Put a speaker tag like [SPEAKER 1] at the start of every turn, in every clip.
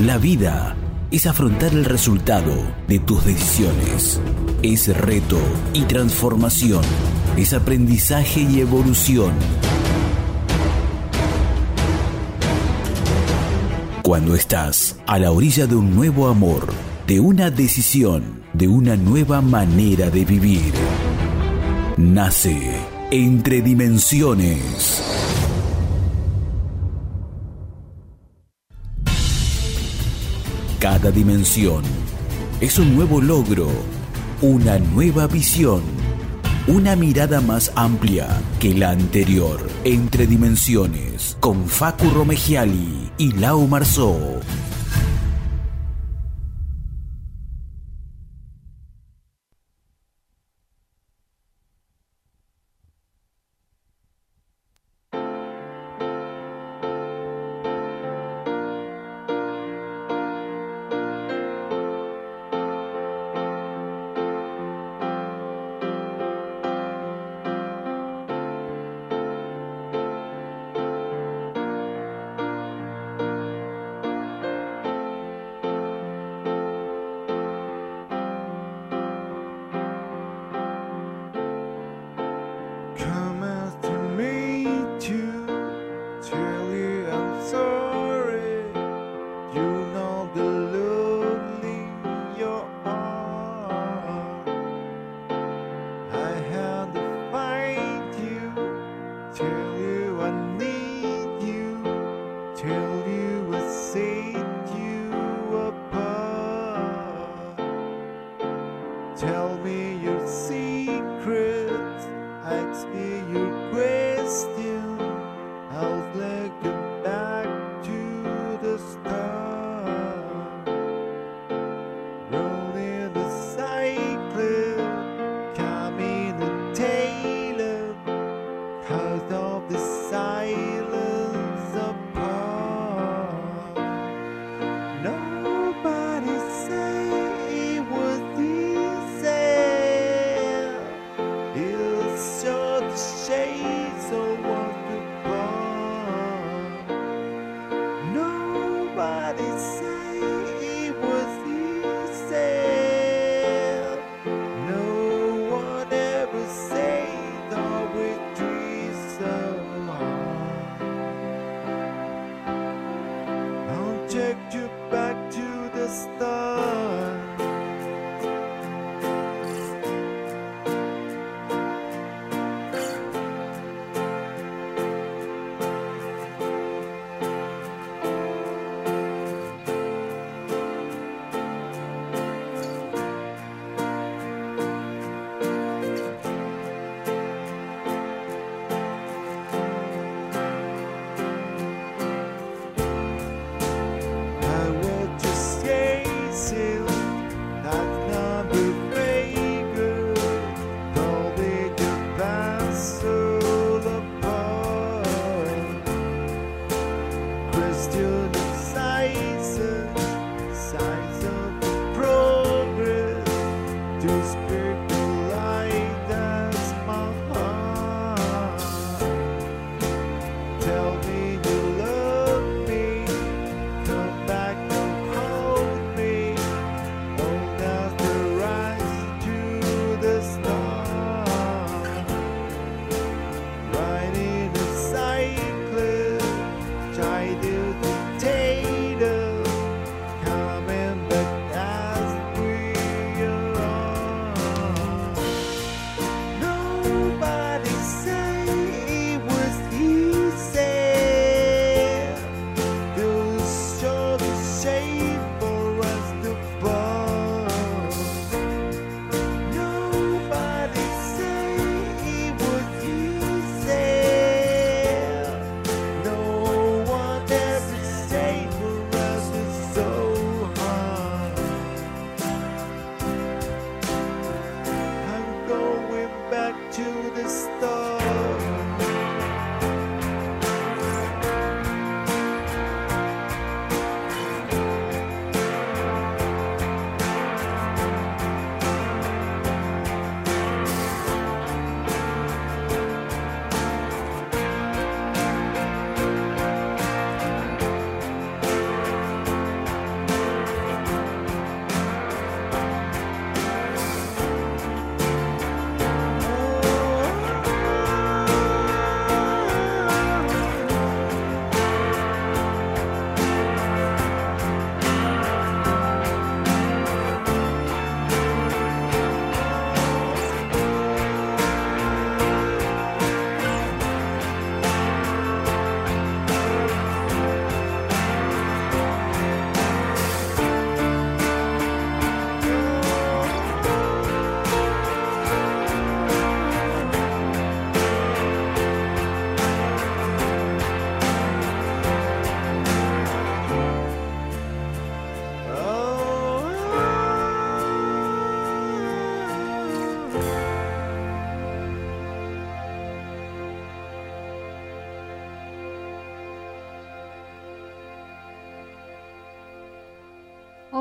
[SPEAKER 1] La vida es afrontar el resultado de tus decisiones. Es reto y transformación. Es aprendizaje y evolución. Cuando estás a la orilla de un nuevo amor, de una decisión, de una nueva manera de vivir, nace Entre Dimensiones. Cada dimensión es un nuevo logro, una nueva visión, una mirada más amplia que la anterior. Entre dimensiones, con Facu Romegiali y Lau Marzó.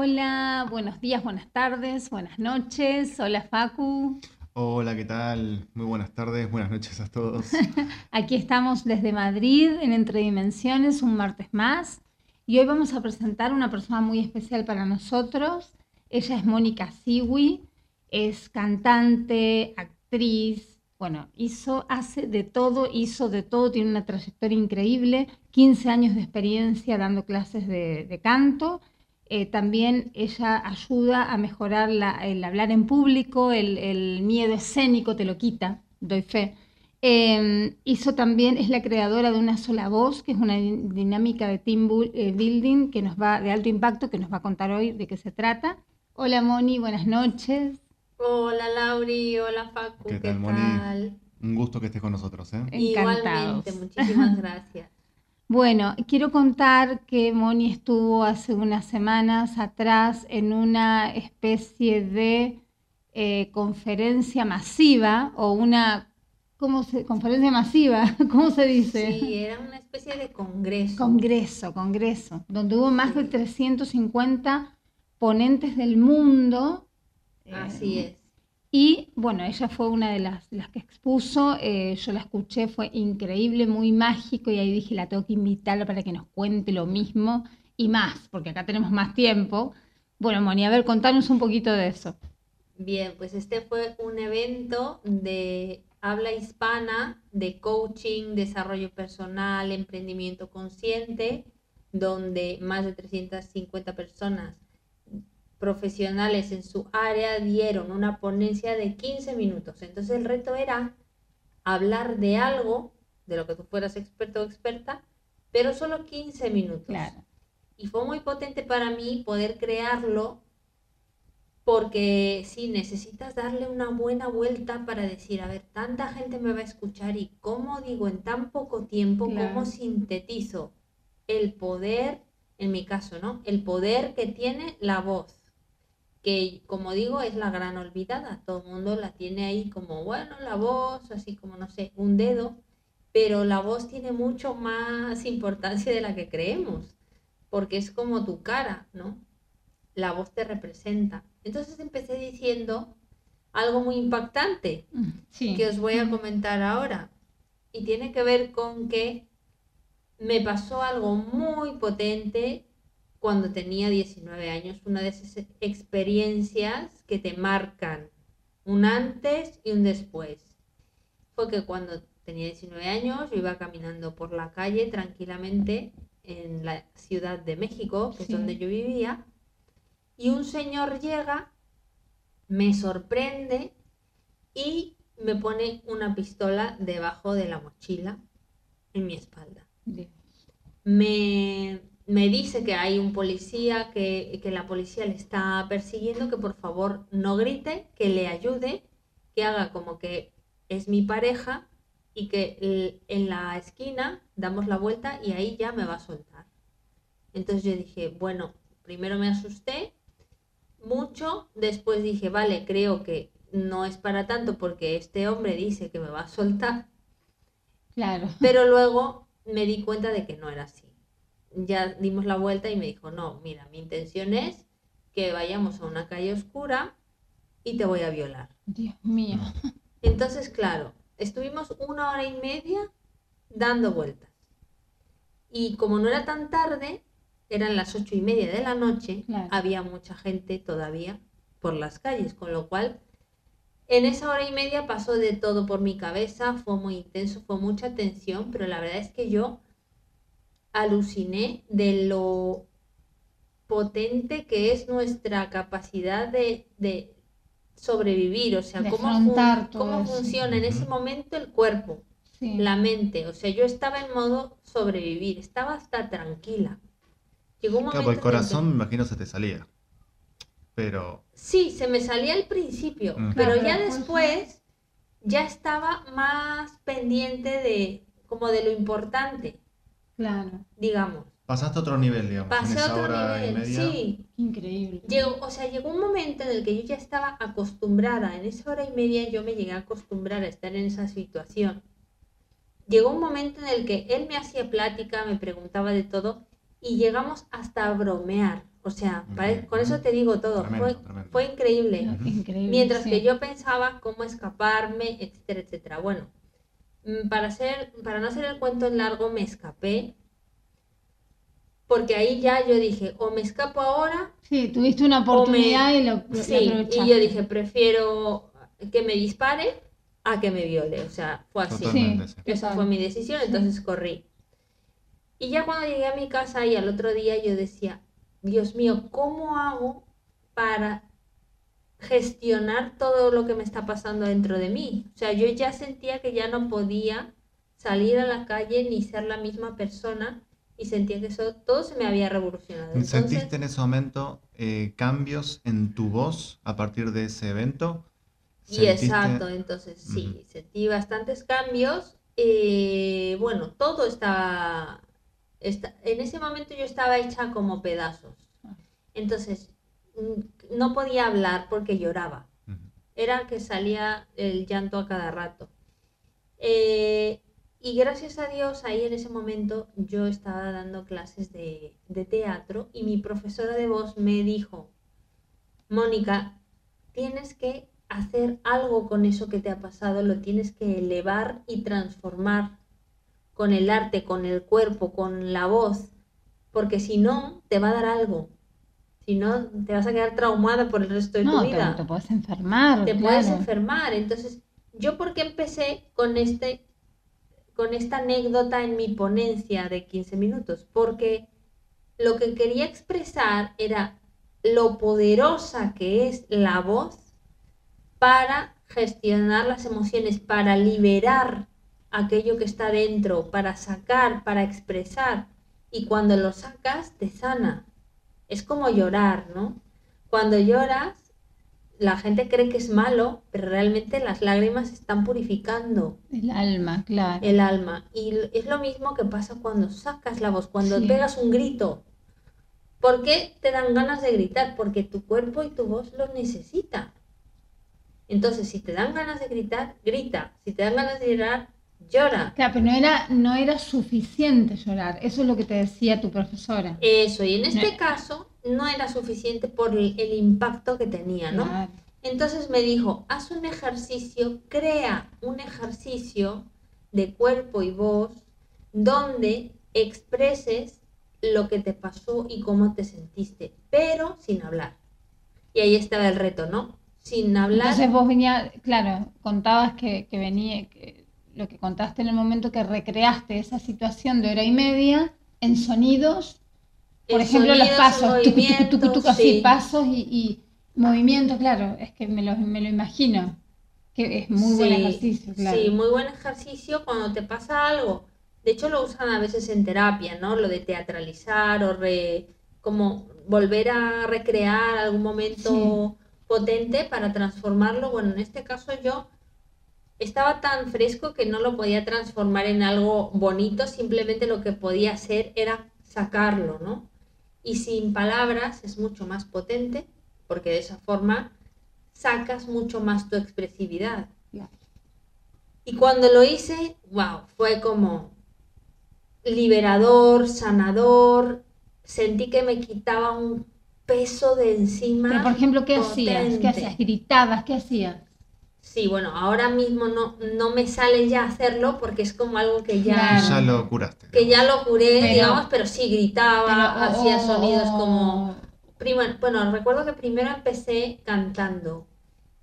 [SPEAKER 2] Hola, buenos días, buenas tardes, buenas noches. Hola Facu.
[SPEAKER 3] Hola, ¿qué tal? Muy buenas tardes, buenas noches a todos.
[SPEAKER 2] Aquí estamos desde Madrid en Entre Dimensiones, un martes más. Y hoy vamos a presentar una persona muy especial para nosotros. Ella es Mónica Siwi, es cantante, actriz, bueno, hizo, hace de todo, hizo de todo, tiene una trayectoria increíble, 15 años de experiencia dando clases de, canto. Eh, también ella ayuda a mejorar el hablar en público, el, miedo escénico te lo quita, doy fe. Em, hizo también, es la creadora de Una sola voz, que es una dinámica de team eh, building que nos va, de alto impacto que nos va a contar hoy de qué se trata. Hola Moni, buenas noches.
[SPEAKER 4] Hola Lauri, hola Facu, ¿qué, tal?
[SPEAKER 3] Un gusto que estés con nosotros, ¿eh?
[SPEAKER 4] Igualmente, muchísimas gracias.
[SPEAKER 2] Bueno, quiero contar que Moni estuvo hace unas semanas atrás en una especie de eh, conferencia masiva o una ¿cómo se, conferencia masiva, ¿cómo se dice?
[SPEAKER 4] Sí, era una especie de congreso.
[SPEAKER 2] Congreso, congreso, donde hubo más de 350 ponentes del mundo
[SPEAKER 4] Así es.
[SPEAKER 2] Y bueno, ella fue una de las, las que expuso, eh, yo la escuché, fue increíble, muy mágico y ahí dije, la tengo que invitar para que nos cuente lo mismo y más, porque acá tenemos más tiempo. Bueno, Moni, a ver, contanos un poquito de eso.
[SPEAKER 4] Bien, pues este fue un evento de habla hispana, de coaching, desarrollo personal, emprendimiento consciente, donde más de 350 personas profesionales en su área dieron una ponencia de 15 minutos. Entonces el reto era hablar de algo, de lo que tú fueras experto o experta, pero solo 15 minutos. Y fue muy potente para mí poder crearlo porque si necesitas darle una buena vuelta para decir, a ver, tanta gente me va a escuchar y cómo digo en tan poco tiempo, cómo sintetizo el poder, en mi caso, ¿no? El poder que tiene la voz que como digo es la gran olvidada, todo el mundo la tiene ahí como, bueno, la voz, así como, no sé, un dedo, pero la voz tiene mucho más importancia de la que creemos, porque es como tu cara, ¿no? La voz te representa. Entonces empecé diciendo algo muy impactante mm, que os voy a comentar ahora, y tiene que ver con que me pasó algo muy potente cuando tenía 19 años, una de esas experiencias que te marcan un antes y un después. Fue que cuando tenía 19 años yo iba caminando por la calle tranquilamente en la Ciudad de México, que es donde yo vivía, y un señor llega, me sorprende y me pone una pistola debajo de la mochila en mi espalda. Me me dice que hay un policía, que, la policía le está persiguiendo, que por favor no grite, que le ayude, que haga como que es mi pareja y que en la esquina damos la vuelta y ahí ya me va a soltar. Entonces yo dije, bueno, primero me asusté mucho, después dije, vale, creo que no es para tanto porque este hombre dice que me va a soltar.
[SPEAKER 2] Claro.
[SPEAKER 4] Pero luego me di cuenta de que no era así ya dimos la vuelta y me dijo, no, mira, mi intención es que vayamos a una calle oscura y te voy a violar.
[SPEAKER 2] Dios mío.
[SPEAKER 4] Entonces, claro, estuvimos una hora y media dando vueltas. Y como no era tan tarde, eran las ocho y media de la noche, había mucha gente todavía por las calles, con lo cual en esa hora y media pasó de todo por mi cabeza, fue muy intenso, fue mucha tensión, pero la verdad es que yo aluciné de lo potente que es nuestra capacidad de, sobrevivir, o sea, cómo, cómo funciona en ese momento el cuerpo, la mente, o sea, yo estaba en modo sobrevivir, estaba hasta tranquila.
[SPEAKER 3] Llegó un claro, el corazón me imagino se te salía, pero...
[SPEAKER 4] Sí, se me salía al principio, pero ya después ya estaba más pendiente de como de lo importante.
[SPEAKER 2] Claro.
[SPEAKER 4] Digamos.
[SPEAKER 3] Pasaste a otro nivel, digamos.
[SPEAKER 4] Pasé a otro nivel, sí.
[SPEAKER 2] Increíble.
[SPEAKER 4] Llegó, o sea, llegó un momento en el que yo ya estaba acostumbrada, en esa hora y media yo me llegué a acostumbrar a estar en esa situación. Llegó un momento en el que él me hacía plática, me preguntaba de todo, y llegamos hasta a bromear. O sea, con eso te digo todo.
[SPEAKER 3] Tremendo,
[SPEAKER 4] fue,
[SPEAKER 3] tremendo.
[SPEAKER 4] fue increíble.
[SPEAKER 2] Increíble.
[SPEAKER 4] Mientras
[SPEAKER 2] sí.
[SPEAKER 4] que yo pensaba cómo escaparme, etcétera, etcétera. Bueno, para, hacer, para no hacer el cuento largo, me escapé. Porque ahí ya yo dije, o me escapo ahora,
[SPEAKER 2] Sí, tuviste una oportunidad y lo, lo
[SPEAKER 4] sí,
[SPEAKER 2] aprovechaste.
[SPEAKER 4] y yo dije, prefiero que me dispare a que me viole. O sea, fue así.
[SPEAKER 3] Sí.
[SPEAKER 4] Esa fue mi decisión, entonces corrí. Y ya cuando llegué a mi casa y al otro día yo decía, Dios mío, ¿cómo hago para gestionar todo lo que me está pasando dentro de mí? O sea, yo ya sentía que ya no podía salir a la calle ni ser la misma persona y sentía que eso todo se me había revolucionado. Entonces,
[SPEAKER 3] ¿Sentiste en ese momento eh, cambios en tu voz a partir de ese evento?
[SPEAKER 4] Y
[SPEAKER 3] ¿Sentiste-
[SPEAKER 4] exacto, entonces sí, sentí bastantes cambios. eh, bueno, todo estaba, esta- En ese momento yo estaba hecha como pedazos. Entonces, mm, no podía hablar porque lloraba. Era que salía el llanto a cada rato. Eh, y gracias a Dios, ahí en ese momento yo estaba dando clases de, de teatro y mi profesora de voz me dijo, Mónica, tienes que hacer algo con eso que te ha pasado, lo tienes que elevar y transformar con el arte, con el cuerpo, con la voz, porque si no, te va a dar algo. Si no, te vas a quedar traumada por el resto de
[SPEAKER 2] no,
[SPEAKER 4] tu
[SPEAKER 2] te,
[SPEAKER 4] vida
[SPEAKER 2] te puedes enfermar.
[SPEAKER 4] te puedes enfermar. Entonces, yo porque empecé con este con esta anécdota en mi ponencia de 15 minutos, porque lo que quería expresar era lo poderosa que es la voz para gestionar las emociones, para liberar aquello que está dentro, para sacar, para expresar. Y cuando lo sacas, te sana. Es como llorar, ¿no? Cuando lloras, la gente cree que es malo, pero realmente las lágrimas están purificando
[SPEAKER 2] El alma, claro.
[SPEAKER 4] el alma. Y es lo mismo que pasa cuando sacas la voz, cuando
[SPEAKER 2] Sí.
[SPEAKER 4] pegas un grito. ¿Por qué te dan ganas de gritar? Porque tu cuerpo y tu voz lo necesitan. Entonces, si te dan ganas de gritar, grita. Si te dan ganas de llorar, llora.
[SPEAKER 2] Claro, pero no era, no era suficiente llorar. Eso es lo que te decía tu profesora.
[SPEAKER 4] Eso, y en este
[SPEAKER 2] No.
[SPEAKER 4] caso no era suficiente por el, el impacto que tenía, ¿no?
[SPEAKER 2] Claro.
[SPEAKER 4] Entonces me dijo, haz un ejercicio, crea un ejercicio de cuerpo y voz donde expreses lo que te pasó y cómo te sentiste, pero sin hablar. Y ahí estaba el reto, ¿no? Sin hablar.
[SPEAKER 2] Entonces vos venías, claro, contabas que, que venía, que lo que contaste en el momento que recreaste esa situación de hora y media en sonidos, por
[SPEAKER 4] en
[SPEAKER 2] ejemplo, los
[SPEAKER 4] sonidos,
[SPEAKER 2] pasos, tucu, tucu, tucu,
[SPEAKER 4] movimientos,
[SPEAKER 2] así,
[SPEAKER 4] sí.
[SPEAKER 2] pasos y, y movimientos, claro, es que me lo, me lo imagino, que es muy buen
[SPEAKER 4] Sí,
[SPEAKER 2] ejercicio, claro.
[SPEAKER 4] Sí, muy buen ejercicio cuando te pasa algo. De hecho, lo usan a veces en terapia, ¿no? Lo de teatralizar o re- como volver a recrear algún momento potente para transformarlo. Bueno, en este caso yo estaba tan fresco que no lo podía transformar en algo bonito, simplemente lo que podía hacer era sacarlo, ¿no? Y sin palabras es mucho más potente, porque de esa forma sacas mucho más tu expresividad. Y cuando lo hice, wow, fue como liberador, sanador, sentí que me quitaba un peso de encima.
[SPEAKER 2] Pero, por ejemplo, ¿qué hacías? ¿Qué hacías? ¿Gritabas? ¿Qué hacías?
[SPEAKER 4] Sí, bueno, ahora mismo no, no me sale ya hacerlo porque es como algo que ya,
[SPEAKER 2] Claro.
[SPEAKER 3] Ya lo curaste.
[SPEAKER 4] que ya lo curé,
[SPEAKER 2] Pero-
[SPEAKER 4] digamos, pero sí gritaba,
[SPEAKER 2] Pero,
[SPEAKER 4] hacía
[SPEAKER 2] oh,
[SPEAKER 4] sonidos
[SPEAKER 2] oh,
[SPEAKER 4] como... Prima- bueno, recuerdo que primero empecé cantando,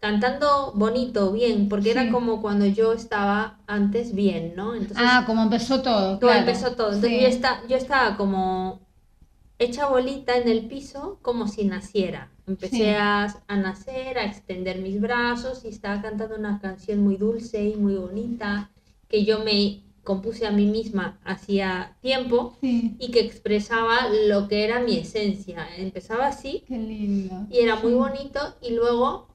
[SPEAKER 4] cantando bonito, bien, porque era como cuando yo estaba antes bien, ¿no? Entonces,
[SPEAKER 2] Ah, como empezó todo, claro.
[SPEAKER 4] empezó todo. Entonces
[SPEAKER 2] Sí.
[SPEAKER 4] yo, esta- yo estaba como hecha bolita en el piso, como si naciera. Empecé
[SPEAKER 2] Sí.
[SPEAKER 4] a, a nacer, a extender mis brazos y estaba cantando una canción muy dulce y muy bonita que yo me compuse a mí misma hacía tiempo
[SPEAKER 2] Sí,
[SPEAKER 4] y que expresaba lo que era mi esencia. Empezaba así
[SPEAKER 2] qué lindo.
[SPEAKER 4] y era muy
[SPEAKER 2] Sí.
[SPEAKER 4] bonito y luego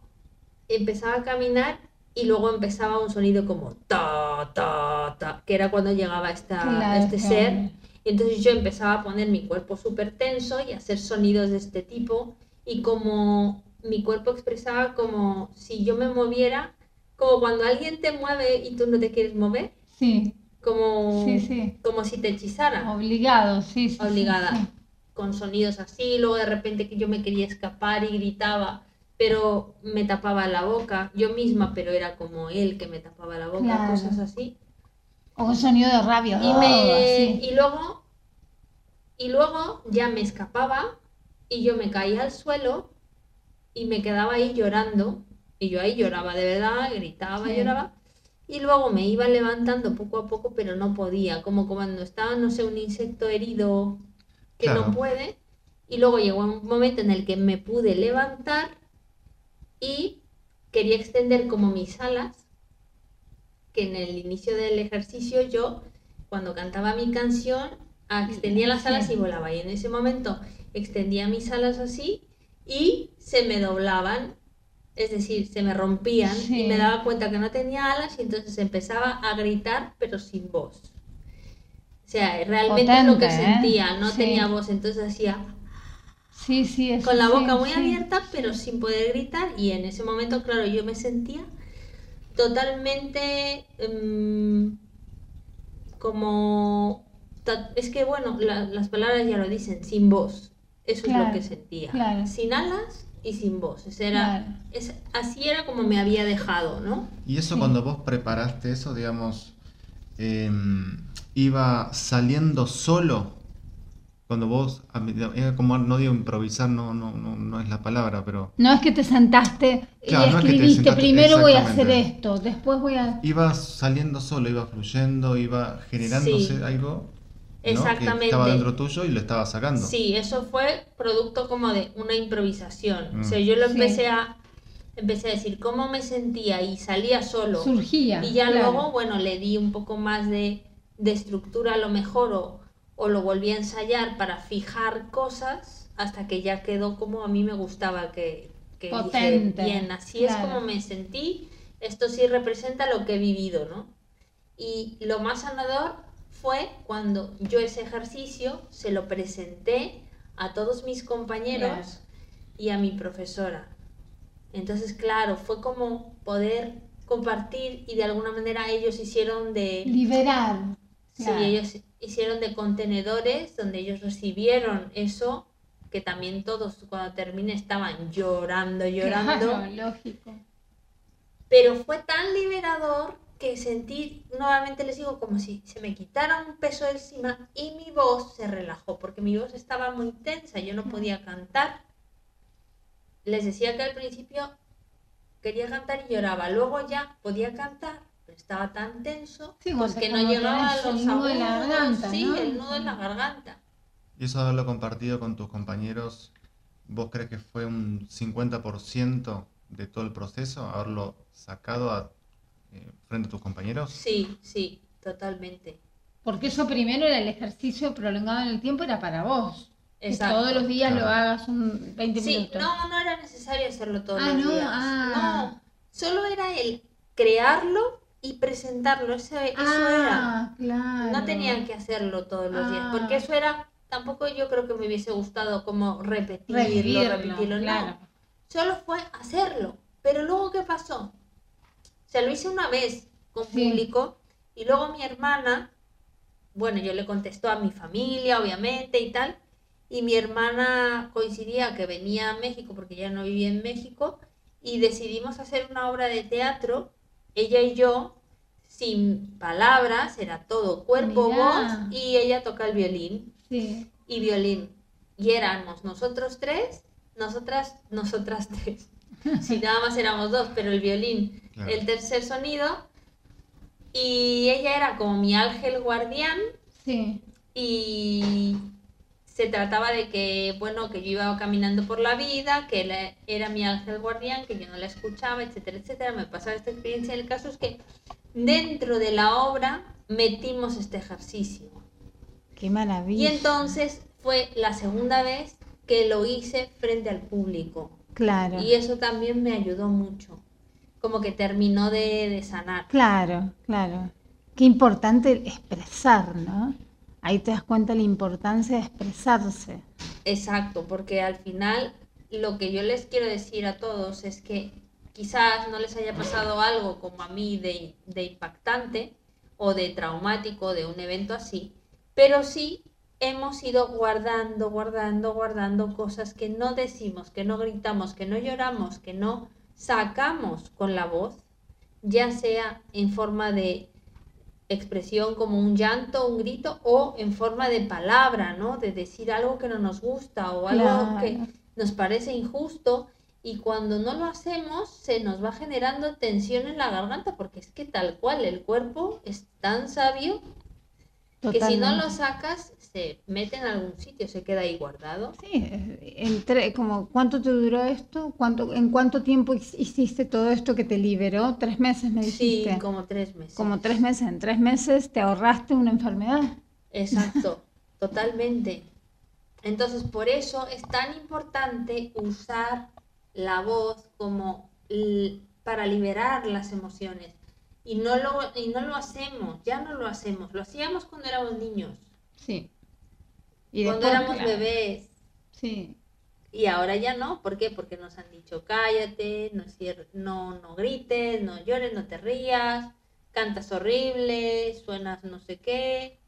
[SPEAKER 4] empezaba a caminar y luego empezaba un sonido como ta ta ta que era cuando llegaba esta,
[SPEAKER 2] Claro,
[SPEAKER 4] este
[SPEAKER 2] claro.
[SPEAKER 4] ser y entonces yo empezaba a poner mi cuerpo súper tenso y a hacer sonidos de este tipo y como mi cuerpo expresaba como si yo me moviera como cuando alguien te mueve y tú no te quieres mover
[SPEAKER 2] Sí,
[SPEAKER 4] como,
[SPEAKER 2] Sí, sí.
[SPEAKER 4] como si te hechizaran.
[SPEAKER 2] Obligado, sí, sí. sí,
[SPEAKER 4] obligada,
[SPEAKER 2] sí.
[SPEAKER 4] con sonidos así, luego de repente que yo me quería escapar y gritaba, pero me tapaba la boca, yo misma, pero era como él que me tapaba la boca,
[SPEAKER 2] Claro.
[SPEAKER 4] cosas así.
[SPEAKER 2] O un sonido de rabia.
[SPEAKER 4] Y,
[SPEAKER 2] oh,
[SPEAKER 4] me,
[SPEAKER 2] así.
[SPEAKER 4] y luego, y luego ya me escapaba y yo me caía al suelo y me quedaba ahí llorando, y yo ahí lloraba de verdad, gritaba,
[SPEAKER 2] Sí.
[SPEAKER 4] lloraba. Y luego me iba levantando poco a poco, pero no podía, como cuando estaba, no sé, un insecto herido que
[SPEAKER 3] Claro.
[SPEAKER 4] no puede. Y luego llegó un momento en el que me pude levantar y quería extender como mis alas, que en el inicio del ejercicio yo, cuando cantaba mi canción, extendía las alas y volaba. Y en ese momento extendía mis alas así y se me doblaban, es decir, se me rompían
[SPEAKER 2] Sí.
[SPEAKER 4] y me daba cuenta que no tenía alas y entonces empezaba a gritar pero sin voz. O sea, realmente es lo que
[SPEAKER 2] Potente, ¿eh?
[SPEAKER 4] sentía, no
[SPEAKER 2] Sí.
[SPEAKER 4] tenía voz, entonces hacía
[SPEAKER 2] Sí, sí, eso
[SPEAKER 4] con la
[SPEAKER 2] sí,
[SPEAKER 4] boca muy abierta, pero sin poder gritar. Y en ese momento, claro, yo me sentía totalmente em, como... Es que, bueno, la- las palabras ya lo dicen, sin voz. Eso es lo que sentía.
[SPEAKER 2] claro.
[SPEAKER 4] Sin alas y sin voz. O sea, era,
[SPEAKER 2] Claro.
[SPEAKER 4] es, así era como me había dejado, ¿no?
[SPEAKER 3] Y eso
[SPEAKER 2] Sí.
[SPEAKER 3] cuando vos preparaste eso, digamos, em, iba saliendo solo. Cuando vos, como, no digo improvisar, no, no, no, no es la palabra, pero
[SPEAKER 2] No es que te sentaste
[SPEAKER 3] Claro,
[SPEAKER 2] y
[SPEAKER 3] no es que te
[SPEAKER 2] escribiste,
[SPEAKER 3] sentaste-
[SPEAKER 2] primero voy a hacer
[SPEAKER 3] exactamente.
[SPEAKER 2] esto, después voy a...
[SPEAKER 3] iba saliendo solo, iba fluyendo, iba generándose
[SPEAKER 4] Sí.
[SPEAKER 3] algo ¿no? que
[SPEAKER 4] Exactamente.
[SPEAKER 3] estaba dentro tuyo y lo estaba sacando.
[SPEAKER 4] Sí, eso fue producto como de una improvisación.
[SPEAKER 3] Mm.
[SPEAKER 4] O sea, yo lo
[SPEAKER 2] Sí.
[SPEAKER 4] empecé a empecé a decir cómo me sentía y salía solo.
[SPEAKER 2] Surgía.
[SPEAKER 4] Y ya
[SPEAKER 2] claro.
[SPEAKER 4] luego, bueno, le di un poco más de, de estructura a lo mejor o, o lo volví a ensayar para fijar cosas hasta que ya quedó como a mí me gustaba que, que dije, bien, así es como me sentí, esto sí representa lo que he vivido, ¿no? Y lo más sanador fue cuando yo ese ejercicio se lo presenté a todos mis compañeros y a mi profesora. Entonces, claro, fue como poder compartir y de alguna manera ellos hicieron de...
[SPEAKER 2] Liberar. Claro.
[SPEAKER 4] Sí, ellos hicieron de contenedores donde ellos recibieron eso, que también todos cuando terminé estaban llorando, llorando.
[SPEAKER 2] Claro, lógico.
[SPEAKER 4] Pero fue tan liberador que sentí, nuevamente les digo, como si se me quitara un peso encima y mi voz se relajó, porque mi voz estaba muy tensa, yo no podía cantar. Les decía que al principio quería cantar y lloraba, luego ya podía cantar, pero estaba tan tenso
[SPEAKER 2] Sí,
[SPEAKER 4] pues que no llegaba a los
[SPEAKER 2] el nudo en la garganta,
[SPEAKER 4] sí,
[SPEAKER 2] ¿no?
[SPEAKER 4] el nudo en la garganta.
[SPEAKER 3] Y eso haberlo compartido con tus compañeros, ¿vos crees que fue un 50% de todo el proceso? Haberlo sacado a- eh, frente a tus compañeros.
[SPEAKER 4] Sí, sí, totalmente.
[SPEAKER 2] Porque eso primero era el ejercicio prolongado en el tiempo, era para vos. Que
[SPEAKER 4] Exacto.
[SPEAKER 2] todos los días lo
[SPEAKER 3] Claro.
[SPEAKER 2] hagas un 20
[SPEAKER 4] Sí,
[SPEAKER 2] minutos.
[SPEAKER 4] no, no era necesario hacerlo todos
[SPEAKER 2] Ah,
[SPEAKER 4] los
[SPEAKER 2] no,
[SPEAKER 4] días.
[SPEAKER 2] ah.
[SPEAKER 4] No, solo era el crearlo y presentarlo. Ese, eso era.
[SPEAKER 2] ah, claro.
[SPEAKER 4] No tenían que hacerlo todos los días,
[SPEAKER 2] Ah.
[SPEAKER 4] porque eso era. Tampoco yo creo que me hubiese gustado como repetirlo,
[SPEAKER 2] Revivirlo,
[SPEAKER 4] repetirlo. No,
[SPEAKER 2] claro.
[SPEAKER 4] solo fue hacerlo. Pero luego, ¿qué pasó? O sea, lo hice una vez con
[SPEAKER 2] Sí.
[SPEAKER 4] público y luego mi hermana, bueno, yo le contestó a mi familia, obviamente, y tal, y mi hermana coincidía que venía a México porque ya no vivía en México y decidimos hacer una obra de teatro, ella y yo, sin palabras, era todo cuerpo, voz y ella toca el violín
[SPEAKER 2] Sí.
[SPEAKER 4] y violín. Y éramos nosotros tres, nosotras, nosotras tres. Si nada más éramos dos, pero el violín,
[SPEAKER 3] Claro.
[SPEAKER 4] el tercer sonido. Y ella era como mi ángel guardián
[SPEAKER 2] Sí.
[SPEAKER 4] y se trataba de que, bueno, que yo iba caminando por la vida, que él era mi ángel guardián, que yo no la escuchaba, etcétera, etcétera. Me pasaba esta experiencia. El caso es que dentro de la obra metimos este ejercicio.
[SPEAKER 2] Qué
[SPEAKER 4] Y
[SPEAKER 2] maravilla.
[SPEAKER 4] entonces fue la segunda vez que lo hice frente al público.
[SPEAKER 2] Claro.
[SPEAKER 4] Y eso también me ayudó mucho. Como que terminó de, de sanar.
[SPEAKER 2] Claro, claro. Qué importante expresar, ¿no? Ahí te das cuenta la importancia de expresarse.
[SPEAKER 4] Exacto, porque al final lo que yo les quiero decir a todos es que quizás no les haya pasado algo como a mí de, de impactante, o de traumático de un evento así, pero sí hemos ido guardando, guardando, guardando cosas que no decimos, que no gritamos, que no lloramos, que no sacamos con la voz, ya sea en forma de expresión como un llanto, un grito, o en forma de palabra, ¿no? De decir algo que no nos gusta o algo que nos parece injusto. Y cuando no lo hacemos, se nos va generando tensión en la garganta, porque es que tal cual el cuerpo es tan sabio que si no lo sacas, se mete en algún sitio, se queda ahí guardado.
[SPEAKER 2] Sí, entre, como, ¿cuánto te duró esto? ¿Cuánto, ¿En cuánto tiempo hiciste todo esto que te liberó? ¿Tres meses me dijiste?
[SPEAKER 4] Sí, como tres meses.
[SPEAKER 2] Como tres meses. En tres meses te ahorraste una enfermedad.
[SPEAKER 4] Exacto, totalmente. Entonces, por eso es tan importante usar la voz como para liberar las emociones. Y no, lo, y no lo hacemos, ya no lo hacemos. Lo hacíamos cuando éramos niños.
[SPEAKER 2] Sí.
[SPEAKER 4] Y cuando éramos bebés.
[SPEAKER 2] Sí.
[SPEAKER 4] Y ahora ya no. ¿Por qué? Porque nos han dicho cállate, no, no, no grites, no llores, no te rías, cantas horrible, suenas no sé qué,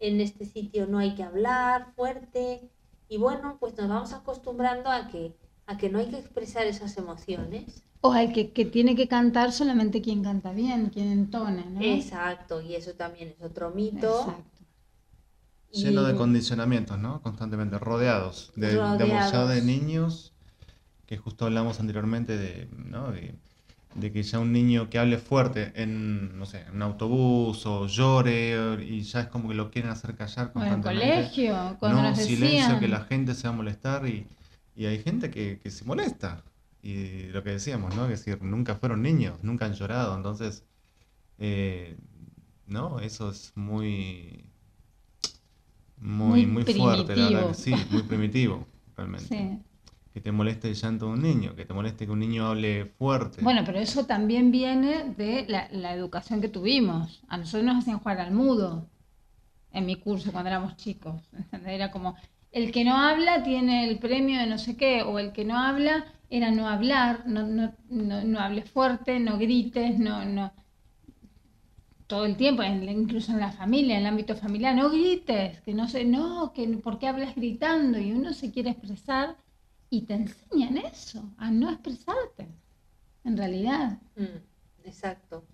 [SPEAKER 4] en este sitio no hay que hablar fuerte. Y bueno, pues nos vamos acostumbrando a que, a que no hay que expresar esas emociones.
[SPEAKER 2] O al que, que, tiene que cantar solamente quien canta bien, quien entona, ¿no?
[SPEAKER 4] Exacto, y eso también es otro mito. Exacto.
[SPEAKER 3] Lleno de condicionamientos, ¿no? Constantemente rodeados. De, rodeados. de niños, que justo hablamos anteriormente de, ¿no? de, que ya un niño que hable fuerte en, no sé, en un autobús o llore y ya es como que lo quieren hacer callar constantemente.
[SPEAKER 2] En el colegio, cuando
[SPEAKER 3] no, silencio, que la gente se va a molestar y, y hay gente que, que, se molesta. Y lo que decíamos, ¿no? Es decir, nunca fueron niños, nunca han llorado, entonces, eh, ¿no? Eso es muy muy, muy, fuerte, la verdad que sí, muy primitivo, realmente. Que te moleste el llanto de un niño, que te moleste que un niño hable fuerte.
[SPEAKER 2] Bueno, pero eso también viene de la, educación que tuvimos. A nosotros nos hacían jugar al mudo en mi curso cuando éramos chicos. Era como, el que no habla tiene el premio de no sé qué, o el que no habla era no hablar, no, no, no, no hables fuerte, no grites, no, no, todo el tiempo, incluso en la familia, en el ámbito familiar, no grites, que no sé, no, que por qué hablas gritando y uno se quiere expresar y te enseñan eso, a no expresarte, en realidad.
[SPEAKER 4] Mm, exacto.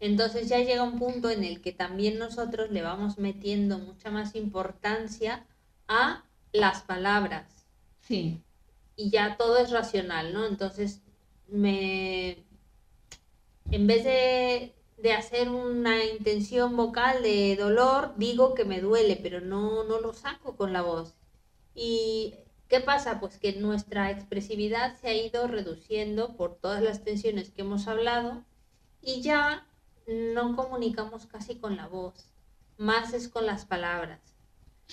[SPEAKER 4] Entonces ya llega un punto en el que también nosotros le vamos metiendo mucha más importancia a las palabras.
[SPEAKER 2] Sí.
[SPEAKER 4] Y ya todo es racional, ¿no? Entonces, me... En vez de de hacer una intención vocal de dolor, digo que me duele, pero no, no lo saco con la voz. ¿Y qué pasa? Pues que nuestra expresividad se ha ido reduciendo por todas las tensiones que hemos hablado y ya no comunicamos casi con la voz, más es con las palabras.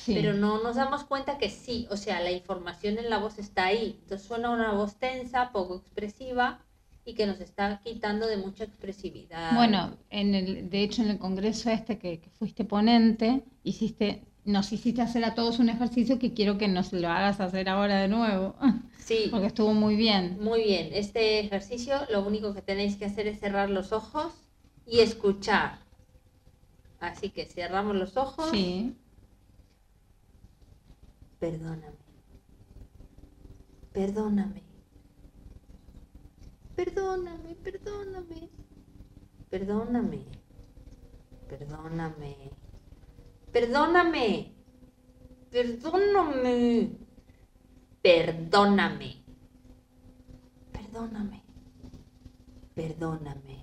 [SPEAKER 4] Pero no nos damos cuenta que sí, o sea, la información en la voz está ahí. Entonces suena una voz tensa, poco expresiva, y que nos está quitando de mucha expresividad.
[SPEAKER 2] Bueno, en el, de hecho en el congreso este que, fuiste ponente, hiciste, nos hiciste hacer a todos un ejercicio que quiero que nos lo hagas hacer ahora de nuevo.
[SPEAKER 4] Sí.
[SPEAKER 2] Porque estuvo muy bien.
[SPEAKER 4] Muy bien. Este ejercicio lo único que tenéis que hacer es cerrar los ojos y escuchar. Así que cerramos los ojos.
[SPEAKER 2] Sí.
[SPEAKER 4] Perdóname. Perdóname Perdóname, perdóname. Perdóname. Perdóname. Perdóname. Perdóname. Perdóname. Perdóname. Perdóname.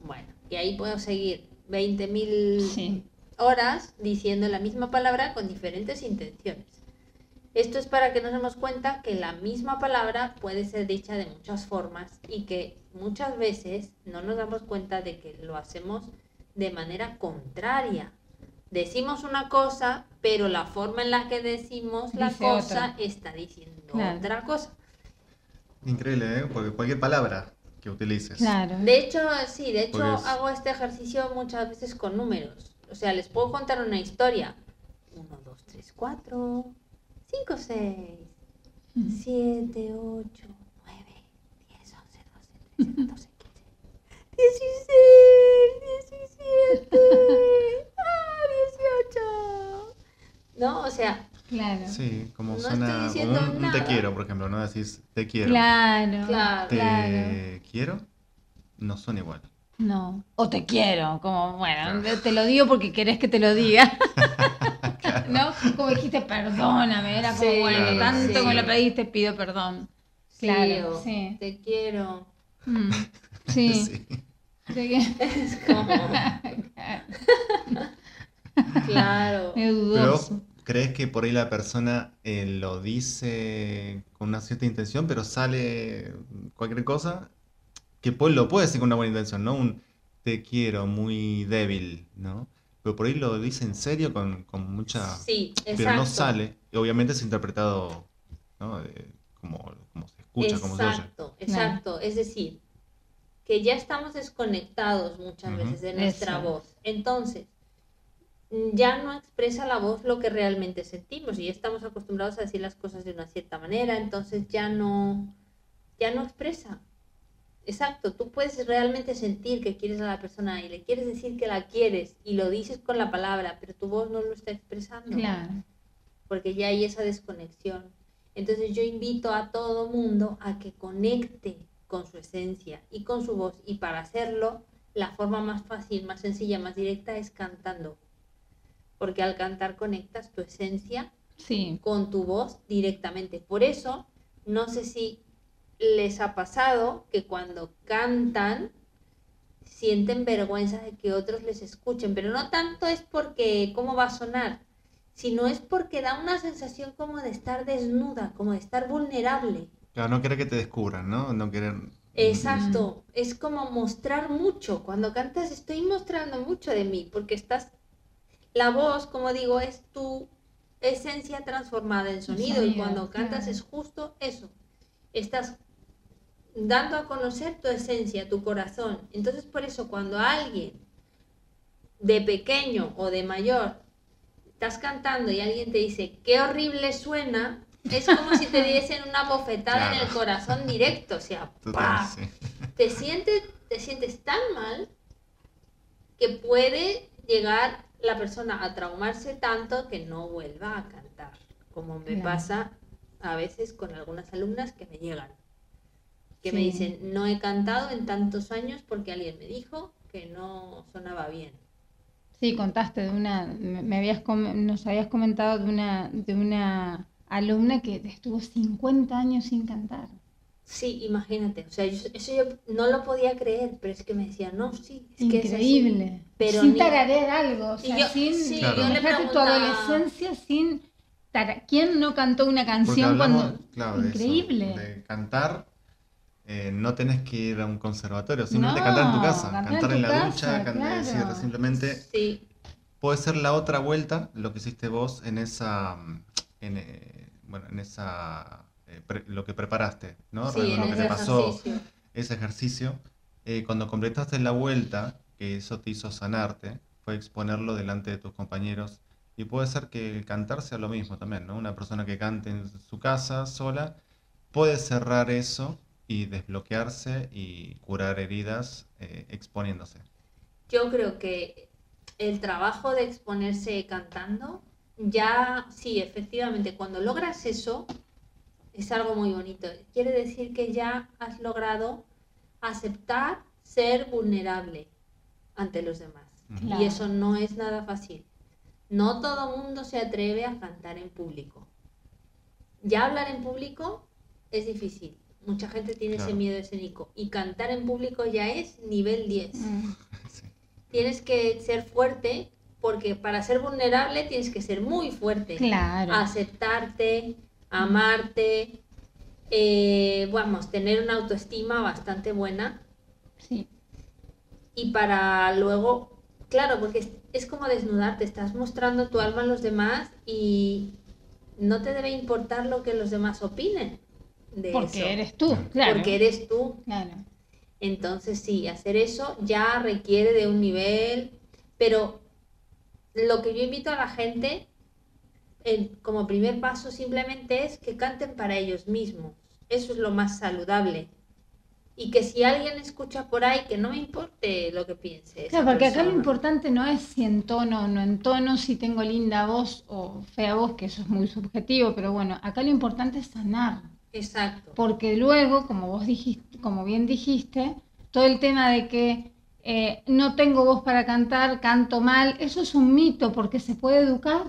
[SPEAKER 4] Bueno, y ahí puedo seguir 20.000 horas diciendo la misma palabra con diferentes intenciones. Esto es para que nos demos cuenta que la misma palabra puede ser dicha de muchas formas y que muchas veces no nos damos cuenta de que lo hacemos de manera contraria. Decimos una cosa, pero la forma en la que decimos la cosa está diciendo otra cosa.
[SPEAKER 3] Increíble, ¿eh? Porque cualquier palabra que utilices.
[SPEAKER 2] Claro.
[SPEAKER 4] De hecho, sí, de hecho hago este ejercicio muchas veces con números. O sea, les puedo contar una historia. Uno, dos, tres, cuatro. 5, 6, 7, 8, 9, 10, 11, 12, 13, 14, 16, 17, ah, 18. ¿No? O sea,
[SPEAKER 2] Claro.
[SPEAKER 3] Sí, como
[SPEAKER 4] No
[SPEAKER 3] suena
[SPEAKER 4] estoy diciendo
[SPEAKER 3] como un, un te quiero, por ejemplo, no decís te quiero.
[SPEAKER 2] Claro.
[SPEAKER 4] Claro.
[SPEAKER 3] Te
[SPEAKER 2] claro.
[SPEAKER 3] quiero, no son igual.
[SPEAKER 2] No. O te quiero, como, bueno,
[SPEAKER 3] Claro.
[SPEAKER 2] te lo digo porque querés que te lo diga. ¿No? Como dijiste, perdóname, era como,
[SPEAKER 4] Sí,
[SPEAKER 2] bueno,
[SPEAKER 3] Claro.
[SPEAKER 2] tanto
[SPEAKER 4] sí.
[SPEAKER 2] me lo pediste, pido perdón. Claro,
[SPEAKER 4] sí, te quiero.
[SPEAKER 2] Mm, Sí.
[SPEAKER 4] Es como, claro.
[SPEAKER 3] Pero vos
[SPEAKER 2] dudoso.
[SPEAKER 3] crees que por ahí la persona eh, lo dice con una cierta intención, pero sale cualquier cosa, que pues lo puede decir con una buena intención, ¿no? Un te quiero muy débil, ¿no? Pero por ahí lo dice en serio con, con mucha...
[SPEAKER 4] Sí, exacto.
[SPEAKER 3] pero no sale. Y obviamente es interpretado, ¿no? Eh, como, como se escucha, como se oye.
[SPEAKER 4] Exacto, exacto. Es decir, que ya estamos desconectados muchas veces de nuestra
[SPEAKER 2] Eso.
[SPEAKER 4] voz. Entonces, ya no expresa la voz lo que realmente sentimos y ya estamos acostumbrados a decir las cosas de una cierta manera, entonces ya no, ya no expresa. Exacto, tú puedes realmente sentir que quieres a la persona y le quieres decir que la quieres y lo dices con la palabra, pero tu voz no lo está expresando
[SPEAKER 2] Claro.
[SPEAKER 4] porque ya hay esa desconexión. Entonces yo invito a todo mundo a que conecte con su esencia y con su voz y para hacerlo la forma más fácil, más sencilla, más directa es cantando. Porque al cantar conectas tu esencia
[SPEAKER 2] Sí.
[SPEAKER 4] con tu voz directamente. Por eso, no sé si les ha pasado que cuando cantan sienten vergüenza de que otros les escuchen, pero no tanto es porque cómo va a sonar, sino es porque da una sensación como de estar desnuda, como de estar vulnerable.
[SPEAKER 3] Claro, no querer que te descubran, ¿no? No querer...
[SPEAKER 4] Exacto, es como mostrar mucho. Cuando cantas estoy mostrando mucho de mí, porque estás, la voz, como digo, es tu esencia transformada en sonido, y cuando cantas
[SPEAKER 2] claro.
[SPEAKER 4] es justo eso. Estás dando a conocer tu esencia, tu corazón. Entonces por eso cuando alguien de pequeño o de mayor estás cantando y alguien te dice qué horrible suena, es como si te diesen una bofetada en el corazón directo, o sea,
[SPEAKER 3] Total,
[SPEAKER 4] te sientes, te sientes tan mal que puede llegar la persona a traumarse tanto que no vuelva a cantar, como me
[SPEAKER 2] Claro.
[SPEAKER 4] pasa a veces con algunas alumnas que me llegan, que me
[SPEAKER 2] Sí.
[SPEAKER 4] dicen, no he cantado en tantos años porque alguien me dijo que no sonaba bien.
[SPEAKER 2] Sí, contaste de una, me me habías com- nos habías comentado de una, de una alumna que estuvo 50 años sin cantar.
[SPEAKER 4] Sí, imagínate, o sea, yo- eso yo no lo podía creer, pero es que me decían, no, sí, es que es así".
[SPEAKER 2] Increíble.
[SPEAKER 4] pero
[SPEAKER 2] sin
[SPEAKER 4] ni-
[SPEAKER 2] tararear algo, o sea,
[SPEAKER 4] yo-
[SPEAKER 2] sin,
[SPEAKER 4] sí,
[SPEAKER 3] Claro.
[SPEAKER 4] yo le
[SPEAKER 2] imagínate tu adolescencia sin ¿Quién no cantó una canción cuando
[SPEAKER 3] claro, de eso,
[SPEAKER 2] increíble?
[SPEAKER 3] de cantar, eh, no tenés que ir a un conservatorio, simplemente
[SPEAKER 2] No,
[SPEAKER 3] cantar en tu casa,
[SPEAKER 2] cantar en
[SPEAKER 3] cantar
[SPEAKER 2] tu
[SPEAKER 3] en la
[SPEAKER 2] casa,
[SPEAKER 3] ducha, can-
[SPEAKER 2] claro.
[SPEAKER 3] decir, simplemente
[SPEAKER 4] Sí,
[SPEAKER 3] puede ser la otra vuelta, lo que hiciste vos en esa, mm, en, eh, bueno, en esa, eh, pre- lo que preparaste, ¿no?
[SPEAKER 4] sí, en
[SPEAKER 3] lo que
[SPEAKER 4] ese
[SPEAKER 3] te pasó,
[SPEAKER 4] ejercicio.
[SPEAKER 3] ese ejercicio, eh, cuando completaste la vuelta, que eso te hizo sanarte, fue exponerlo delante de tus compañeros. Y puede ser que el cantar sea lo mismo también, ¿no? Una persona que cante en su casa sola puede cerrar eso y desbloquearse y curar heridas eh, exponiéndose.
[SPEAKER 4] Yo creo que el trabajo de exponerse cantando, ya sí, efectivamente, cuando logras eso, es algo muy bonito. Quiere decir que ya has logrado aceptar ser vulnerable ante los demás.
[SPEAKER 2] Claro.
[SPEAKER 4] Y eso no es nada fácil. No todo mundo se atreve a cantar en público. Ya hablar en público es difícil. Mucha gente tiene ese miedo escénico. Y cantar en público ya es nivel 10
[SPEAKER 2] Mm,
[SPEAKER 3] Sí.
[SPEAKER 4] tienes que ser fuerte porque para ser vulnerable tienes que ser muy fuerte.
[SPEAKER 2] Claro.
[SPEAKER 4] Aceptarte, amarte, eh, vamos, tener una autoestima bastante buena
[SPEAKER 2] Sí,
[SPEAKER 4] y para luego, claro, porque es, como desnudarte, estás mostrando tu alma a los demás y no te debe importar lo que los demás opinen de
[SPEAKER 2] porque
[SPEAKER 4] eso,
[SPEAKER 2] eres tú, claro.
[SPEAKER 4] porque eres tú.
[SPEAKER 2] Claro.
[SPEAKER 4] Entonces sí, hacer eso ya requiere de un nivel, pero lo que yo invito a la gente el- como primer paso simplemente es que canten para ellos mismos. Eso es lo más saludable. Y que si alguien escucha por ahí, que no me importe lo que piense.
[SPEAKER 2] Claro, porque acá lo importante no es si entono o no entono, si tengo linda voz o fea voz, que eso es muy subjetivo, pero bueno, acá lo importante es sanar.
[SPEAKER 4] Exacto.
[SPEAKER 2] Porque luego, como vos dijiste, como bien dijiste, todo el tema de que eh, no tengo voz para cantar, canto mal, eso es un mito porque se puede educar.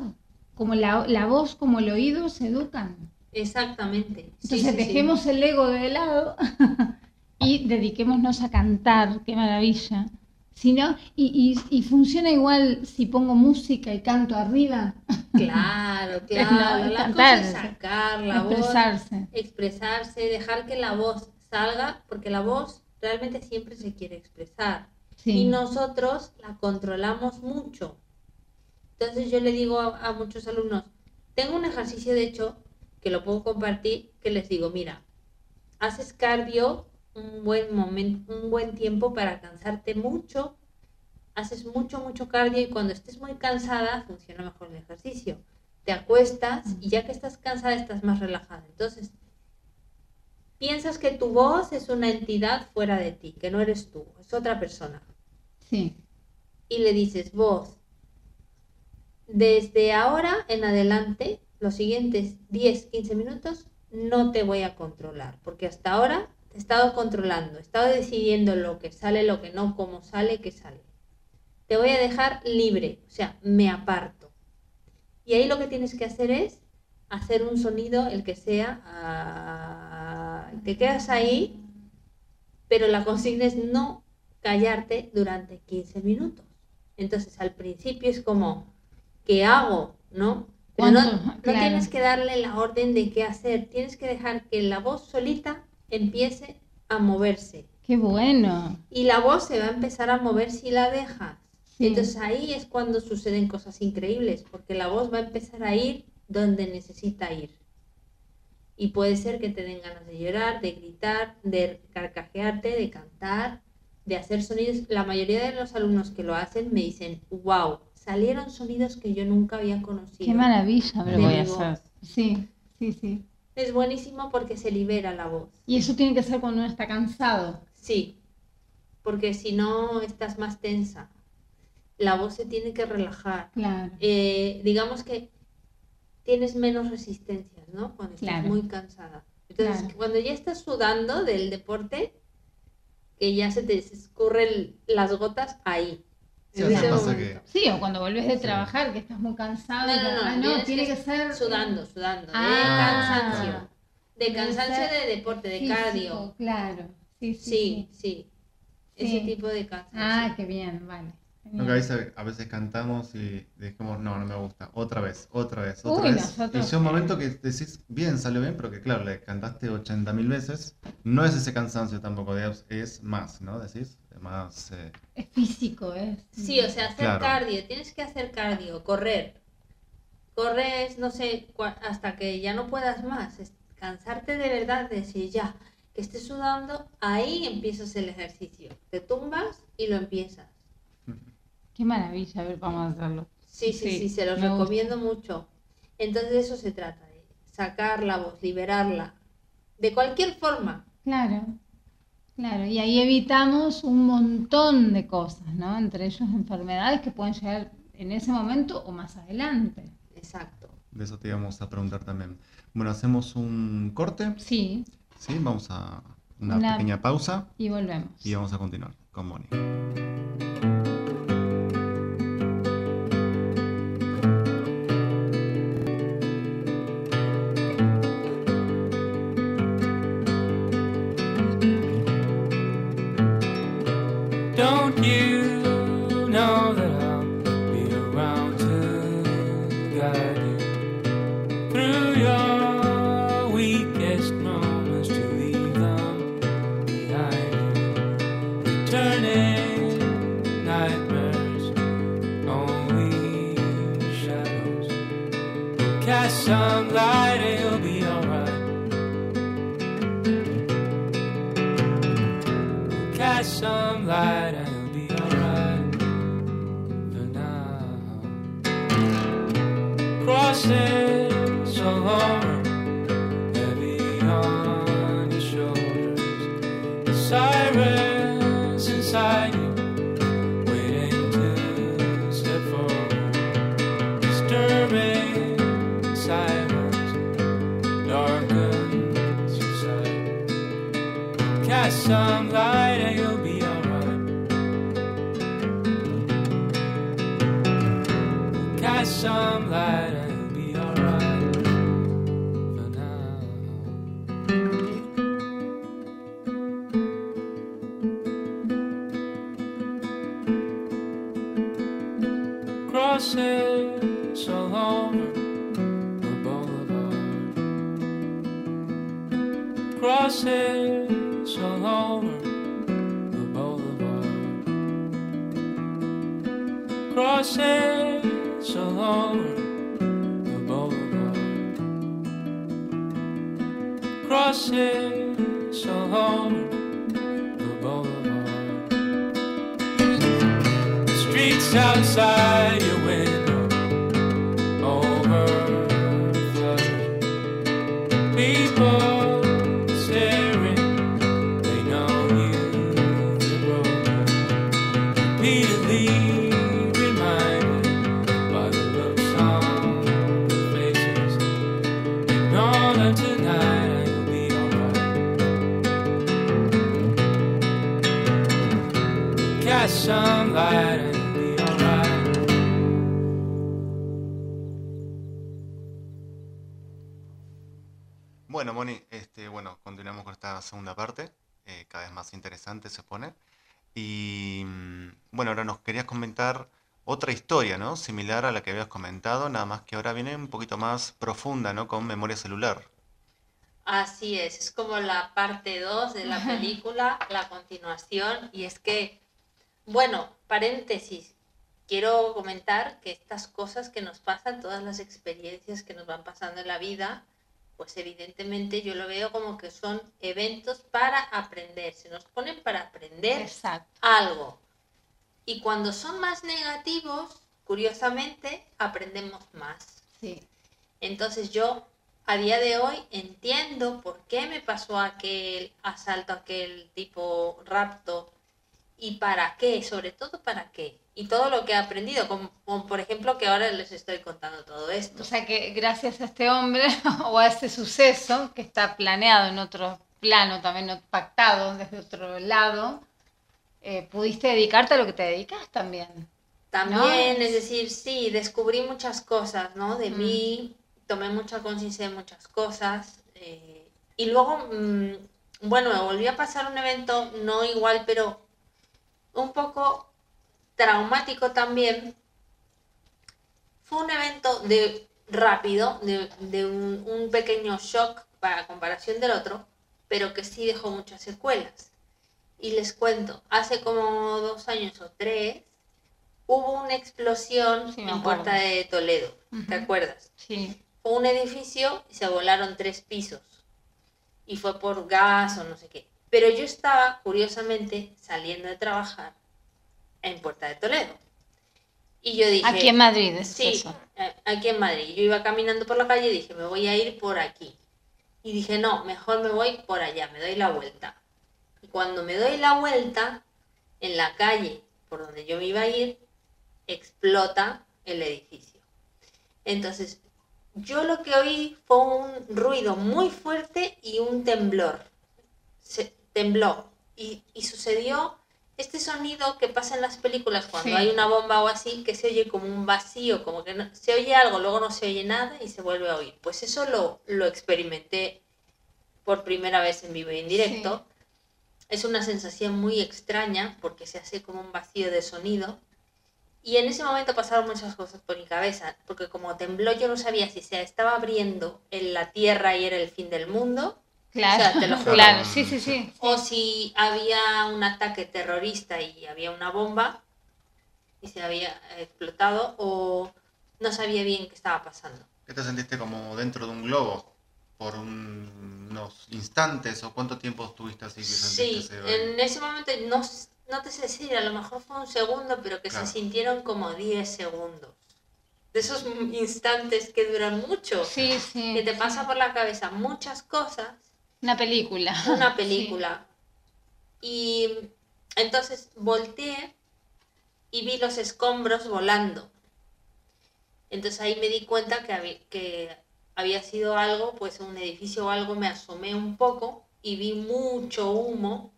[SPEAKER 2] Como la, la voz como el oído se educan.
[SPEAKER 4] Exactamente.
[SPEAKER 2] Entonces
[SPEAKER 4] sí, sí.
[SPEAKER 2] dejemos el ego de lado y dediquémonos a cantar, qué maravilla. Si no, y, y- y funciona igual si pongo música y canto arriba,
[SPEAKER 4] Claro,
[SPEAKER 2] No,
[SPEAKER 4] claro.
[SPEAKER 2] es
[SPEAKER 4] la cosa es sacar la voz,
[SPEAKER 2] expresarse.
[SPEAKER 4] expresarse, dejar que la voz salga, porque la voz realmente siempre se quiere expresar.
[SPEAKER 2] Sí.
[SPEAKER 4] Y nosotros la controlamos mucho. Entonces yo le digo a, a muchos alumnos, tengo un ejercicio de hecho que lo puedo compartir, que les digo, mira, haces cardio un buen momento, un buen tiempo para cansarte mucho, haces mucho, mucho cardio y cuando estés muy cansada funciona mejor el ejercicio. Te acuestas y ya que estás cansada estás más relajada. Entonces, piensas que tu voz es una entidad fuera de ti, que no eres tú, es otra persona.
[SPEAKER 2] Sí.
[SPEAKER 4] Y le dices, voz, desde ahora en adelante, los siguientes 10, 15 minutos, no te voy a controlar, porque hasta ahora te he estado controlando, he estado decidiendo lo que sale, lo que no, cómo sale, qué sale. Te voy a dejar libre, o sea, me aparto. Y ahí lo que tienes que hacer es hacer un sonido, el que sea, ah, te quedas ahí, pero la consigna es no callarte durante 15 minutos. Entonces, al principio es como, ¿qué hago? ¿No? Pero no,
[SPEAKER 2] Claro.
[SPEAKER 4] tienes que darle la orden de qué hacer, tienes que dejar que la voz solita empiece a moverse.
[SPEAKER 2] Qué bueno.
[SPEAKER 4] Y la voz se va a empezar a mover si la dejas.
[SPEAKER 2] Sí.
[SPEAKER 4] Entonces ahí es cuando suceden cosas increíbles, porque la voz va a empezar a ir donde necesita ir. Y puede ser que te den ganas de llorar, de gritar, de carcajearte, de cantar, de hacer sonidos. La mayoría de los alumnos que lo hacen me dicen, wow, salieron sonidos que yo nunca había conocido.
[SPEAKER 2] Qué maravilla,
[SPEAKER 3] De
[SPEAKER 2] lo voy a hacer. Sí, sí, sí.
[SPEAKER 4] Es buenísimo porque se libera la voz.
[SPEAKER 2] Y eso tiene que ser cuando uno está cansado.
[SPEAKER 4] Sí, porque si no estás más tensa. La voz se tiene que relajar.
[SPEAKER 2] Claro.
[SPEAKER 4] Eh, digamos que tienes menos resistencias, ¿no? Cuando estás
[SPEAKER 2] Claro.
[SPEAKER 4] muy cansada. Entonces,
[SPEAKER 2] Claro.
[SPEAKER 4] cuando ya estás sudando del deporte, que ya se te escurren las gotas ahí.
[SPEAKER 3] Sí,
[SPEAKER 4] ese
[SPEAKER 3] pasa
[SPEAKER 2] o cuando volvés de
[SPEAKER 3] Sí.
[SPEAKER 2] trabajar, que estás muy cansado.
[SPEAKER 4] No,
[SPEAKER 2] y
[SPEAKER 4] no, no,
[SPEAKER 2] ah,
[SPEAKER 4] tienes
[SPEAKER 2] tiene
[SPEAKER 4] que
[SPEAKER 2] que ser
[SPEAKER 4] Sudando, sudando, de
[SPEAKER 2] Ah.
[SPEAKER 4] cansancio. De cansancio
[SPEAKER 2] ser
[SPEAKER 4] de deporte, de
[SPEAKER 2] físico,
[SPEAKER 4] cardio.
[SPEAKER 2] Claro. Sí, sí.
[SPEAKER 4] Sí, sí. Ese
[SPEAKER 2] Sí.
[SPEAKER 4] tipo de cansancio.
[SPEAKER 2] Ah, qué bien, vale.
[SPEAKER 3] Lo que a veces, a veces cantamos y decimos, no, no me gusta, otra vez, otra vez, otra
[SPEAKER 2] Uy,
[SPEAKER 3] vez.
[SPEAKER 2] nosotros
[SPEAKER 3] Y llega un momento que decís, bien, salió bien, pero que claro, le cantaste 80.000 veces. No es ese cansancio tampoco, digamos, es más, ¿no? Decís, más... eh,
[SPEAKER 2] Es físico, es.
[SPEAKER 4] Sí, o sea, hacer
[SPEAKER 3] Claro.
[SPEAKER 4] cardio, tienes que hacer cardio, correr. Corres, no sé, hasta que ya no puedas más. es cansarte de verdad, de decir ya, que estés sudando, ahí empiezas el ejercicio. Te tumbas y lo empiezas.
[SPEAKER 2] Qué maravilla, a ver, vamos a hacerlo.
[SPEAKER 4] Sí, sí,
[SPEAKER 2] Sí,
[SPEAKER 4] sí, se los
[SPEAKER 2] gusta.
[SPEAKER 4] recomiendo mucho. Entonces de eso se trata, de sacar la voz, liberarla. De cualquier forma.
[SPEAKER 2] Claro, claro. Y ahí evitamos un montón de cosas, ¿no? Entre ellos enfermedades que pueden llegar en ese momento o más adelante.
[SPEAKER 4] Exacto.
[SPEAKER 3] de eso te íbamos a preguntar también. Bueno, hacemos un corte,
[SPEAKER 2] Sí,
[SPEAKER 3] ¿sí? Vamos a una,
[SPEAKER 2] Una-
[SPEAKER 3] pequeña pausa
[SPEAKER 2] y volvemos.
[SPEAKER 3] y vamos a continuar con Moni.
[SPEAKER 5] some light.
[SPEAKER 3] ¿No? Similar a la que habías comentado, nada más que ahora viene un poquito más profunda, ¿no? Con memoria celular.
[SPEAKER 4] Así es, es como la parte 2 de la película, la continuación, y es que, bueno, paréntesis, quiero comentar que estas cosas que nos pasan, todas las experiencias que nos van pasando en la vida, pues evidentemente yo lo veo como que son eventos para aprender, se nos ponen para aprender
[SPEAKER 2] Exacto.
[SPEAKER 4] algo. Y cuando son más negativos, curiosamente, aprendemos más.
[SPEAKER 2] Sí.
[SPEAKER 4] Entonces yo a día de hoy entiendo por qué me pasó aquel asalto, aquel tipo rapto y para qué, sobre todo para qué. Y todo lo que he aprendido, como, como por ejemplo que ahora les estoy contando todo esto.
[SPEAKER 2] O sea que gracias a este hombre o a este suceso que está planeado en otro plano, también pactado desde otro lado, eh, pudiste dedicarte a lo que te dedicas también.
[SPEAKER 4] También,
[SPEAKER 2] ¿no?
[SPEAKER 4] es decir, sí, descubrí muchas cosas, ¿no? De
[SPEAKER 2] Mm.
[SPEAKER 4] mí, tomé mucha conciencia de muchas cosas. eh, y luego, mm, bueno, me volvió a pasar un evento no igual, pero un poco traumático también. Fue un evento de rápido, de, de un, un pequeño shock para comparación del otro, pero que sí dejó muchas secuelas. Y les cuento, hace como dos años o tres, hubo una explosión
[SPEAKER 2] Sí,
[SPEAKER 4] en. Puerta de Toledo, ¿te acuerdas?
[SPEAKER 2] Sí.
[SPEAKER 4] Fue un edificio y se volaron tres pisos. Y fue por gas o no sé qué. Pero yo estaba, curiosamente, saliendo de trabajar en Puerta de Toledo. Y yo dije...
[SPEAKER 2] Aquí en Madrid es
[SPEAKER 4] Sí,
[SPEAKER 2] eso.
[SPEAKER 4] aquí en Madrid. Yo iba caminando por la calle y dije, me voy a ir por aquí. Y dije, no, mejor me voy por allá, me doy la vuelta. Y cuando me doy la vuelta, en la calle por donde yo me iba a ir, explota el edificio. Entonces, yo lo que oí fue un ruido muy fuerte y un temblor. Se tembló. Y, y sucedió este sonido que pasa en las películas cuando
[SPEAKER 2] Sí.
[SPEAKER 4] hay una bomba o así, que se oye como un vacío, como que no- se oye algo, luego no se oye nada y se vuelve a oír. Pues eso lo, lo experimenté por primera vez en vivo y en directo. Es una sensación muy extraña porque se hace como un vacío de sonido. Y en ese momento pasaron muchas cosas por mi cabeza, porque como tembló yo no sabía si se estaba abriendo en la tierra y era el fin del mundo,
[SPEAKER 2] Claro,
[SPEAKER 4] O sea, te lo juro.
[SPEAKER 2] claro, sí, sí, sí.
[SPEAKER 4] o si había un ataque terrorista y había una bomba y se había explotado, o no sabía bien qué estaba pasando.
[SPEAKER 3] ¿Qué te sentiste como dentro de un globo por un- unos instantes o cuánto tiempo estuviste así que
[SPEAKER 4] Sí,
[SPEAKER 3] ese
[SPEAKER 4] en ese momento no, no te sé decir, a lo mejor fue un segundo, pero que
[SPEAKER 3] Claro.
[SPEAKER 4] se sintieron como 10 segundos. De esos instantes que duran mucho,
[SPEAKER 2] Sí, sí.
[SPEAKER 4] que te pasa por la cabeza muchas cosas,
[SPEAKER 2] Una película.
[SPEAKER 4] una película. Y entonces volteé y vi los escombros volando. Entonces ahí me di cuenta que había, que había sido algo, pues un edificio o algo, me asomé un poco y vi mucho humo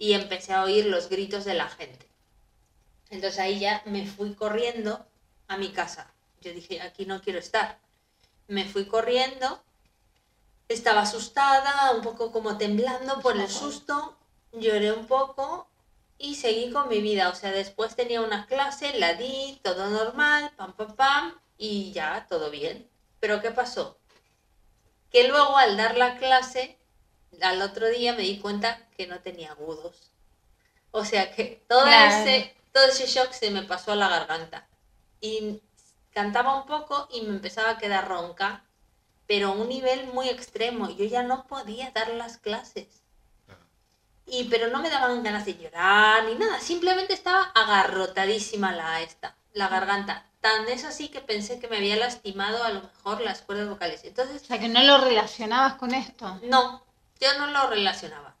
[SPEAKER 4] y empecé a oír los gritos de la gente. Entonces ahí ya me fui corriendo a mi casa. Yo dije, aquí no quiero estar. Me fui corriendo, estaba asustada, un poco como temblando por el susto, lloré un poco y seguí con mi vida. O sea, después tenía una clase, la di, todo normal, pam, pam, pam, y ya, todo bien. Pero ¿qué pasó? Que luego al dar la clase, al otro día me di cuenta que no tenía agudos. O sea que todo,
[SPEAKER 2] Claro.
[SPEAKER 4] ese, todo ese shock se me pasó a la garganta. Y cantaba un poco y me empezaba a quedar ronca, pero a un nivel muy extremo. Yo ya no podía dar las clases. Y pero no me daban ganas de llorar ni nada, simplemente estaba agarrotadísima la esta, la garganta. Tan es así que pensé que me había lastimado a lo mejor las cuerdas vocales. Entonces
[SPEAKER 2] O sea, que no lo relacionabas con esto.
[SPEAKER 4] no, yo no lo relacionaba.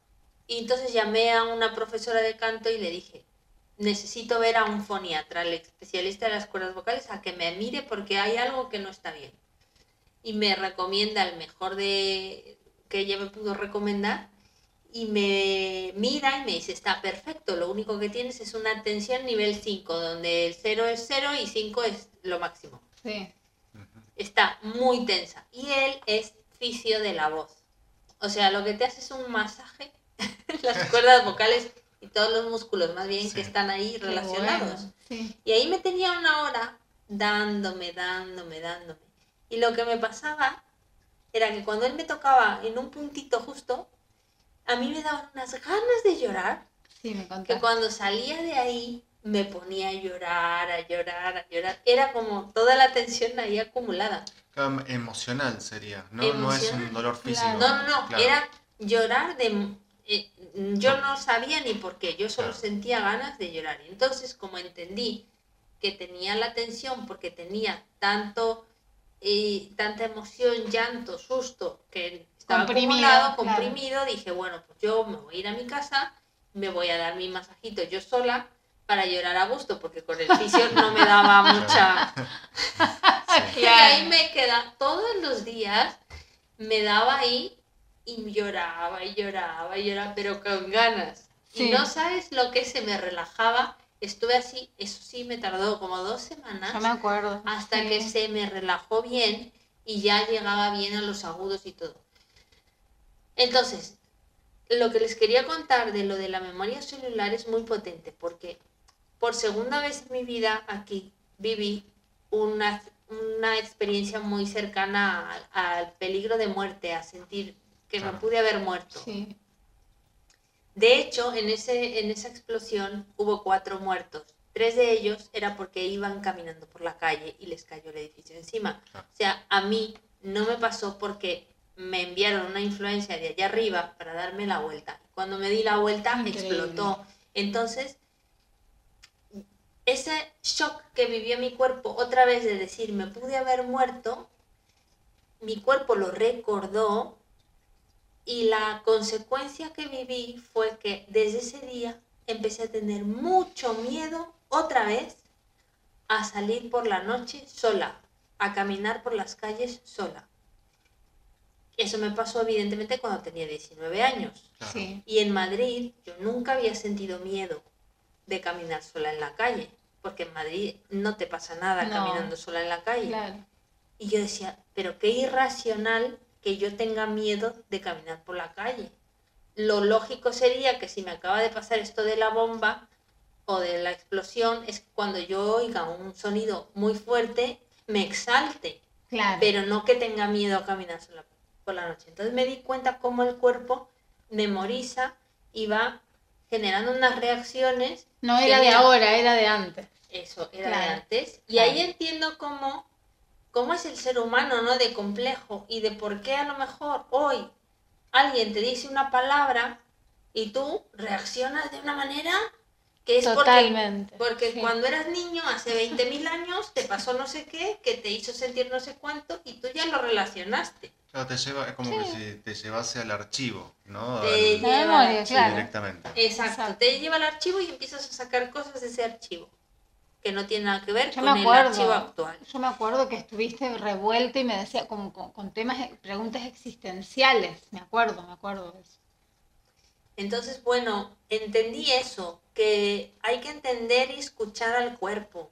[SPEAKER 4] Y entonces llamé a una profesora de canto y le dije, necesito ver a un foniatra, el especialista de las cuerdas vocales, a que me mire porque hay algo que no está bien. Y me recomienda el mejor de que ella me pudo recomendar y me mira y me dice, está perfecto, lo único que tienes es una tensión nivel 5, donde el 0 es 0 y 5 es lo máximo
[SPEAKER 2] Sí.
[SPEAKER 4] está muy tensa. Y él es fisio de la voz. O sea, lo que te hace es un masaje las cuerdas vocales y todos los músculos más bien
[SPEAKER 3] Sí.
[SPEAKER 4] que están ahí relacionados.
[SPEAKER 2] bueno, Sí.
[SPEAKER 4] Y ahí me tenía una hora dándome, dándome, dándome. Y lo que me pasaba era que cuando él me tocaba en un puntito justo, a mí me daban unas ganas de llorar
[SPEAKER 2] Sí, me
[SPEAKER 4] que
[SPEAKER 2] contaste.
[SPEAKER 4] cuando salía de ahí me ponía a llorar, a llorar, a llorar. Era como toda la tensión ahí acumulada.
[SPEAKER 3] Claro, Emocional sería, ¿no? No es
[SPEAKER 4] Emocional.
[SPEAKER 3] un dolor físico.
[SPEAKER 2] Claro.
[SPEAKER 4] No, no, no,
[SPEAKER 3] Claro.
[SPEAKER 4] era llorar de... eh, yo no sabía ni por qué, yo solo
[SPEAKER 3] Claro.
[SPEAKER 4] sentía ganas de llorar. Y entonces, como entendí que tenía la tensión porque tenía tanto, eh, tanta emoción, llanto, susto, que estaba
[SPEAKER 2] Comprimido,
[SPEAKER 4] acumulado,
[SPEAKER 2] claro.
[SPEAKER 4] comprimido, dije, bueno, pues yo me voy a ir a mi casa, me voy a dar mi masajito yo sola para llorar a gusto, porque con el fisio no me daba mucha... Y ahí me queda todos los días, me daba ahí y lloraba y lloraba y lloraba, pero con ganas.
[SPEAKER 2] Sí.
[SPEAKER 4] Y no sabes lo que se me relajaba. Estuve así, eso sí me tardó como dos semanas
[SPEAKER 2] Yo me acuerdo.
[SPEAKER 4] hasta
[SPEAKER 2] sí.
[SPEAKER 4] que se me relajó bien y ya llegaba bien a los agudos y todo. Entonces, lo que les quería contar de lo de la memoria celular es muy potente porque por segunda vez en mi vida aquí viví una, una experiencia muy cercana al, al peligro de muerte, a sentir que me pude haber muerto.
[SPEAKER 2] Sí.
[SPEAKER 4] De hecho, en, ese, en esa explosión hubo cuatro muertos. Tres de ellos era porque iban caminando por la calle y les cayó el edificio encima.
[SPEAKER 3] Ah.
[SPEAKER 4] O sea, a mí no me pasó porque me enviaron una influencia de allá arriba para darme la vuelta. Cuando me di la vuelta,
[SPEAKER 2] Increíble.
[SPEAKER 4] explotó. Entonces, ese shock que vivió mi cuerpo otra vez de decir, me pude haber muerto, mi cuerpo lo recordó y la consecuencia que viví fue que desde ese día empecé a tener mucho miedo otra vez a salir por la noche sola, a caminar por las calles sola. Eso me pasó evidentemente cuando tenía 19 años.
[SPEAKER 3] Claro.
[SPEAKER 2] Sí.
[SPEAKER 4] Y en Madrid yo nunca había sentido miedo de caminar sola en la calle, porque en Madrid no te pasa nada
[SPEAKER 2] No.
[SPEAKER 4] caminando sola en la calle.
[SPEAKER 2] Claro.
[SPEAKER 4] Y yo decía, pero qué irracional que yo tenga miedo de caminar por la calle. Lo lógico sería que si me acaba de pasar esto de la bomba o de la explosión, es cuando yo oiga un sonido muy fuerte, me exalte,
[SPEAKER 2] Claro.
[SPEAKER 4] pero no que tenga miedo a caminar sola por la noche. Entonces me di cuenta cómo el cuerpo memoriza y va generando unas reacciones.
[SPEAKER 2] no era de ahora, era de antes.
[SPEAKER 4] Eso, era de antes. Y
[SPEAKER 2] Claro.
[SPEAKER 4] ahí entiendo cómo, cómo es el ser humano, ¿no? De complejo y de por qué a lo mejor hoy alguien te dice una palabra y tú reaccionas de una manera que es porque,
[SPEAKER 2] Totalmente.
[SPEAKER 4] porque
[SPEAKER 2] sí.
[SPEAKER 4] cuando eras niño, hace 20.000 años, te pasó no sé qué, que te hizo sentir no sé cuánto y tú ya lo relacionaste.
[SPEAKER 3] Claro, te lleva, es como que si te llevase al archivo, ¿no?
[SPEAKER 4] Te
[SPEAKER 3] Al-
[SPEAKER 4] lleva-
[SPEAKER 2] memoria,
[SPEAKER 3] sí,
[SPEAKER 2] claro.
[SPEAKER 3] directamente.
[SPEAKER 4] Exacto,
[SPEAKER 2] Exacto.
[SPEAKER 4] te lleva al archivo y empiezas a sacar cosas de ese archivo que no tiene nada que ver
[SPEAKER 2] Yo
[SPEAKER 4] con
[SPEAKER 2] me
[SPEAKER 4] el archivo
[SPEAKER 2] acuerdo,
[SPEAKER 4] actual.
[SPEAKER 2] yo me acuerdo que estuviste revuelta y me decía como con, con temas, preguntas existenciales. Me acuerdo, me acuerdo de eso.
[SPEAKER 4] Entonces, bueno, entendí eso, que hay que entender y escuchar al cuerpo.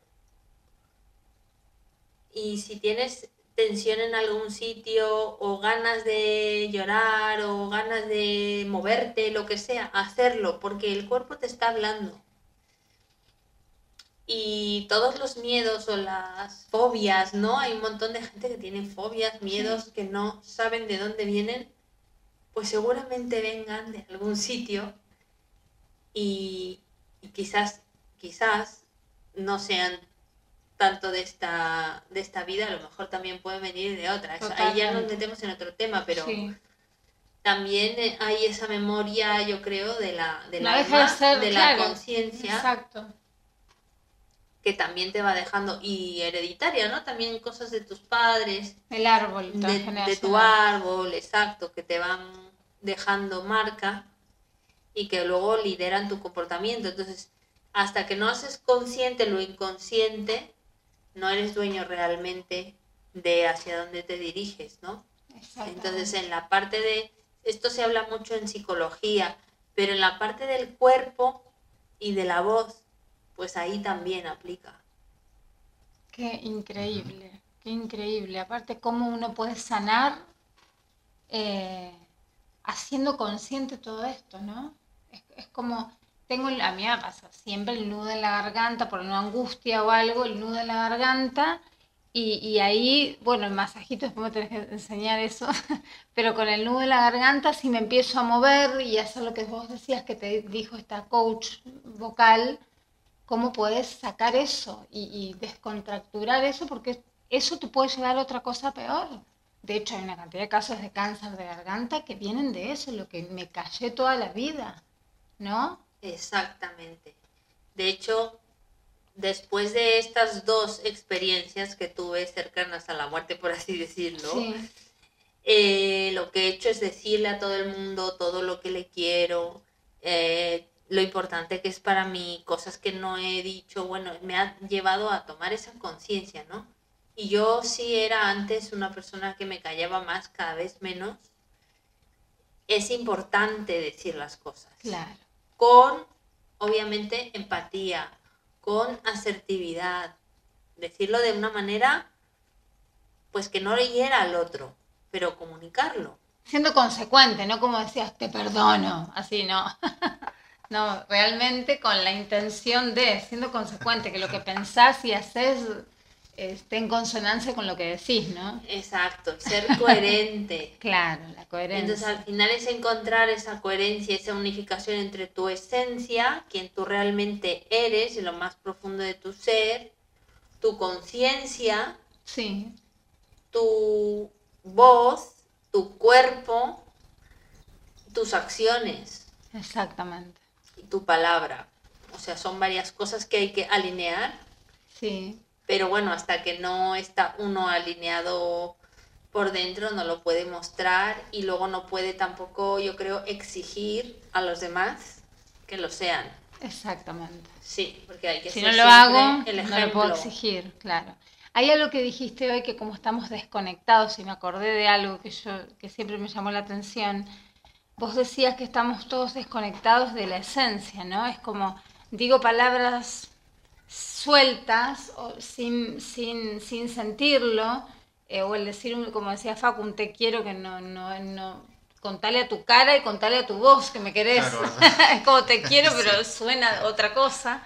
[SPEAKER 4] y si tienes tensión en algún sitio o ganas de llorar o ganas de moverte, lo que sea, hacerlo, porque el cuerpo te está hablando. Y todos los miedos o las fobias, ¿no? Hay un montón de gente que tiene fobias, miedos que no saben de dónde vienen, pues seguramente vengan de algún sitio y, y quizás, quizás no sean tanto de esta, de esta vida, a lo mejor también pueden venir de otra. Eso- ahí ya nos metemos en otro tema, pero
[SPEAKER 2] Sí.
[SPEAKER 4] también eh, hay esa memoria, yo creo, de la, del
[SPEAKER 2] No deja de ser,
[SPEAKER 4] de
[SPEAKER 2] claro,
[SPEAKER 4] la conciencia,
[SPEAKER 2] Exacto.
[SPEAKER 4] Que también te va dejando, y hereditaria, ¿no? También cosas de tus padres,
[SPEAKER 2] El árbol
[SPEAKER 4] de, de tu árbol, exacto, que te van dejando marca y que luego lideran tu comportamiento. Entonces, hasta que no haces consciente lo inconsciente, no eres dueño realmente de hacia dónde te diriges, ¿no? Entonces, en la parte de, esto se habla mucho en psicología, pero en la parte del cuerpo y de la voz, pues ahí también aplica.
[SPEAKER 2] Qué increíble, qué increíble. Aparte, cómo uno puede sanar eh, haciendo consciente todo esto, ¿no? Es, como, tengo, a mí me pasa siempre el nudo en la garganta, por una angustia o algo, el nudo en la garganta, y, y ahí, bueno, el masajito, después me tenés que enseñar eso, pero con el nudo en la garganta, si me empiezo a mover y hacer lo que vos decías que te dijo esta coach vocal, cómo puedes sacar eso y, y descontracturar eso, porque eso te puede llevar a otra cosa peor. De hecho, hay una cantidad de casos de cáncer de garganta que vienen de eso, lo que me callé toda la vida, ¿no?
[SPEAKER 4] Exactamente. De hecho, después de estas dos experiencias que tuve cercanas a la muerte, por así decirlo,
[SPEAKER 2] Sí,
[SPEAKER 4] eh, lo que he hecho es decirle a todo el mundo todo lo que le quiero, eh, lo importante que es para mí, cosas que no he dicho, bueno, me ha llevado a tomar esa conciencia, ¿no? Y yo sí era antes una persona que me callaba más, cada vez menos. Es importante decir las cosas
[SPEAKER 2] claro.
[SPEAKER 4] con, obviamente, empatía, con asertividad, decirlo de una manera, pues que no le hiera al otro, pero comunicarlo.
[SPEAKER 2] Siendo consecuente, no como decías, te perdono, así no. No, realmente con la intención de, siendo consecuente, que lo que pensás y haces esté en consonancia con lo que decís, ¿no?
[SPEAKER 4] Exacto, ser coherente.
[SPEAKER 2] Claro, la coherencia.
[SPEAKER 4] Entonces al final es encontrar esa coherencia, esa unificación entre tu esencia, quien tú realmente eres, en lo más profundo de tu ser, tu conciencia,
[SPEAKER 2] Sí,
[SPEAKER 4] tu voz, tu cuerpo, tus acciones
[SPEAKER 2] exactamente.
[SPEAKER 4] Tu palabra. O sea, son varias cosas que hay que alinear,
[SPEAKER 2] Sí,
[SPEAKER 4] pero bueno, hasta que no está uno alineado por dentro no lo puede mostrar y luego no puede tampoco, yo creo, exigir a los demás que lo sean.
[SPEAKER 2] exactamente.
[SPEAKER 4] Sí, porque hay que
[SPEAKER 2] Si
[SPEAKER 4] ser
[SPEAKER 2] no lo hago,
[SPEAKER 4] el
[SPEAKER 2] no lo puedo exigir, claro. Hay algo que dijiste hoy que como estamos desconectados y me acordé de algo que yo que siempre me llamó la atención. Vos decías que estamos todos desconectados de la esencia, ¿no? Es como digo palabras sueltas o sin, sin, sin sentirlo, eh, o el decir, como decía Facu, un te quiero que no, no, no, contale a tu cara y contale a tu voz que me querés.
[SPEAKER 3] Claro.
[SPEAKER 2] es como te quiero, pero suena otra cosa.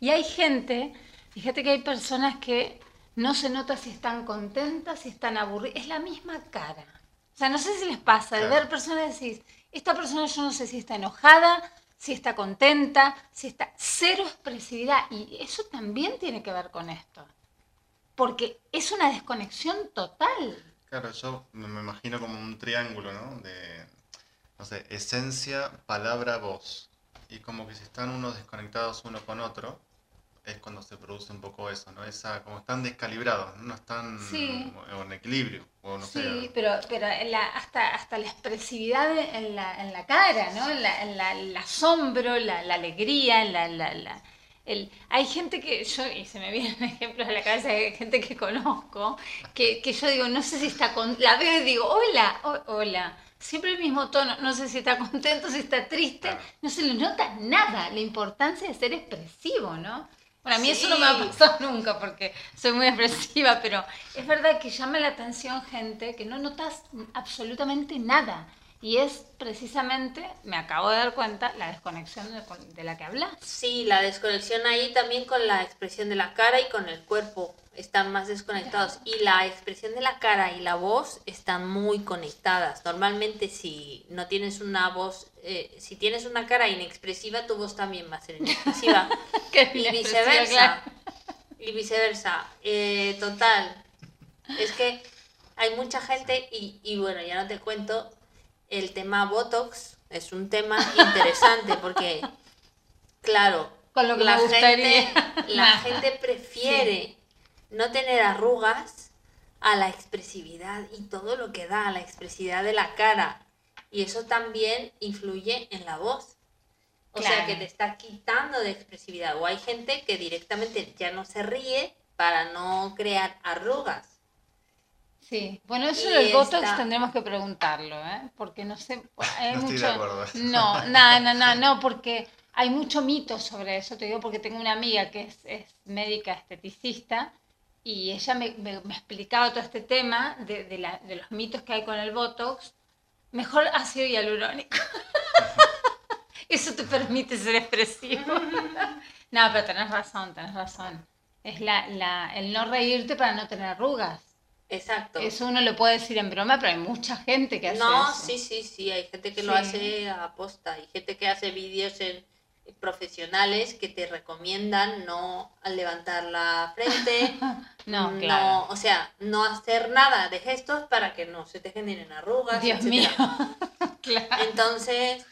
[SPEAKER 2] Y hay gente, fíjate que hay personas que no se nota si están contentas, si están aburridas, es la misma cara. O sea, no sé si les pasa de
[SPEAKER 3] Claro.
[SPEAKER 2] ver personas y decís, esta persona yo no sé si está enojada, si está contenta, si está cero expresividad. Y eso también tiene que ver con esto. Porque es una desconexión total.
[SPEAKER 3] Claro, yo me imagino como un triángulo, ¿no? De, no sé, esencia, palabra, voz. Y como que si están unos desconectados uno con otro, es cuando se produce un poco eso, ¿no? Esa, como están descalibrados, no están
[SPEAKER 2] Sí.
[SPEAKER 3] en equilibrio, o no
[SPEAKER 2] Sí, pero, pero en la- hasta, hasta la expresividad en la, en la cara, ¿no? En la, en la- el asombro, la, la alegría, la, la, la- el... hay gente que yo, y se me vienen ejemplos a la cabeza de gente que conozco, que, que yo digo, no sé si está con... La veo y digo, hola, ho- hola. Siempre el mismo tono, no sé si está contento, si está triste, no se le nota nada, la importancia de ser expresivo, ¿no? Bueno, a mí eso no me ha pasado nunca porque soy muy expresiva, pero es verdad que llama la atención gente que no notas absolutamente nada. Y es precisamente, me acabo de dar cuenta, la desconexión de, de la que hablas.
[SPEAKER 4] Sí, la desconexión ahí también con la expresión de la cara y con el cuerpo están más desconectados. Y la expresión de la cara y la voz están muy conectadas. Normalmente si no tienes una voz, eh, si tienes una cara inexpresiva, tu voz también va a ser inexpresiva. Y viceversa. Y viceversa. Eh, total. Es que hay mucha gente y, y bueno, ya no te cuento, el tema Botox es un tema interesante porque, claro,
[SPEAKER 2] Con lo que
[SPEAKER 4] la, gente, la gente prefiere no tener arrugas a la expresividad y todo lo que da a la expresividad de la cara. Y eso también influye en la voz. O sea que te está quitando de expresividad. O hay gente que directamente ya no se ríe para no crear arrugas.
[SPEAKER 2] Sí, bueno, eso
[SPEAKER 4] Y
[SPEAKER 2] del Botox tendremos que preguntarlo, ¿eh? Porque no sé, hay
[SPEAKER 3] No estoy
[SPEAKER 2] mucho...
[SPEAKER 3] de acuerdo.
[SPEAKER 2] No, no, no, no, no, porque hay mucho mito sobre eso, te digo, porque tengo una amiga que es, es médica esteticista y ella me, me- me explicaba todo este tema de, de la- de los mitos que hay con el Botox. Mejor ácido hialurónico. Eso te permite ser expresivo. No, pero tenés razón, tenés razón. Es la, la, el no reírte para no tener arrugas.
[SPEAKER 4] Exacto.
[SPEAKER 2] Eso uno lo puede decir en broma, pero hay mucha gente que hace
[SPEAKER 4] No,
[SPEAKER 2] eso.
[SPEAKER 4] sí, sí, sí, hay gente que lo hace a posta, hay gente que hace vídeos en profesionales que te recomiendan no levantar la frente,
[SPEAKER 2] No, claro.
[SPEAKER 4] o sea, no hacer nada de gestos para que no se te generen arrugas,
[SPEAKER 2] Dios
[SPEAKER 4] etcétera.
[SPEAKER 2] mío. claro.
[SPEAKER 4] Entonces,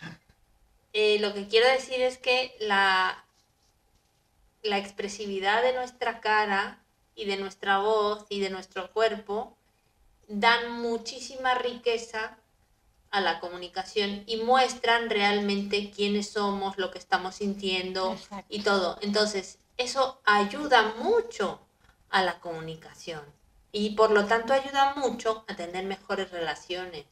[SPEAKER 4] eh, lo que quiero decir es que la, la expresividad de nuestra cara y de nuestra voz y de nuestro cuerpo dan muchísima riqueza a la comunicación y muestran realmente quiénes somos, lo que estamos sintiendo
[SPEAKER 2] Exacto.
[SPEAKER 4] y todo. Entonces, eso ayuda mucho a la comunicación y por lo tanto ayuda mucho a tener mejores relaciones.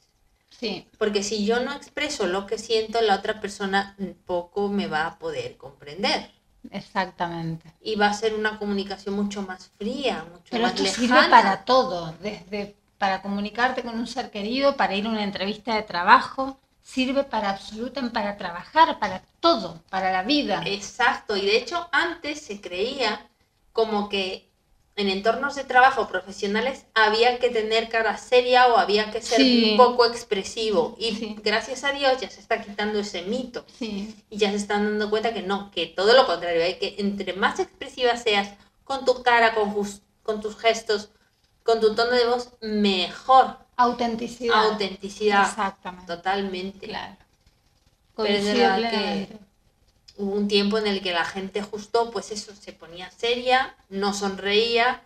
[SPEAKER 2] Sí,
[SPEAKER 4] Porque si yo no expreso lo que siento, la otra persona poco me va a poder comprender.
[SPEAKER 2] Exactamente.
[SPEAKER 4] Y va a ser una comunicación mucho más fría, mucho
[SPEAKER 2] Pero
[SPEAKER 4] más
[SPEAKER 2] esto
[SPEAKER 4] lejana.
[SPEAKER 2] sirve para todo, desde para comunicarte con un ser querido, para ir a una entrevista de trabajo, sirve para absolutamente para trabajar, para todo, para la vida.
[SPEAKER 4] Exacto. Y de hecho, antes se creía como que en entornos de trabajo profesionales había que tener cara seria o había que ser
[SPEAKER 2] Sí.
[SPEAKER 4] un poco expresivo. Y
[SPEAKER 2] Sí.
[SPEAKER 4] gracias a Dios ya se está quitando ese mito.
[SPEAKER 2] Sí,
[SPEAKER 4] y ya se están dando cuenta que no, que todo lo contrario, hay que entre más expresiva seas con tu cara, con, con tus gestos, con tu tono de voz, mejor
[SPEAKER 2] autenticidad.
[SPEAKER 4] autenticidad.
[SPEAKER 2] Exactamente.
[SPEAKER 4] Totalmente.
[SPEAKER 2] Claro.
[SPEAKER 4] Pero es verdad que-. Hubo un tiempo en el que la gente justo, pues eso, se ponía seria, no sonreía,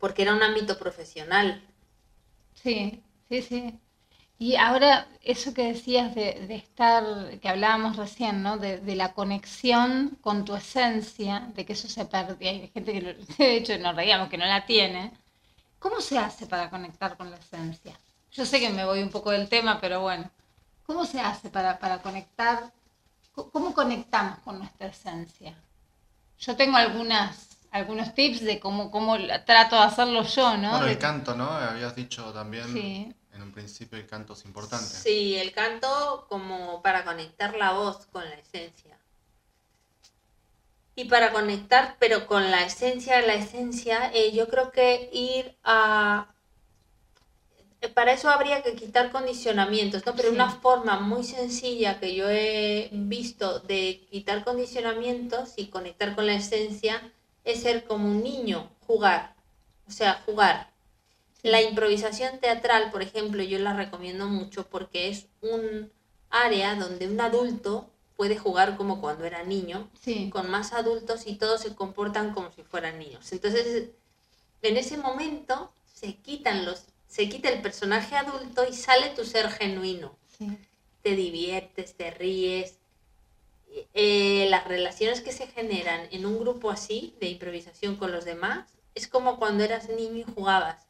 [SPEAKER 4] porque era un ámbito profesional.
[SPEAKER 2] Sí, sí, sí. Y ahora, eso que decías de, de estar, que hablábamos recién, ¿no? De, de la conexión con tu esencia, de que eso se pierde. Hay gente que, lo- de hecho, nos reíamos que no la tiene. ¿Cómo se hace para conectar con la esencia? Yo sé que me voy un poco del tema, pero bueno. ¿Cómo se hace para, para conectar? ¿Cómo conectamos con nuestra esencia? Yo tengo algunas, algunos tips de cómo, cómo trato de hacerlo yo, ¿no?
[SPEAKER 3] Bueno, el canto, ¿no? Habías dicho también
[SPEAKER 2] Sí.
[SPEAKER 3] en un principio el canto es importante.
[SPEAKER 4] Sí, el canto como para conectar la voz con la esencia. Y para conectar, pero con la esencia, la esencia, eh, yo creo que ir a... Para eso habría que quitar condicionamientos, ¿no? Pero
[SPEAKER 2] Sí.
[SPEAKER 4] una forma muy sencilla que yo he visto de quitar condicionamientos y conectar con la esencia es ser como un niño, jugar. O sea, jugar. La improvisación teatral, por ejemplo, yo la recomiendo mucho porque es un área donde un adulto puede jugar como cuando era niño,
[SPEAKER 2] Sí.
[SPEAKER 4] con más adultos y todos se comportan como si fueran niños. Entonces, en ese momento se quitan los, se quita el personaje adulto y sale tu ser genuino.
[SPEAKER 2] Sí.
[SPEAKER 4] Te diviertes, te ríes. Eh, las relaciones que se generan en un grupo así de improvisación con los demás es como cuando eras niño y jugabas.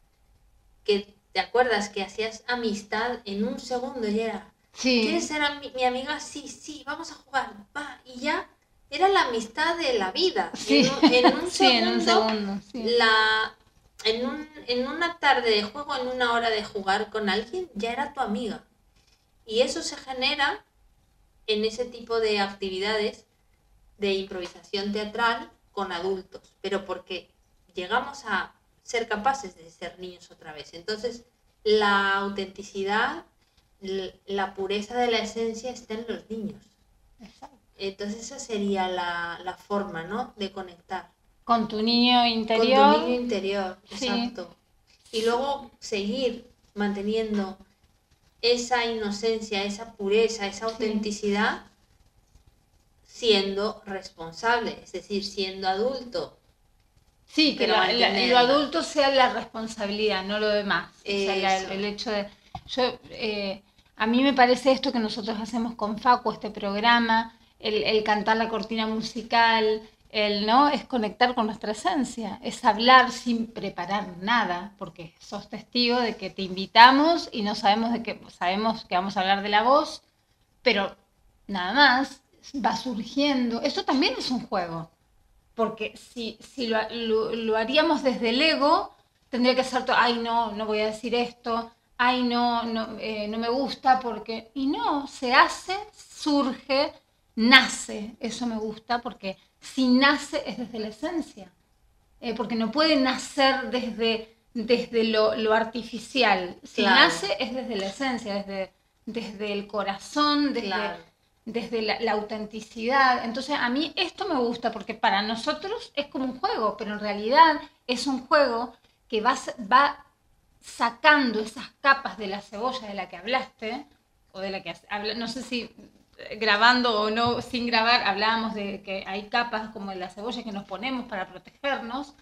[SPEAKER 4] Que te acuerdas que hacías amistad en un segundo y era,
[SPEAKER 2] Sí.
[SPEAKER 4] ¿quieres ser mi amiga? Sí, sí, vamos a jugar, va, y ya era la amistad de la vida.
[SPEAKER 2] Sí,
[SPEAKER 4] En, un, en un
[SPEAKER 2] sí, en un
[SPEAKER 4] segundo,
[SPEAKER 2] segundo.
[SPEAKER 4] la, en, un, en una tarde de juego, en una hora de jugar con alguien, ya era tu amiga. Y eso se genera en ese tipo de actividades de improvisación teatral con adultos, pero porque llegamos a ser capaces de ser niños otra vez. Entonces, la autenticidad, la pureza de la esencia está en los niños.
[SPEAKER 2] Exacto.
[SPEAKER 4] Entonces, esa sería la, la forma, ¿no? De conectar.
[SPEAKER 2] Con tu niño
[SPEAKER 4] Con
[SPEAKER 2] interior.
[SPEAKER 4] tu niño interior,
[SPEAKER 2] Sí.
[SPEAKER 4] exacto. Y luego seguir manteniendo esa inocencia, esa pureza, esa
[SPEAKER 2] Sí.
[SPEAKER 4] autenticidad, siendo responsable, es decir, siendo adulto.
[SPEAKER 2] Sí, que la- la- lo adulto sea la responsabilidad, no lo demás. O sea, la-
[SPEAKER 4] Eso.
[SPEAKER 2] el hecho de... Yo, eh, a mí me parece esto que nosotros hacemos con Facu, este programa, el, el cantar la cortina musical, el no es conectar con nuestra esencia, es hablar sin preparar nada, porque sos testigo de que te invitamos y no sabemos de qué, sabemos que vamos a hablar de la voz, pero nada más va surgiendo. Eso también es un juego. Porque si, si lo, lo- haríamos desde el ego, tendría que ser todo, ay no, no voy a decir esto, ay no, no, eh, no me gusta porque... Y no, se hace, surge, nace, eso me gusta, porque si nace es desde la esencia, Eh, porque no puede nacer desde, desde lo, lo artificial, si
[SPEAKER 4] Claro.
[SPEAKER 2] nace es desde la esencia, desde, desde el corazón, desde,
[SPEAKER 4] Claro.
[SPEAKER 2] desde la, la autenticidad. Entonces a mí esto me gusta porque para nosotros es como un juego, pero en realidad es un juego que va, va sacando esas capas de la cebolla de la que hablaste, o de la que habla- no sé si grabando o no, sin grabar, hablábamos de que hay capas como la cebolla que nos ponemos para protegernos,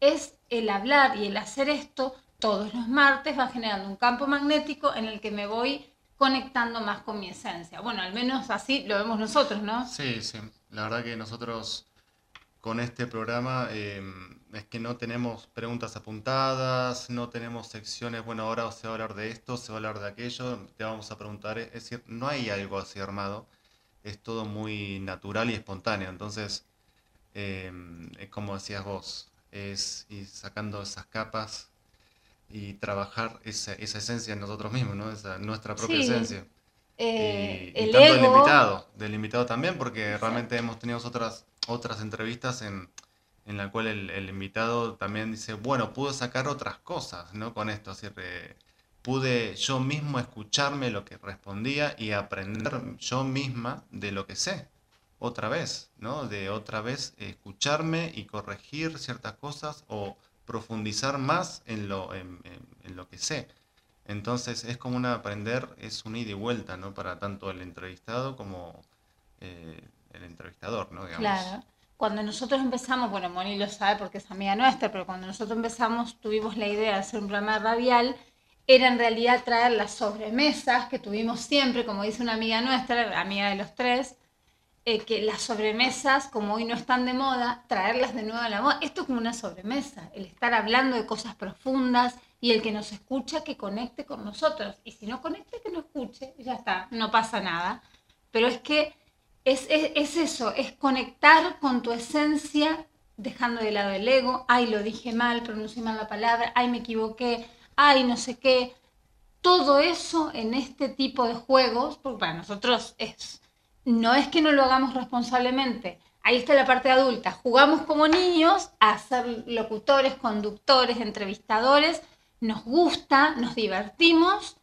[SPEAKER 2] es el hablar y el hacer esto todos los martes va generando un campo magnético en el que me voy conectando más con mi esencia. Bueno, al menos así lo vemos nosotros, ¿no?
[SPEAKER 3] Sí, sí. La verdad que nosotros con este programa eh, es que no tenemos preguntas apuntadas, no tenemos secciones, bueno, ahora se va a hablar de esto, se va a hablar de aquello, te vamos a preguntar. Es decir, no hay algo así armado, es todo muy natural y espontáneo. Entonces, eh, es como decías vos, es ir sacando esas capas y trabajar esa, esa esencia en nosotros mismos, ¿no? Esa, nuestra propia
[SPEAKER 2] Sí.
[SPEAKER 3] esencia.
[SPEAKER 2] Eh,
[SPEAKER 3] Y, y
[SPEAKER 2] el
[SPEAKER 3] tanto del invitado, del invitado también, porque
[SPEAKER 2] Exacto.
[SPEAKER 3] realmente hemos tenido otras, otras entrevistas en, en la cual el, invitado también dice, bueno, pude sacar otras cosas, ¿no? Con esto, así que pude yo mismo escucharme lo que respondía y aprender yo misma de lo que sé, otra vez, ¿no? De otra vez escucharme y corregir ciertas cosas o profundizar más en lo, en, lo que sé. Entonces es como un aprender, es un ida y vuelta, ¿no? Para tanto el entrevistado como eh, el entrevistador, ¿no? Digamos.
[SPEAKER 2] Claro. Cuando nosotros empezamos, bueno, Moni lo sabe porque es amiga nuestra, pero cuando nosotros empezamos tuvimos la idea de hacer un programa radial, era en realidad traer las sobremesas que tuvimos siempre, como dice una amiga nuestra, amiga de los tres, eh, que las sobremesas, como hoy no están de moda, traerlas de nuevo a la moda. Esto es como una sobremesa, el estar hablando de cosas profundas y el que nos escucha que conecte con nosotros. Y si no conecte, que no escuche, ya está, no pasa nada. Pero es que es, es- es eso, es conectar con tu esencia, dejando de lado el ego, ay, lo dije mal, pronuncié mal la palabra, ay, me equivoqué, ay, no sé qué. Todo eso en este tipo de juegos, porque para nosotros es, no es que no lo hagamos responsablemente, ahí está la parte adulta, jugamos como niños a ser locutores, conductores, entrevistadores, nos gusta, nos divertimos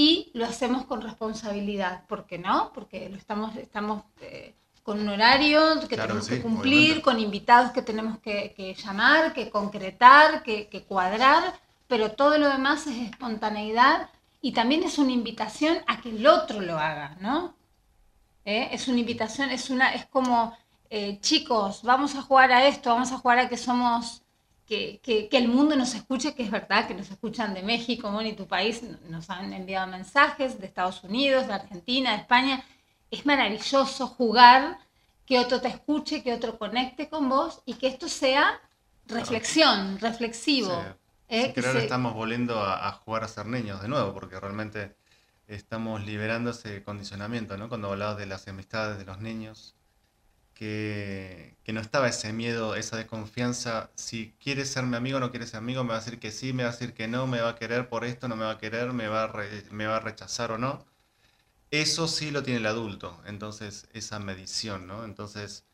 [SPEAKER 2] y lo hacemos con responsabilidad. ¿Por qué no? Porque lo estamos, estamos eh, con un horario que
[SPEAKER 3] Claro que
[SPEAKER 2] tenemos
[SPEAKER 3] sí,
[SPEAKER 2] que cumplir,
[SPEAKER 3] obviamente.
[SPEAKER 2] con invitados que tenemos que, que llamar, que concretar, que, que cuadrar, pero todo lo demás es espontaneidad y también es una invitación a que el otro lo haga, ¿no? ¿Eh? Es una invitación, es una, es como, eh, chicos, vamos a jugar a esto, vamos a jugar a que somos, que, que- que el mundo nos escuche, que es verdad, que nos escuchan de México, Moni, tu país, nos han enviado mensajes de Estados Unidos, de Argentina, de España. Es maravilloso jugar, que otro te escuche, que otro conecte con vos y que esto sea reflexión, reflexivo.
[SPEAKER 3] Sí.
[SPEAKER 2] ¿eh? Que se-
[SPEAKER 3] estamos volviendo a, a jugar a ser niños de nuevo, porque realmente estamos liberando ese condicionamiento, ¿no? Cuando hablabas de las amistades de los niños, que, que no estaba ese miedo, esa desconfianza. Si quiere ser mi amigo o no quiere ser amigo, me va a decir que sí, me va a decir que no, me va a querer por esto, no me va a querer, me va a, re- me va a rechazar o no. Eso sí lo tiene el adulto, entonces esa medición, ¿no? Entonces,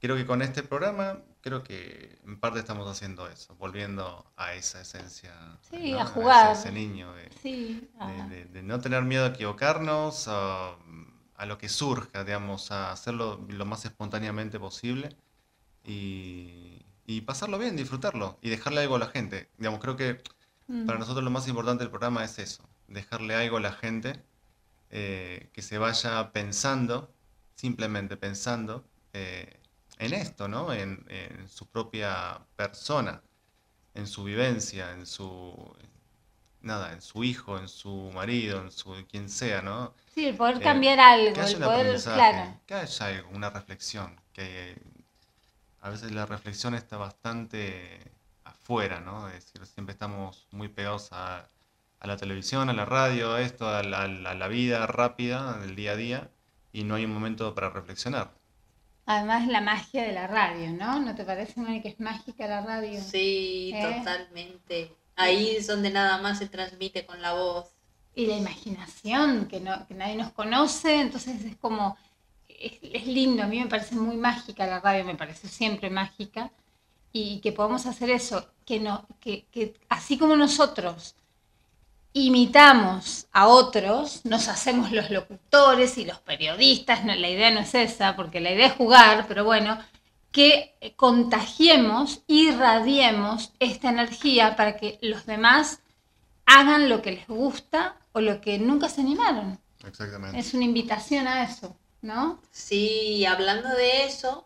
[SPEAKER 3] creo que con este programa, creo que en parte estamos haciendo eso, volviendo a esa esencia,
[SPEAKER 2] Sí,
[SPEAKER 3] ¿no?
[SPEAKER 2] a
[SPEAKER 3] ese-
[SPEAKER 2] jugar.
[SPEAKER 3] ese niño, de,
[SPEAKER 2] Sí,
[SPEAKER 3] de- de- de no tener miedo a equivocarnos, a, a lo que surja, digamos, a hacerlo lo más espontáneamente posible y, y pasarlo bien, disfrutarlo y dejarle algo a la gente. Digamos, creo que
[SPEAKER 2] mm.
[SPEAKER 3] para nosotros lo más importante del programa es eso, dejarle algo a la gente eh, que se vaya pensando, simplemente pensando eh, en esto, ¿no? En, en su propia persona, en su vivencia, en su, nada, en su hijo, en su marido, en su quien sea, ¿no?
[SPEAKER 2] Sí, el poder
[SPEAKER 3] Eh,
[SPEAKER 2] cambiar algo,
[SPEAKER 3] que haya
[SPEAKER 2] el poder, claro.
[SPEAKER 3] que haya algo, una reflexión, que a veces la reflexión está bastante afuera, ¿no? Es decir, siempre estamos muy pegados a, a la televisión, a la radio, a esto, a la, a la- a la vida rápida del día a día, y no hay un momento para reflexionar.
[SPEAKER 2] Además la magia de la radio, ¿no? ¿No te parece, Mari, que es mágica la radio?
[SPEAKER 4] Sí,
[SPEAKER 2] ¿Eh?
[SPEAKER 4] totalmente. Ahí es donde nada más se transmite con la voz.
[SPEAKER 2] Y la imaginación, que, no, que nadie nos conoce, entonces es como, es, lindo, a mí me parece muy mágica la radio, me parece siempre mágica, y que podamos hacer eso, que, no, que, que así como nosotros imitamos a otros, nos hacemos los locutores y los periodistas, la idea no es esa, porque la idea es jugar, pero bueno, que eh, contagiemos, irradiemos esta energía para que los demás hagan lo que les gusta o lo que nunca se animaron.
[SPEAKER 3] Exactamente.
[SPEAKER 2] Es una invitación a eso, ¿no?
[SPEAKER 4] Sí, hablando de eso,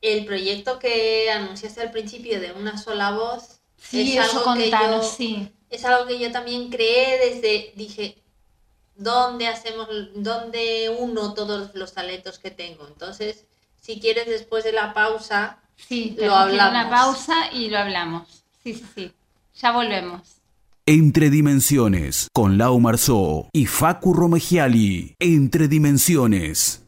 [SPEAKER 4] el proyecto que anunciaste al principio de una sola voz
[SPEAKER 2] Sí,
[SPEAKER 4] es
[SPEAKER 2] eso
[SPEAKER 4] algo que
[SPEAKER 2] contanos,
[SPEAKER 4] yo
[SPEAKER 2] sí.
[SPEAKER 4] es algo que yo también creé desde dije dónde hacemos dónde uno todos los talentos que tengo. Entonces, si quieres después de la pausa
[SPEAKER 2] Sí,
[SPEAKER 4] Lo
[SPEAKER 2] a una
[SPEAKER 4] hablamos.
[SPEAKER 2] pausa y lo hablamos. Sí, sí, sí. Ya volvemos.
[SPEAKER 6] Entre Dimensiones, con Lau Marzó y Facu Romegiali. Entre Dimensiones.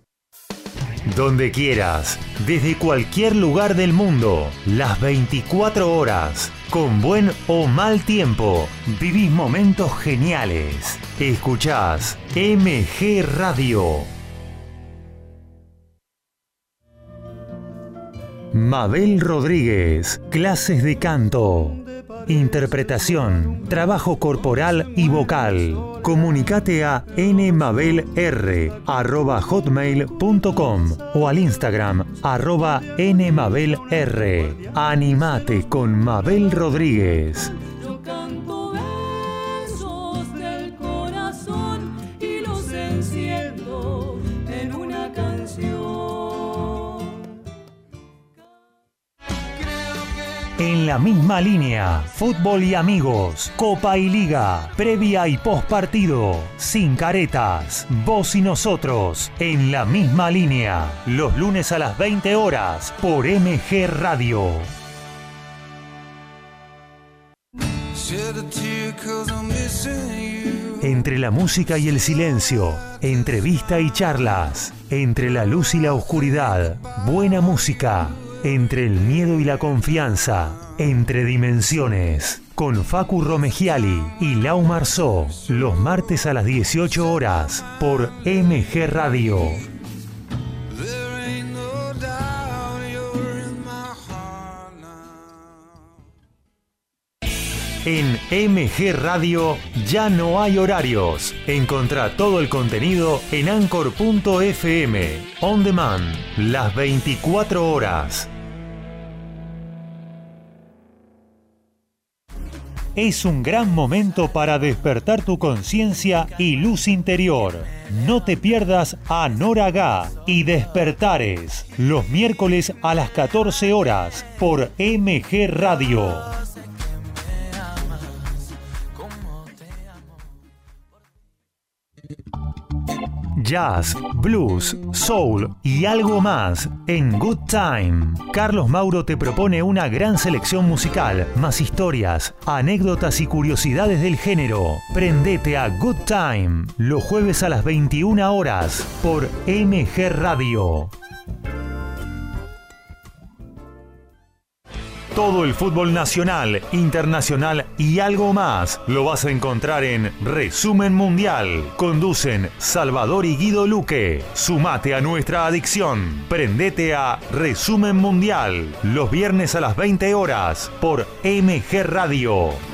[SPEAKER 7] Donde quieras, desde cualquier lugar del mundo, las 24 horas, con buen o mal tiempo, vivís momentos geniales. Escuchás MG Radio. Mabel Rodríguez, clases de canto, interpretación, trabajo corporal y vocal. Comunicate a nmabelr@hotmail.com o al Instagram arroba nmabelr. Animate con Mabel Rodríguez.
[SPEAKER 5] En
[SPEAKER 7] la misma línea, fútbol y amigos, Copa y Liga, previa y post partido, sin caretas, vos y nosotros, en la misma línea, los lunes a las 20 horas por MG Radio. Entre la música y el silencio, entrevista y charlas, entre la luz y la oscuridad, buena música, entre el miedo y la confianza, entre dimensiones, con Facu Romegiali y Lau Marzó, los martes a las 18 horas por MG Radio. En MG Radio ya no hay horarios. Encontrá todo el contenido en anchor.fm. On demand, las 24 horas. Es un gran momento para despertar tu conciencia y luz interior. No te pierdas a Nora y Despertares los miércoles a las 14 horas por MG Radio. Jazz, blues, soul y algo más en Good Time. Carlos Mauro te propone una gran selección musical, más historias, anécdotas y curiosidades del género. Prendete a Good Time los jueves a las 21 horas por MG Radio. Todo el fútbol nacional, internacional y algo más lo vas a encontrar en Resumen Mundial. Conducen Salvador y Guido Luque. Sumate a nuestra adicción. Prendete a Resumen Mundial los viernes a las 20 horas por MG Radio.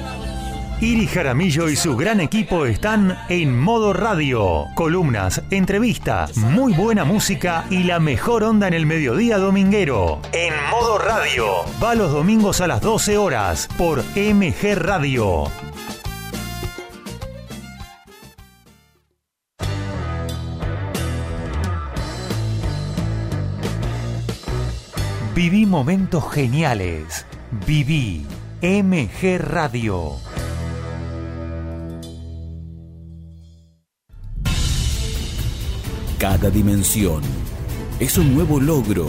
[SPEAKER 7] Iri Jaramillo y su gran equipo están en modo radio. Columnas, entrevistas, muy buena música y la mejor onda en el mediodía dominguero. En modo radio. Va los domingos a las 12 horas por MG Radio. Viví momentos geniales. Viví MG Radio.
[SPEAKER 8] Cada dimensión es un nuevo logro,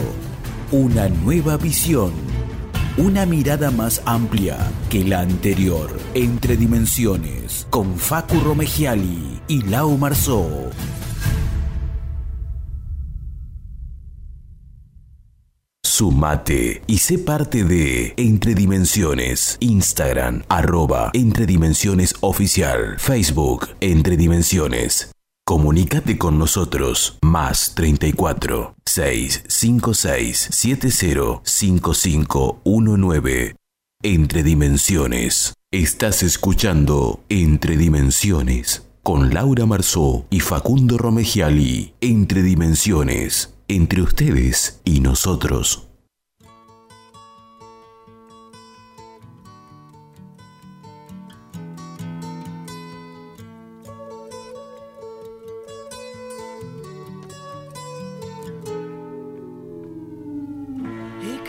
[SPEAKER 8] una nueva visión, una mirada más amplia que la anterior. Entre dimensiones, con Facu Romegiali y Lau Marzó. Sumate y sé parte de Entre Dimensiones. Instagram, arroba Entre Dimensiones Oficial. Facebook, Entre Dimensiones. Comunícate con nosotros. Más 34 656 705519. Entre Dimensiones. Estás escuchando Entre Dimensiones con Laura Marzó y Facundo Romegiali. Entre Dimensiones. Entre ustedes y nosotros.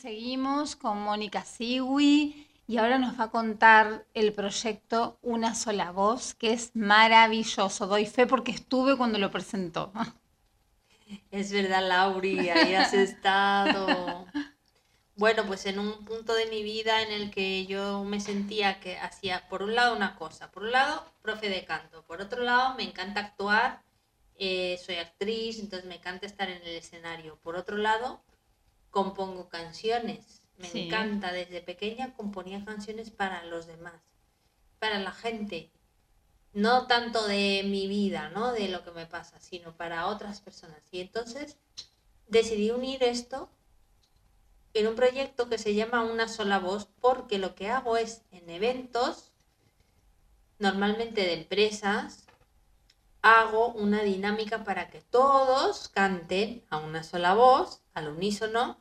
[SPEAKER 2] Seguimos con Mónica Siwi y ahora nos va a contar el proyecto Una sola voz, que es maravilloso. Doy fe porque estuve cuando lo presentó.
[SPEAKER 4] Es verdad, Lauri, ahí has estado. Bueno, pues en un punto de mi vida en el que yo me sentía que hacía, por un lado, una cosa, por un lado, profe de canto, por otro lado, me encanta actuar, eh, soy actriz, entonces me encanta estar en el escenario, por otro lado, compongo canciones, me
[SPEAKER 2] Sí.
[SPEAKER 4] encanta, desde pequeña componía canciones para los demás, para la gente, no tanto de mi vida, ¿no? De lo que me pasa, sino para otras personas. Y entonces decidí unir esto en un proyecto que se llama Una sola voz, porque lo que hago es en eventos, normalmente de empresas, hago una dinámica para que todos canten a una sola voz, al unísono.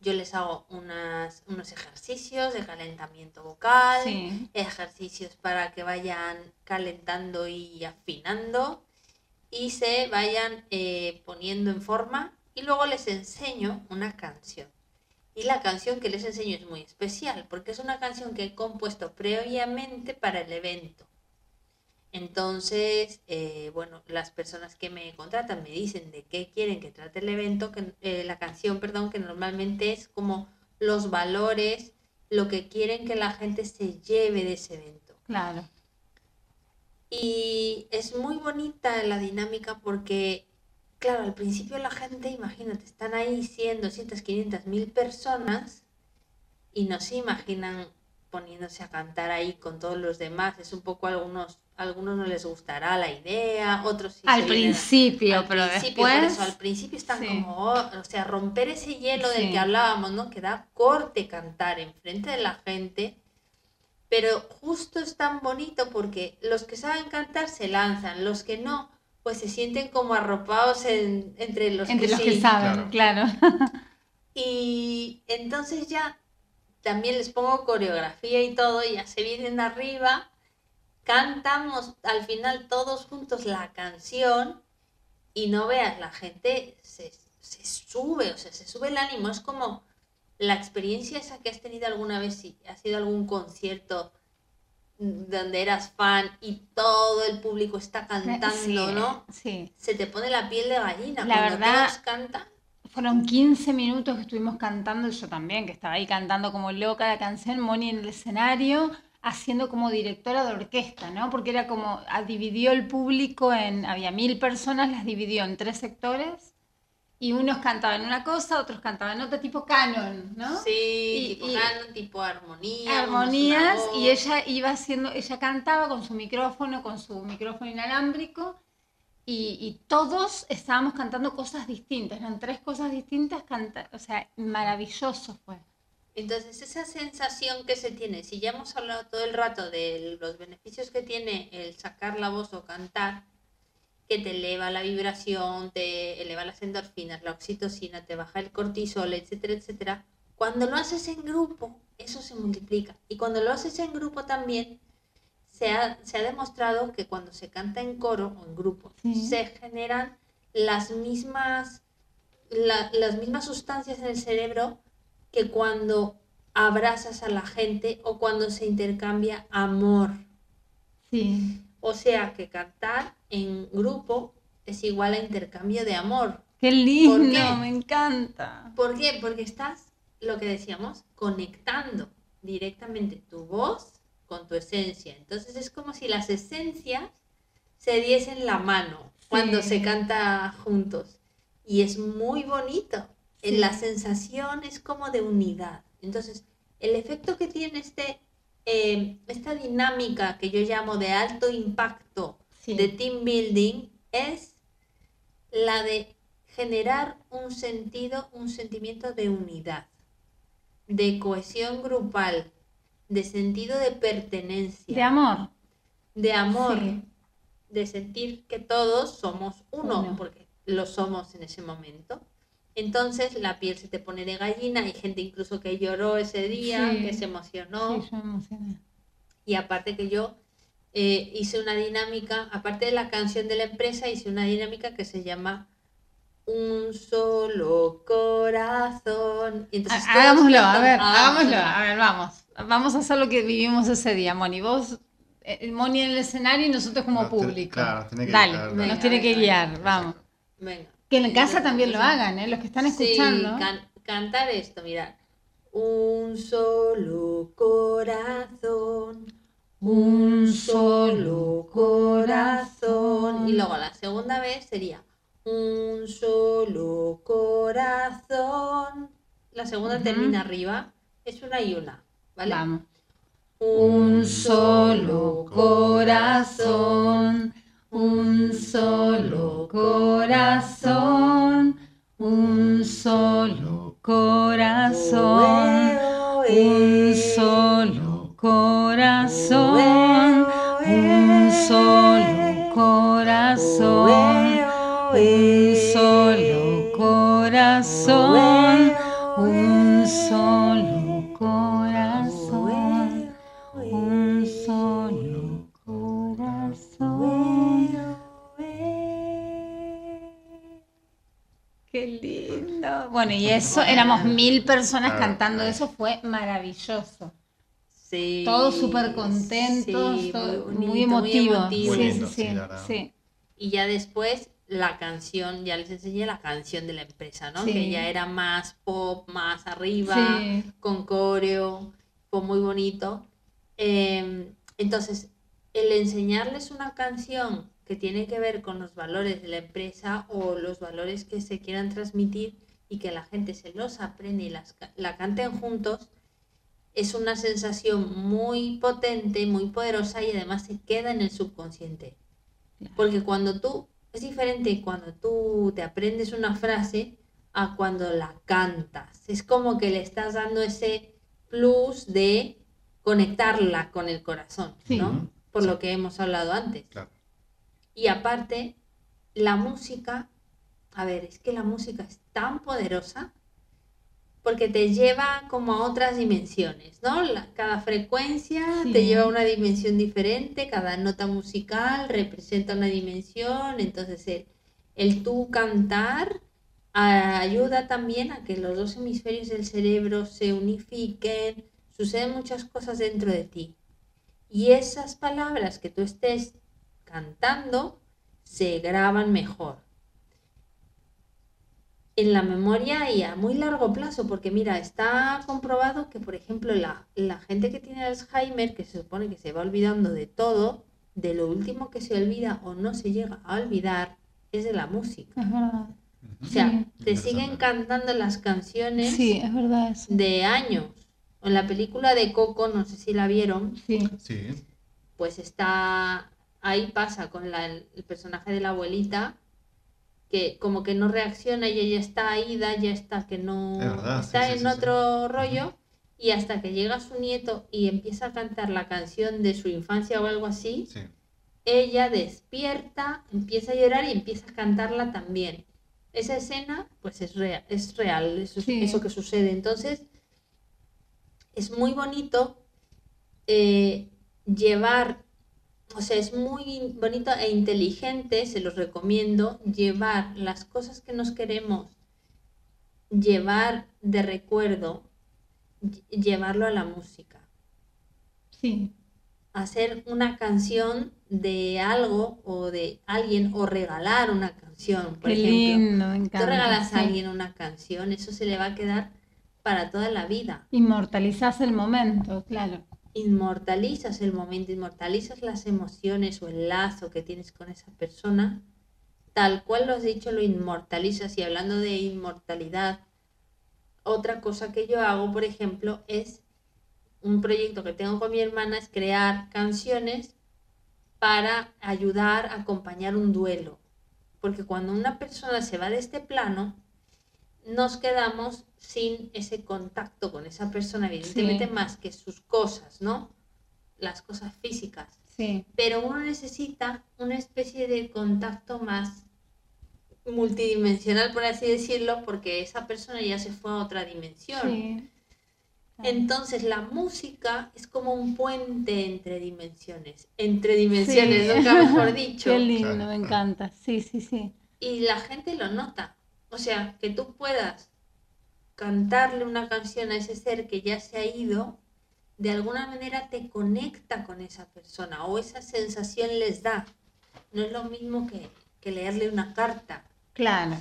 [SPEAKER 4] Yo les hago unas, unos ejercicios de calentamiento vocal,
[SPEAKER 2] Sí.
[SPEAKER 4] ejercicios para que vayan calentando y afinando y se vayan eh, poniendo en forma y luego les enseño una canción. Y la canción que les enseño es muy especial porque es una canción que he compuesto previamente para el evento. Entonces, eh, bueno, las personas que me contratan me dicen de qué quieren que trate el evento, que, eh, la canción, perdón, que normalmente es como los valores, lo que quieren que la gente se lleve de ese evento.
[SPEAKER 2] Claro.
[SPEAKER 4] Y es muy bonita la dinámica porque, claro, al principio la gente, imagínate, están ahí 100, 200, 500, 1000 personas y no se imaginan poniéndose a cantar ahí con todos los demás. Es un poco algunos, a algunos no les gustará la idea, otros sí
[SPEAKER 2] Al principio,
[SPEAKER 4] al
[SPEAKER 2] pero
[SPEAKER 4] principio, por
[SPEAKER 2] después...
[SPEAKER 4] eso, al principio están
[SPEAKER 2] sí.
[SPEAKER 4] como, oh, o sea, romper ese hielo del
[SPEAKER 2] Sí.
[SPEAKER 4] que hablábamos, ¿no? Que da corte cantar enfrente de la gente, pero justo es tan bonito porque los que saben cantar se lanzan, los que no, pues se sienten como arropados en- entre los
[SPEAKER 2] Entre
[SPEAKER 4] que
[SPEAKER 2] los
[SPEAKER 4] sí.
[SPEAKER 2] que saben, claro.
[SPEAKER 4] Y entonces ya también les pongo coreografía y todo, ya se vienen arriba, cantamos al final todos juntos la canción y no veas, la gente se, se sube, o sea, se sube el ánimo, es como la experiencia esa que has tenido alguna vez, si has ido a algún concierto donde eras fan y todo el público está cantando,
[SPEAKER 2] Sí,
[SPEAKER 4] ¿no?
[SPEAKER 2] Sí.
[SPEAKER 4] Se te pone la piel de gallina
[SPEAKER 2] La
[SPEAKER 4] cuando
[SPEAKER 2] verdad-
[SPEAKER 4] todos cantan.
[SPEAKER 2] Fueron 15 minutos que estuvimos cantando, yo también, que estaba ahí cantando como loca la canción, Moni en el escenario, haciendo como directora de orquesta, ¿no? Porque era como, ah, dividió el público en, había mil personas, las dividió en tres sectores, y unos cantaban una cosa, otros cantaban otra, tipo canon, ¿no?
[SPEAKER 4] Sí,
[SPEAKER 2] Y-
[SPEAKER 4] tipo
[SPEAKER 2] y-
[SPEAKER 4] canon, tipo armonía.
[SPEAKER 2] armonías y ella iba haciendo, ella cantaba con su micrófono, con su micrófono inalámbrico y, y todos estábamos cantando cosas distintas, eran tres cosas distintas, canta, o sea, maravilloso fue.
[SPEAKER 4] Entonces, esa sensación que se tiene, si ya hemos hablado todo el rato de los beneficios que tiene el sacar la voz o cantar, que te eleva la vibración, te eleva las endorfinas, la oxitocina, te baja el cortisol, etcétera, etcétera. Cuando lo haces en grupo, eso se multiplica. Y cuando lo haces en grupo también, se ha, se ha demostrado que cuando se canta en coro o en grupo,
[SPEAKER 2] Sí.
[SPEAKER 4] se generan las mismas, la- las mismas sustancias en el cerebro que cuando abrazas a la gente o cuando se intercambia amor.
[SPEAKER 2] Sí.
[SPEAKER 4] O sea que cantar en grupo es igual a intercambio de amor.
[SPEAKER 2] Qué lindo,
[SPEAKER 4] qué?
[SPEAKER 2] me encanta.
[SPEAKER 4] ¿Por qué? Porque estás, lo que decíamos, conectando directamente tu voz con tu esencia. Entonces es como si las esencias se diesen la mano cuando
[SPEAKER 2] Sí.
[SPEAKER 4] se canta juntos. Y es muy bonito.
[SPEAKER 2] Sí.
[SPEAKER 4] La sensación es como de unidad. Entonces, el efecto que tiene este, eh, esta dinámica que yo llamo de alto impacto
[SPEAKER 2] Sí.
[SPEAKER 4] de team building es la de generar un sentido, un sentimiento de unidad, de cohesión grupal, de sentido de pertenencia,
[SPEAKER 2] De amor.
[SPEAKER 4] de amor,
[SPEAKER 2] Sí.
[SPEAKER 4] de sentir que todos somos uno,
[SPEAKER 2] Uno.
[SPEAKER 4] porque lo somos en ese momento. Entonces la piel se te pone de gallina, hay gente incluso que lloró ese día,
[SPEAKER 2] Sí.
[SPEAKER 4] que se emocionó.
[SPEAKER 2] Sí, yo emocioné.
[SPEAKER 4] Y aparte que yo eh, hice una dinámica, aparte de la canción de la empresa, hice una dinámica que se llama un solo corazón. Entonces
[SPEAKER 2] Hagámoslo, a ver,
[SPEAKER 4] hagámoslo.
[SPEAKER 2] hagámoslo, a ver, vamos. Vamos a hacer lo que vivimos ese día, Moni. Vos, eh, Moni en el escenario y nosotros como
[SPEAKER 3] Nos
[SPEAKER 2] público.
[SPEAKER 3] claro, tiene que
[SPEAKER 2] Dale,
[SPEAKER 3] guiar,
[SPEAKER 2] nos tiene que guiar, vamos.
[SPEAKER 4] Venga.
[SPEAKER 2] Que en casa también lo hagan, ¿eh? Los que están escuchando.
[SPEAKER 4] Sí, can- cantar esto, mira. Un solo corazón, un solo corazón. Y luego la segunda vez sería un solo corazón. La segunda termina arriba. Es una y una, ¿vale?
[SPEAKER 2] Vamos.
[SPEAKER 4] Un solo corazón,
[SPEAKER 2] un solo corazón, un solo corazón, un solo corazón, un solo corazón, un solo corazón, un solo Bueno, y eso, éramos mil personas
[SPEAKER 3] Claro,
[SPEAKER 2] cantando
[SPEAKER 3] claro.
[SPEAKER 2] eso, fue maravilloso.
[SPEAKER 4] Sí,
[SPEAKER 2] Todos súper contentos,
[SPEAKER 4] sí,
[SPEAKER 2] todo-
[SPEAKER 4] bonito,
[SPEAKER 2] muy emotivo.
[SPEAKER 4] emotivo.
[SPEAKER 2] Sí,
[SPEAKER 3] Muy
[SPEAKER 2] sí,
[SPEAKER 3] lindo,
[SPEAKER 2] sí,
[SPEAKER 3] sí.
[SPEAKER 4] Y ya después la canción, ya les enseñé la canción de la empresa, ¿no?
[SPEAKER 2] Sí.
[SPEAKER 4] Que ya era más pop, más arriba,
[SPEAKER 2] Sí.
[SPEAKER 4] con coreo, fue muy bonito. Eh, entonces, el enseñarles una canción que tiene que ver con los valores de la empresa o los valores que se quieran transmitir y que la gente se los aprende y las, la canten juntos, es una sensación muy potente, muy poderosa y además se queda en el subconsciente. Porque cuando tú, es diferente cuando tú te aprendes una frase a cuando la cantas. Es como que le estás dando ese plus de conectarla con el corazón,
[SPEAKER 2] Sí.
[SPEAKER 4] ¿no? Por
[SPEAKER 3] Sí.
[SPEAKER 4] lo que hemos hablado antes.
[SPEAKER 3] Claro.
[SPEAKER 4] Y aparte, la música, a ver, es que la música es tan poderosa porque te lleva como a otras dimensiones, ¿no? La- cada frecuencia
[SPEAKER 2] Sí.
[SPEAKER 4] te lleva a una dimensión diferente, cada nota musical representa una dimensión, entonces el, el tú cantar a- ayuda también a que los dos hemisferios del cerebro se unifiquen, suceden muchas cosas dentro de ti. Y esas palabras que tú estés cantando se graban mejor en la memoria y a muy largo plazo, porque mira, está comprobado que, por ejemplo, la, la gente que tiene Alzheimer, que se supone que se va olvidando de todo, de lo último que se olvida o no se llega a olvidar, es de la música.
[SPEAKER 2] Es verdad.
[SPEAKER 4] O sea,
[SPEAKER 2] Sí.
[SPEAKER 4] te siguen cantando las canciones
[SPEAKER 2] Sí, es verdad eso.
[SPEAKER 4] de años. En la película de Coco, no sé si la vieron,
[SPEAKER 2] Sí.
[SPEAKER 3] Sí.
[SPEAKER 4] pues está ahí pasa con la- el personaje de la abuelita que como que no reacciona y ella está ida, ya está que no
[SPEAKER 3] Es verdad, sí,
[SPEAKER 4] está
[SPEAKER 3] sí,
[SPEAKER 4] en
[SPEAKER 3] sí, sí.
[SPEAKER 4] otro rollo y hasta que llega su nieto y empieza a cantar la canción de su infancia o algo así,
[SPEAKER 3] Sí.
[SPEAKER 4] ella despierta, empieza a llorar y empieza a cantarla también. Esa escena, pues es real, es real eso,
[SPEAKER 2] Sí.
[SPEAKER 4] eso que sucede. Entonces, es muy bonito eh, llevar, o sea, es muy bonito e inteligente, se los recomiendo, llevar las cosas que nos queremos llevar de recuerdo, lle- llevarlo a la música
[SPEAKER 2] Sí.
[SPEAKER 4] hacer una canción de algo o de alguien o regalar una canción, por
[SPEAKER 2] Qué
[SPEAKER 4] ejemplo.
[SPEAKER 2] lindo.
[SPEAKER 4] Tú regalas
[SPEAKER 2] sí.
[SPEAKER 4] a alguien una canción, eso se le va a quedar para toda la vida.
[SPEAKER 2] Inmortalizás el momento, claro.
[SPEAKER 4] Inmortalizas el momento, inmortalizas las emociones o el lazo que tienes con esa persona, tal cual lo has dicho, lo inmortalizas. Y hablando de inmortalidad, otra cosa que yo hago, por ejemplo, es un proyecto que tengo con mi hermana, es crear canciones para ayudar a acompañar un duelo. Porque cuando una persona se va de este plano, nos quedamos sin ese contacto con esa persona, evidentemente
[SPEAKER 2] Sí.
[SPEAKER 4] más que sus cosas, ¿no? Las cosas físicas.
[SPEAKER 2] Sí.
[SPEAKER 4] Pero uno necesita una especie de contacto más multidimensional, por así decirlo, porque esa persona ya se fue a otra dimensión.
[SPEAKER 2] Sí.
[SPEAKER 4] Entonces la música es como un puente entre dimensiones, entre dimensiones,
[SPEAKER 2] Sí.
[SPEAKER 4] nunca mejor dicho.
[SPEAKER 2] Qué lindo, me encanta. Sí, sí, sí.
[SPEAKER 4] Y la gente lo nota. O sea, que tú puedas cantarle una canción a ese ser que ya se ha ido, de alguna manera te conecta con esa persona o esa sensación les da. No es lo mismo que, que leerle una carta.
[SPEAKER 2] Claro.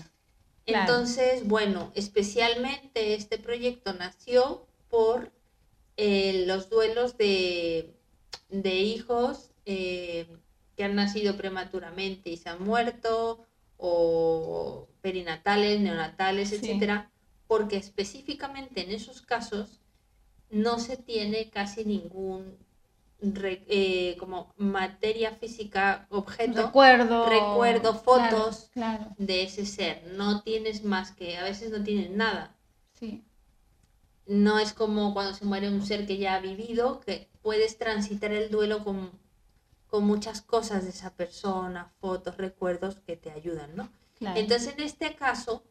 [SPEAKER 2] Claro.
[SPEAKER 4] Entonces, bueno, especialmente este proyecto nació por eh, los duelos de, de hijos eh, que han nacido prematuramente y se han muerto, o perinatales, neonatales,
[SPEAKER 2] Sí.
[SPEAKER 4] etcétera, porque específicamente en esos casos no se tiene casi ningún re- eh, como materia física, objeto
[SPEAKER 2] Recuerdo.
[SPEAKER 4] recuerdo,
[SPEAKER 2] Claro,
[SPEAKER 4] fotos.
[SPEAKER 2] Claro,
[SPEAKER 4] de ese ser. No tienes más que, a veces no tienes nada.
[SPEAKER 2] sí.
[SPEAKER 4] No es como cuando se muere un ser que ya ha vivido, que puedes transitar el duelo con, con muchas cosas de esa persona, fotos, recuerdos que te ayudan, ¿no?
[SPEAKER 2] Claro.
[SPEAKER 4] Entonces, en este caso,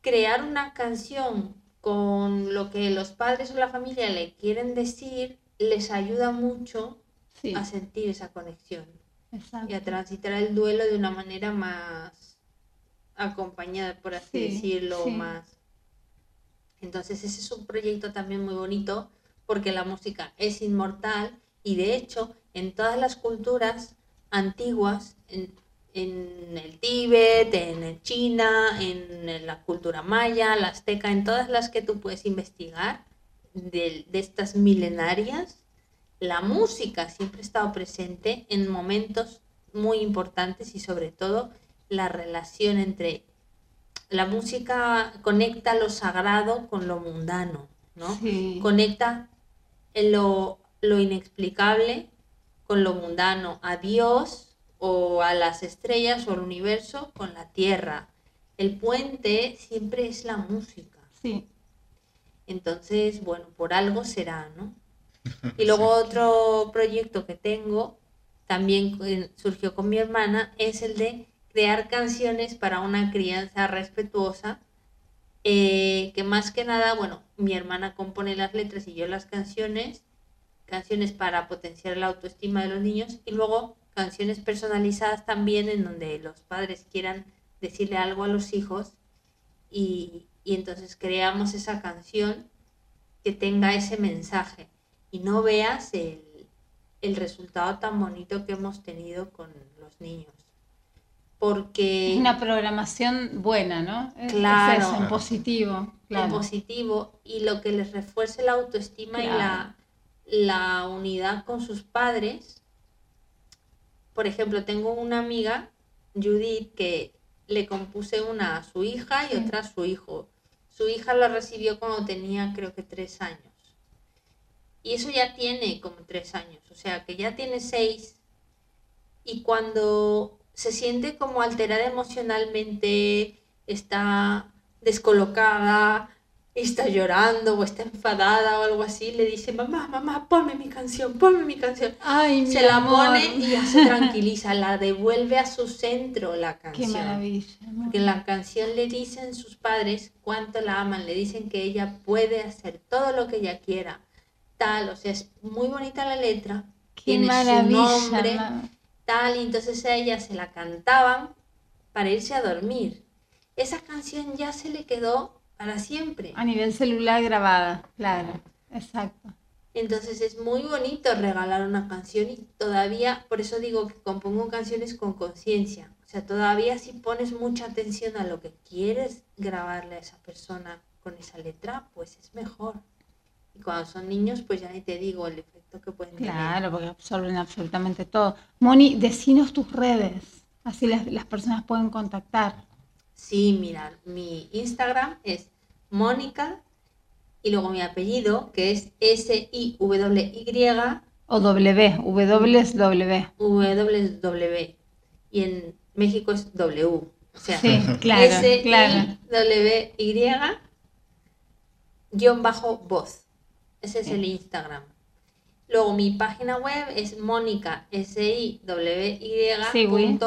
[SPEAKER 4] crear una canción con lo que los padres o la familia le quieren decir les ayuda mucho
[SPEAKER 2] sí,
[SPEAKER 4] a sentir esa conexión
[SPEAKER 2] exacto.
[SPEAKER 4] y a transitar el duelo de una manera más acompañada, por así
[SPEAKER 2] Sí,
[SPEAKER 4] decirlo,
[SPEAKER 2] sí.
[SPEAKER 4] más. Entonces ese es un proyecto también muy bonito porque la música es inmortal y de hecho en todas las culturas antiguas, en, en el Tíbet, en China, en la cultura maya, la azteca, en todas las que tú puedes investigar de, de estas milenarias, la música siempre ha estado presente en momentos muy importantes y sobre todo la relación entre la música conecta lo sagrado con lo mundano, ¿no?
[SPEAKER 2] Sí.
[SPEAKER 4] Conecta lo, lo inexplicable con lo mundano, a Dios o a las estrellas o al universo con la tierra. El puente siempre es la música.
[SPEAKER 2] Sí,
[SPEAKER 4] Entonces, bueno, por algo será, ¿no? Y luego otro proyecto que tengo, también surgió con mi hermana, es el de crear canciones para una crianza respetuosa, eh, que más que nada, bueno, mi hermana compone las letras y yo las canciones, canciones para potenciar la autoestima de los niños y luego canciones personalizadas también en donde los padres quieran decirle algo a los hijos y, y entonces creamos esa canción que tenga ese mensaje y no veas el, el resultado tan bonito que hemos tenido con los niños. Porque
[SPEAKER 2] es una programación buena, ¿no?
[SPEAKER 4] Claro.
[SPEAKER 2] Es eso, en positivo.
[SPEAKER 4] en
[SPEAKER 2] Claro.
[SPEAKER 4] positivo y lo que les refuerce la autoestima y la, la unidad con sus padres. Por ejemplo, tengo una amiga, Judith, que le compuse una a su hija y
[SPEAKER 2] Sí.
[SPEAKER 4] otra a su hijo. Su hija la recibió cuando tenía creo que tres años. Y eso ya tiene como tres años, o sea que ya tiene seis. Y cuando se siente como alterada emocionalmente, está descolocada, está llorando o está enfadada o algo así, le dice, mamá, mamá, ponme mi canción, ponme mi canción.
[SPEAKER 2] Ay, mi
[SPEAKER 4] Se la
[SPEAKER 2] amor.
[SPEAKER 4] pone y ya se tranquiliza, la devuelve a su centro la
[SPEAKER 2] Qué
[SPEAKER 4] canción.
[SPEAKER 2] maravilla. ¿no?
[SPEAKER 4] Porque en la canción le dicen sus padres cuánto la aman, le dicen que ella puede hacer todo lo que ella quiera, tal, o sea, es muy bonita la letra,
[SPEAKER 2] Qué
[SPEAKER 4] tiene su
[SPEAKER 2] maravilla.
[SPEAKER 4] nombre, tal, y entonces a ella se la cantaban para irse a dormir. Esa canción ya se le quedó para siempre.
[SPEAKER 2] A nivel celular grabada, claro. Exacto.
[SPEAKER 4] Entonces es muy bonito regalar una canción y todavía, por eso digo que compongo canciones con conciencia. O sea, todavía si pones mucha atención a lo que quieres grabarle a esa persona con esa letra, pues es mejor. Y cuando son niños, pues ya ni te digo el efecto que pueden tener.
[SPEAKER 2] Claro, porque absorben absolutamente todo. Moni, decinos tus redes. Así las, las personas pueden contactar.
[SPEAKER 4] Sí, mira, mi Instagram es Mónica y luego mi apellido, que es S-I-W-Y
[SPEAKER 2] O W, W es W.
[SPEAKER 4] W y en México es W. O sea,
[SPEAKER 2] Sí, claro,
[SPEAKER 4] S
[SPEAKER 2] claro.
[SPEAKER 4] W Y guion bajo voz. Ese es el Instagram. Luego mi página web es
[SPEAKER 2] Sí,
[SPEAKER 4] mónicasiwy.com.
[SPEAKER 2] güey.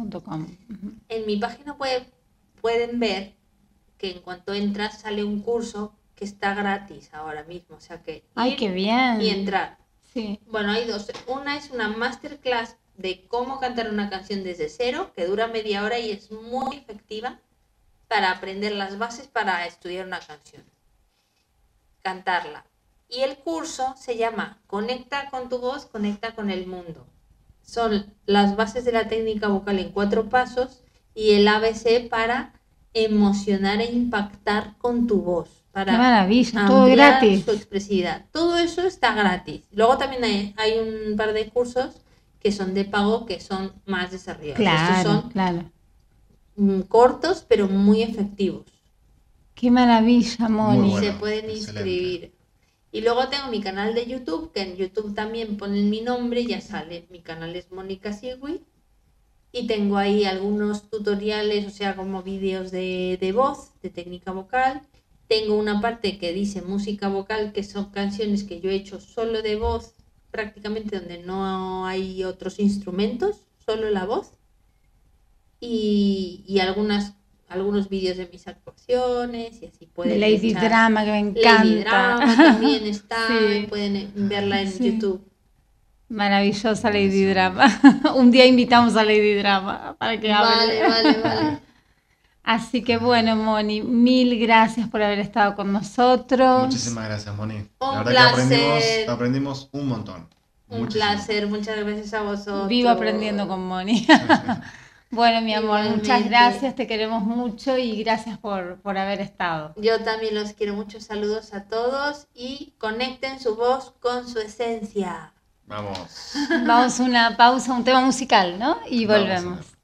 [SPEAKER 2] Punto com. Ujú.
[SPEAKER 4] En mi página web pueden ver que en cuanto entras sale un curso que está gratis ahora mismo. O sea que
[SPEAKER 2] Ay, qué bien.
[SPEAKER 4] y entrar.
[SPEAKER 2] Sí,
[SPEAKER 4] Bueno, hay dos. Una es una masterclass de cómo cantar una canción desde cero, que dura media hora y es muy efectiva. para aprender las bases para estudiar una canción, cantarla. Y el curso se llama Conecta con tu voz, conecta con el mundo. Son las bases de la técnica vocal en cuatro pasos y el ABC para emocionar e impactar con tu voz. Para
[SPEAKER 2] Qué maravilla, todo
[SPEAKER 4] ampliar
[SPEAKER 2] gratis.
[SPEAKER 4] su expresividad. Todo eso está gratis. Luego también hay, hay un par de cursos que son de pago que son más desarrollados. Estos son
[SPEAKER 2] claro.
[SPEAKER 4] mm, cortos pero muy efectivos.
[SPEAKER 2] Qué maravilla, Moni.
[SPEAKER 3] Bueno.
[SPEAKER 4] se pueden
[SPEAKER 3] excelente.
[SPEAKER 4] Y luego tengo mi canal de YouTube, que en YouTube también ponen mi nombre, ya sale. Mi canal es Mónica Sigui. Y tengo ahí algunos tutoriales, o sea, como vídeos de, de voz, de técnica vocal. Tengo una parte que dice música vocal, que son canciones que yo he hecho solo de voz, prácticamente donde no hay otros instrumentos, solo la voz. Y, y algunas, algunos vídeos de mis actuaciones, y así
[SPEAKER 2] De
[SPEAKER 4] pueden
[SPEAKER 2] Lady
[SPEAKER 4] echar-
[SPEAKER 2] Drama, que me encanta.
[SPEAKER 4] Lady Drama también está,
[SPEAKER 2] Sí.
[SPEAKER 4] pueden eh, verla en
[SPEAKER 2] Sí.
[SPEAKER 4] YouTube.
[SPEAKER 2] Maravillosa Lady Drama. Un día invitamos a Lady Drama para que hable.
[SPEAKER 4] Vale, vale, vale.
[SPEAKER 2] Así que bueno, Moni, mil gracias por haber estado con nosotros.
[SPEAKER 3] Muchísimas gracias, Moni.
[SPEAKER 4] Un
[SPEAKER 3] La verdad
[SPEAKER 4] placer.
[SPEAKER 3] que aprendimos, aprendimos un montón.
[SPEAKER 4] Un
[SPEAKER 3] Muchísimo.
[SPEAKER 4] placer, muchas gracias a vosotros.
[SPEAKER 2] Vivo aprendiendo con Moni. Bueno, mi amor, muchas gracias, te queremos mucho y gracias por, por haber estado.
[SPEAKER 4] Yo también los quiero mucho, saludos a todos y conecten su voz con su esencia.
[SPEAKER 3] Vamos.
[SPEAKER 2] Vamos a una pausa, un tema musical, ¿no? Y
[SPEAKER 3] Vamos,
[SPEAKER 2] volvemos.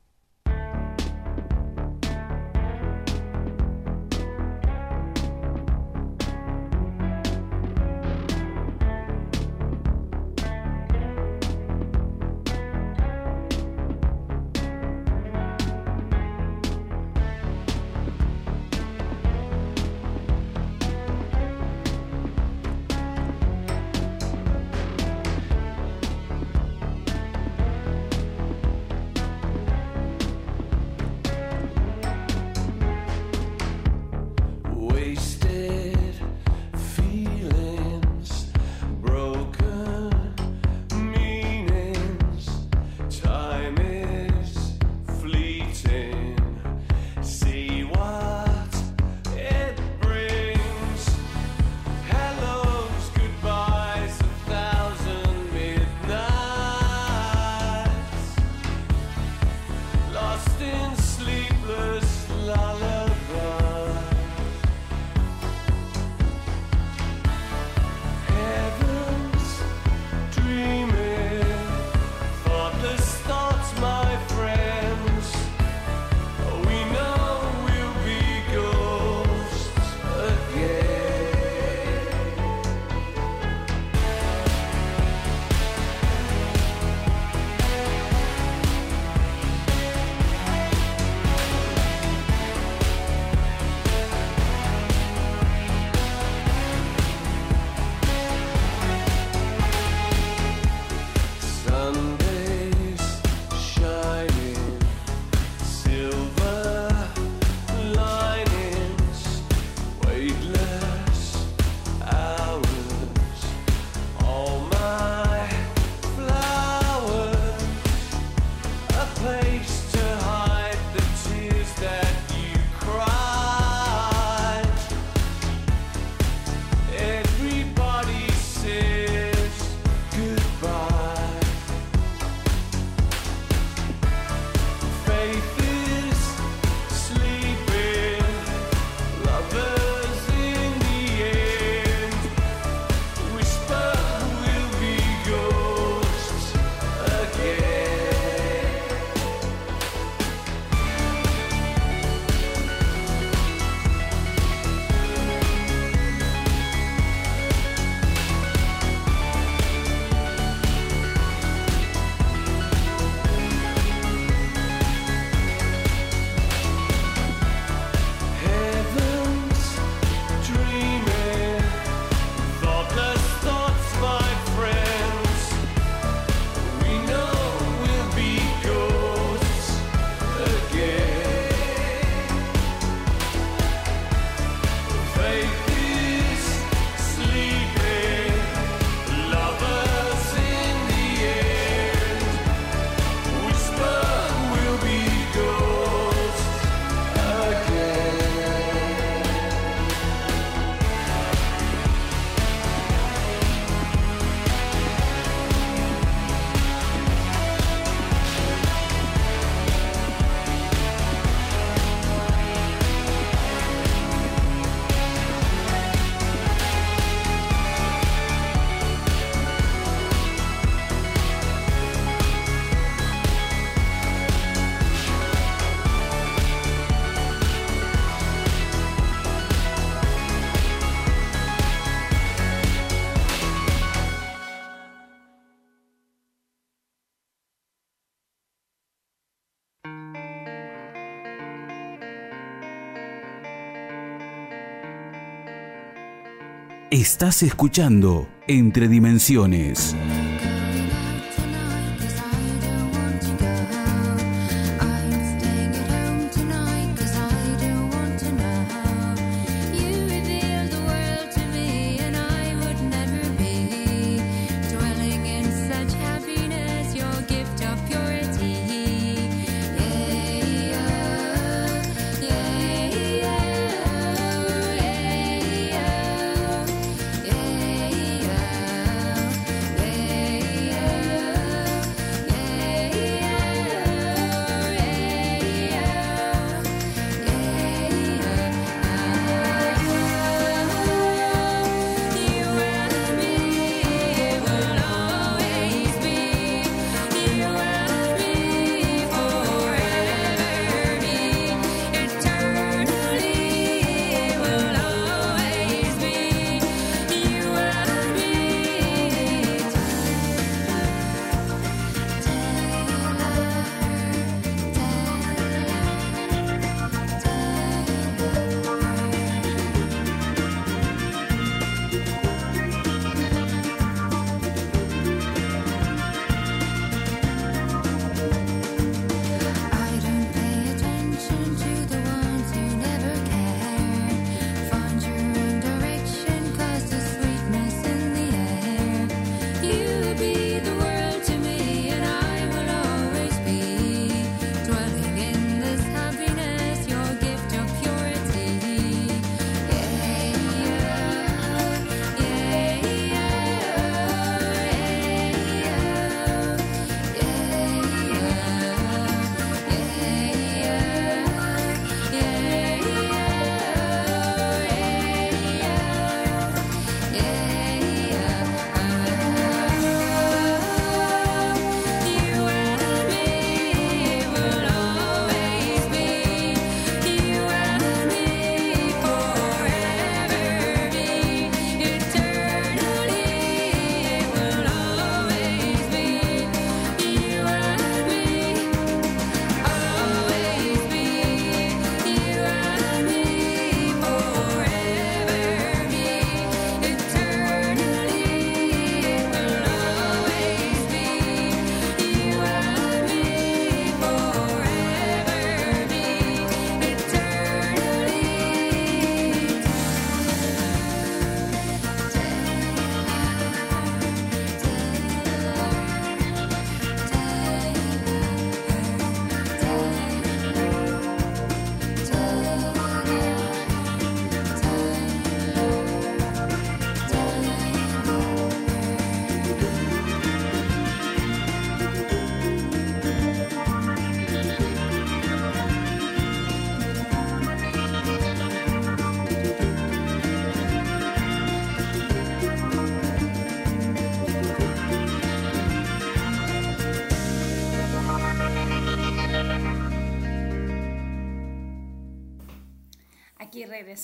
[SPEAKER 6] Estás escuchando Entre Dimensiones.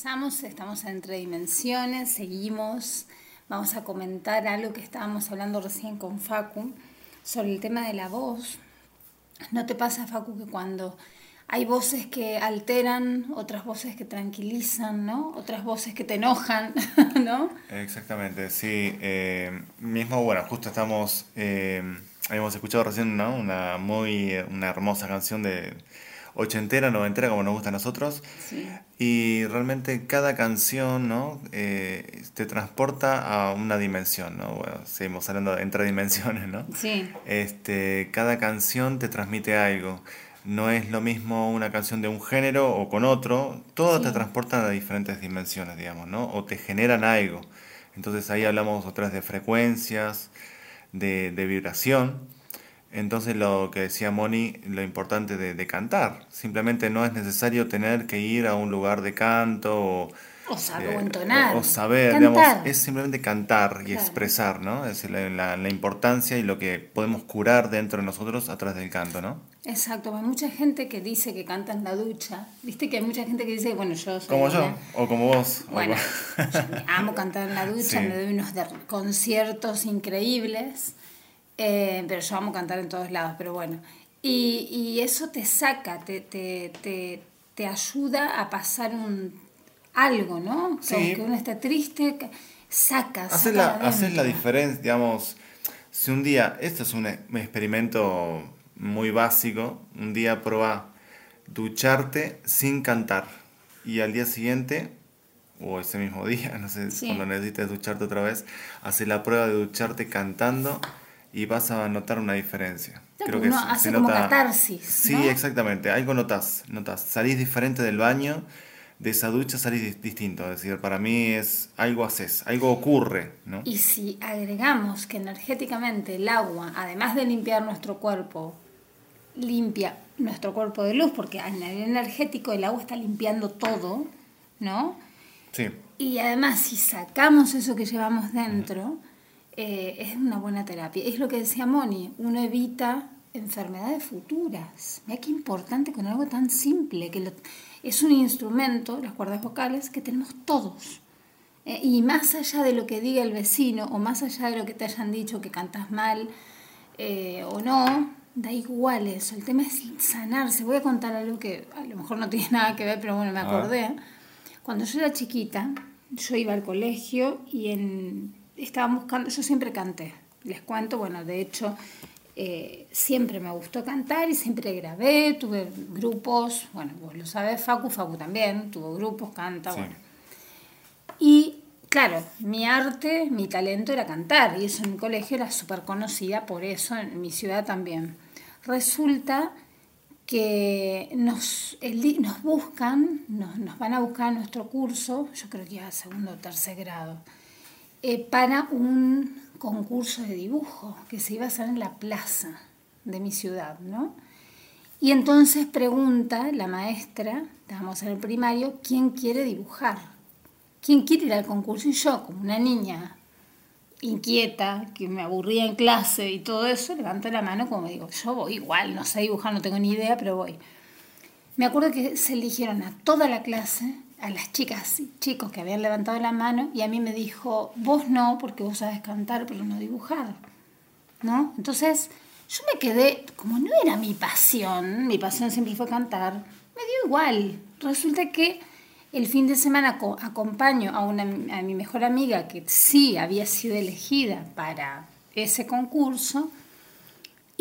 [SPEAKER 2] Regresamos, estamos entre dimensiones, seguimos. Vamos a comentar algo que estábamos hablando recién con Facu sobre el tema de la voz. ¿No te pasa, Facu, que cuando hay voces que alteran, otras voces que tranquilizan, ¿no? Otras voces que te enojan, ¿no?
[SPEAKER 3] Exactamente, sí. eh, mismo, bueno, justo estamos, eh, habíamos escuchado recién, ¿no? Una muy, una hermosa canción de ochentera, noventera, como nos gusta a nosotros.
[SPEAKER 2] Sí.
[SPEAKER 3] Y realmente cada canción, ¿no? Eh, te transporta a una dimensión, ¿no? Bueno, seguimos hablando de entre dimensiones, ¿no?
[SPEAKER 2] Sí,
[SPEAKER 3] Este, cada canción te transmite algo. No es lo mismo una canción de un género o con otro. Todas te
[SPEAKER 2] Sí.
[SPEAKER 3] transportan a diferentes dimensiones, digamos, ¿no? O te generan algo. Entonces ahí hablamos otras de frecuencias, de, de vibración. Entonces lo que decía Moni, lo importante de, de cantar. Simplemente no es necesario tener que ir a un lugar de canto o,
[SPEAKER 2] o saber
[SPEAKER 3] eh,
[SPEAKER 2] o entonar.
[SPEAKER 3] o- o saber, digamos, es simplemente cantar y
[SPEAKER 2] Claro.
[SPEAKER 3] expresar, ¿no? Es la, la- la importancia y lo que podemos curar dentro de nosotros a través del canto, ¿no?
[SPEAKER 2] Exacto, hay mucha gente que dice que canta en la ducha. Viste que hay mucha gente que dice, bueno, yo soy
[SPEAKER 3] Como yo, o como vos.
[SPEAKER 2] Bueno, yo amo cantar en la ducha,
[SPEAKER 3] Sí.
[SPEAKER 2] me doy unos conciertos increíbles, eh, pero yo amo cantar en todos lados, pero bueno. Y, y eso te saca, te, te, te, te ayuda a pasar un algo, ¿no?
[SPEAKER 3] Sí.
[SPEAKER 2] Como que uno está triste, que sacas.
[SPEAKER 3] Haces
[SPEAKER 2] saca
[SPEAKER 3] la, haces la diferencia, digamos, si un día, esto es un, e- un experimento muy básico, un día prueba ducharte sin cantar y al día siguiente, o ese mismo día, no sé,
[SPEAKER 2] Sí.
[SPEAKER 3] cuando necesites ducharte otra vez, haces la prueba de ducharte cantando y vas a notar una diferencia.
[SPEAKER 2] No, porque uno
[SPEAKER 3] se-
[SPEAKER 2] hace
[SPEAKER 3] se
[SPEAKER 2] como
[SPEAKER 3] nota-
[SPEAKER 2] catarsis,
[SPEAKER 3] Sí,
[SPEAKER 2] ¿no?
[SPEAKER 3] exactamente, algo notas, notas. Salís diferente del baño, de esa ducha salís di- distinto. Es decir, para mí es algo haces, algo ocurre, ¿no?
[SPEAKER 2] Y si agregamos que energéticamente el agua, además de limpiar nuestro cuerpo, limpia nuestro cuerpo de luz, porque a nivel energético el agua está limpiando todo, ¿no?
[SPEAKER 3] Sí.
[SPEAKER 2] Y además, si sacamos eso que llevamos dentro, eh, es una buena terapia. Es lo que decía Moni, uno evita enfermedades futuras. Mira qué importante con algo tan simple, que lo- es un instrumento, las cuerdas vocales, que tenemos todos. Eh, y más allá de lo que diga el vecino, o más allá de lo que te hayan dicho que cantas mal eh, o no, da igual eso. El tema es sanarse. Voy a contar algo que a lo mejor no tiene nada que ver, pero bueno, me acordé. Cuando yo era chiquita, yo iba al colegio y en, estaban buscando, yo siempre canté. Les cuento, bueno, de hecho, eh, siempre me gustó cantar y siempre grabé, tuve grupos, bueno, vos lo sabés, Facu, Facu también, tuvo grupos, canta,
[SPEAKER 3] Sí.
[SPEAKER 2] bueno. Y claro, mi arte, mi talento era cantar, y eso en mi colegio era súper conocida por eso, en mi ciudad también. Resulta que nos, el nos buscan, nos, nos van a buscar a nuestro curso, yo creo que iba a segundo o tercer grado, eh, para un concurso de dibujo que se iba a hacer en la plaza de mi ciudad, ¿no? Y entonces pregunta la maestra, estábamos en el primario, ¿quién quiere dibujar? ¿Quién quiere ir al concurso? Y yo, como una niña inquieta, que me aburría en clase y todo eso, levanto la mano como digo, yo voy igual, no sé dibujar, no tengo ni idea, pero voy. Me acuerdo que se eligieron a toda la clase, a las chicas y chicos que habían levantado la mano, y a mí me dijo, vos no, porque vos sabes cantar, pero no dibujar. ¿No? Entonces, yo me quedé, como no era mi pasión, mi pasión siempre fue cantar, me dio igual. Resulta que el fin de semana co- acompaño a, una, a mi mejor amiga que sí había sido elegida para ese concurso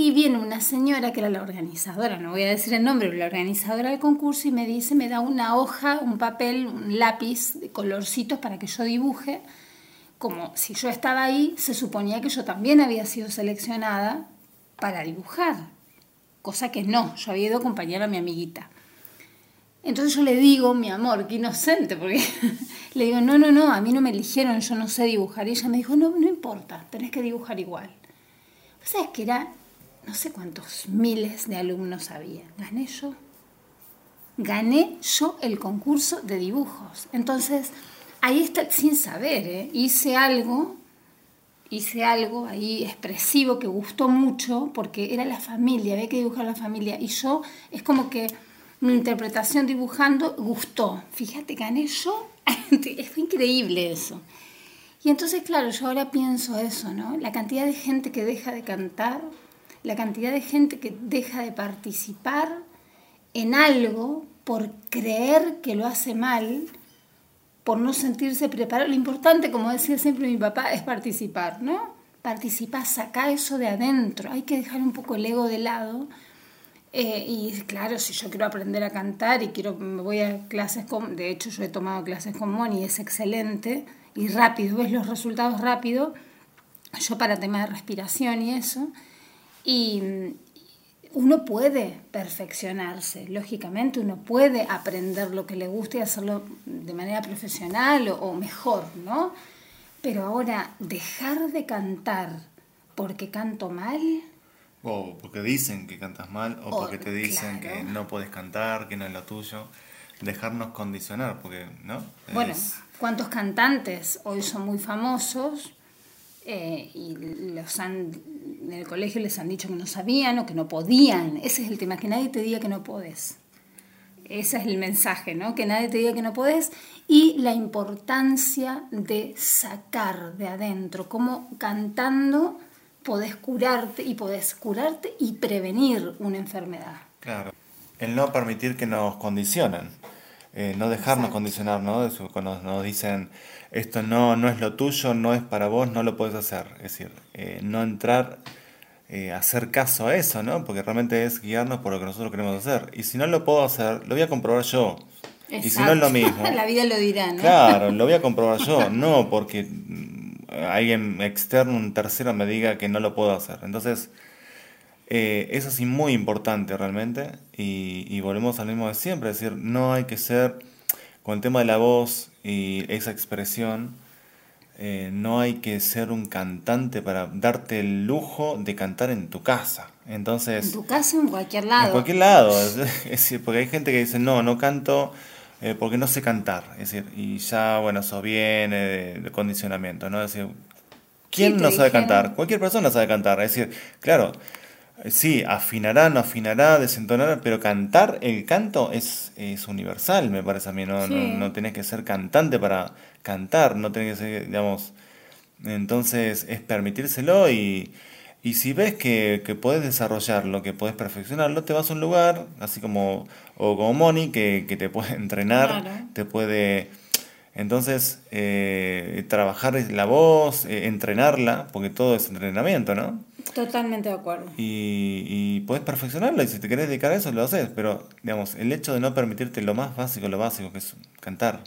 [SPEAKER 2] y viene una señora que era la organizadora, no voy a decir el nombre, pero la organizadora del concurso y me dice, me da una hoja, un papel, un lápiz de colorcitos para que yo dibuje. Como si yo estaba ahí, se suponía que yo también había sido seleccionada para dibujar, cosa que no, yo había ido a acompañar a mi amiguita. Entonces yo le digo, mi amor, qué inocente, porque le digo, no, no, no, a mí no me eligieron, yo no sé dibujar. Y ella me dijo, no, no importa, tenés que dibujar igual. ¿Sabes que era, no sé cuántos miles de alumnos había? Gané yo. Gané yo el concurso de dibujos. Entonces, ahí está, sin saber, ¿eh? hice algo, hice algo ahí expresivo que gustó mucho, porque era la familia, había que dibujar la familia. Y yo, es como que mi interpretación dibujando gustó. Fíjate, gané yo. Fue increíble eso. Y entonces, claro, yo ahora pienso eso, ¿no? La cantidad de gente que deja de cantar, la cantidad de gente que deja de participar en algo por creer que lo hace mal, por no sentirse preparado. Lo importante, como decía siempre mi papá, es participar, ¿no? Participar, saca eso de adentro. Hay que dejar un poco el ego de lado. Eh, y claro, si yo quiero aprender a cantar y quiero, me voy a clases con, de hecho yo he tomado clases con Moni, es excelente y rápido, ves los resultados rápido, yo para temas de respiración y eso, y mm, uno puede perfeccionarse, lógicamente uno puede aprender lo que le gusta y hacerlo de manera profesional o, o mejor, ¿no? Pero ahora, dejar de cantar porque canto mal,
[SPEAKER 3] O porque dicen que cantas mal, o
[SPEAKER 2] O-
[SPEAKER 3] porque te dicen
[SPEAKER 2] claro.
[SPEAKER 3] que no puedes cantar, que no es lo tuyo. Dejarnos condicionar, porque, ¿no?
[SPEAKER 2] Bueno,
[SPEAKER 3] Es-
[SPEAKER 2] ¿cuántos cantantes hoy son muy famosos eh, y los han, en el colegio les han dicho que no sabían o que no podían? Ese es el tema, que nadie te diga que no podés. Ese es el mensaje, ¿no? Que nadie te diga que no podés y la importancia de sacar de adentro, cómo cantando podés curarte y podés curarte y prevenir una enfermedad.
[SPEAKER 3] Claro. El no permitir que nos condicionen. eh, no dejarnos condicionar, ¿no? Eso, Cuando nos dicen, esto no, no es lo tuyo, no es para vos, no lo puedes hacer. Es decir, eh, no entrar, eh, hacer caso a eso, ¿no? Porque realmente es guiarnos por lo que nosotros queremos hacer. Y si no lo puedo hacer, lo voy a comprobar yo. Y si no es lo mismo.
[SPEAKER 2] La vida lo dirá, ¿no?
[SPEAKER 3] Claro, lo voy a comprobar yo, no porque mm, alguien externo, un tercero me diga que no lo puedo hacer. Entonces, eh, eso es muy importante realmente y, y volvemos al mismo de siempre, es decir, no hay que ser, con el tema de la voz y esa expresión, eh, no hay que ser un cantante para darte el lujo de cantar en tu casa. Entonces,
[SPEAKER 2] En tu casa o en cualquier lado.
[SPEAKER 3] en cualquier lado. Es, decir, porque hay gente que dice, no, no canto eh, porque no sé cantar. Es decir, y ya, bueno, eso viene de, de condicionamiento, ¿no? Es decir, ¿quién no sabe cantar? Cualquier persona sabe cantar. Es decir, claro, eh, sí, afinará, no afinará, desentonará, pero cantar, el canto es, es universal, me parece a mí. No,
[SPEAKER 2] Sí.
[SPEAKER 3] no, no tenés que ser cantante para cantar, no tenés que ser, digamos... Entonces es permitírselo y, y si ves que, que podés desarrollarlo, que podés perfeccionarlo, te vas a un lugar, así como, o como Moni, que, que te puede entrenar,
[SPEAKER 2] Claro.
[SPEAKER 3] te puede... Entonces, eh, trabajar la voz, eh, entrenarla, porque todo es entrenamiento, ¿no?
[SPEAKER 2] Totalmente de acuerdo.
[SPEAKER 3] Y, y podés perfeccionarlo y si te querés dedicar a eso lo haces, pero digamos, el hecho de no permitirte lo más básico, lo básico que es cantar,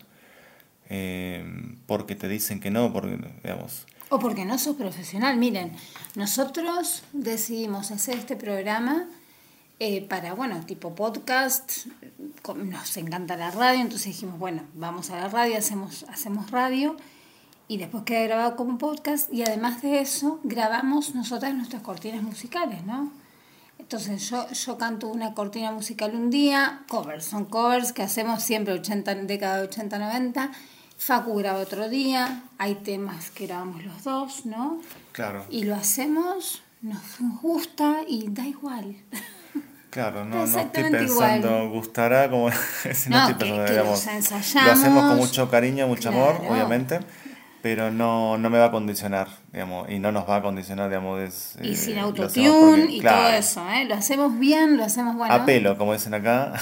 [SPEAKER 3] eh, porque te dicen que no, porque, digamos,
[SPEAKER 2] O porque no sos profesional. Miren, nosotros decidimos hacer este programa eh, para, bueno, tipo podcast. Nos encanta la radio, entonces dijimos, bueno, vamos a la radio, hacemos, hacemos radio y después queda grabado como podcast y además de eso grabamos nosotras nuestras cortinas musicales, ¿no? Entonces yo, yo canto una cortina musical un día, covers, son covers que hacemos siempre 80, década de 80, 90. Facu graba otro día, hay temas que grabamos los dos, ¿no?
[SPEAKER 3] claro,
[SPEAKER 2] Y lo hacemos, nos gusta y da igual.
[SPEAKER 3] claro, no, no estoy pensando,
[SPEAKER 2] igual.
[SPEAKER 3] gustará, como si no,
[SPEAKER 2] No,
[SPEAKER 3] estoy
[SPEAKER 2] que-
[SPEAKER 3] pensando,
[SPEAKER 2] que
[SPEAKER 3] digamos,
[SPEAKER 2] ensayamos.
[SPEAKER 3] lo hacemos con mucho cariño, mucho amor,
[SPEAKER 2] Claro.
[SPEAKER 3] obviamente, pero no, no me va a condicionar, digamos, y no nos va a condicionar, digamos, es,
[SPEAKER 2] Y
[SPEAKER 3] eh,
[SPEAKER 2] sin autotune y
[SPEAKER 3] claro,
[SPEAKER 2] todo eso, ¿eh? Lo hacemos bien, lo hacemos bueno.
[SPEAKER 3] A pelo, como dicen acá.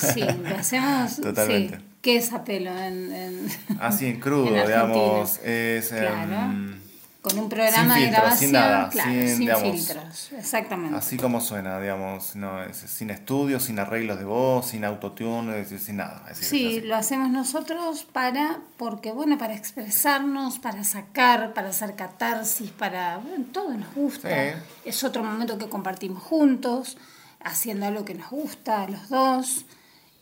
[SPEAKER 2] Sí, lo hacemos.
[SPEAKER 3] Totalmente.
[SPEAKER 2] Sí. ¿Qué es a pelo? En, en-
[SPEAKER 3] Así en crudo,
[SPEAKER 2] en
[SPEAKER 3] digamos, es...
[SPEAKER 2] Claro.
[SPEAKER 3] em,
[SPEAKER 2] Con un programa
[SPEAKER 3] Sin
[SPEAKER 2] de
[SPEAKER 3] filtros,
[SPEAKER 2] grabación,
[SPEAKER 3] sin nada,
[SPEAKER 2] claro,
[SPEAKER 3] sin,
[SPEAKER 2] sin,
[SPEAKER 3] digamos,
[SPEAKER 2] filtros, exactamente.
[SPEAKER 3] Así como suena, digamos, no, es, sin estudios, sin arreglos de voz, sin autotune, sin nada. es
[SPEAKER 2] Sí, lo hacemos nosotros para, porque bueno, para expresarnos, para sacar, para hacer catarsis, para, bueno, todo nos gusta.
[SPEAKER 3] Sí.
[SPEAKER 2] Es otro momento que compartimos juntos, haciendo algo que nos gusta a los dos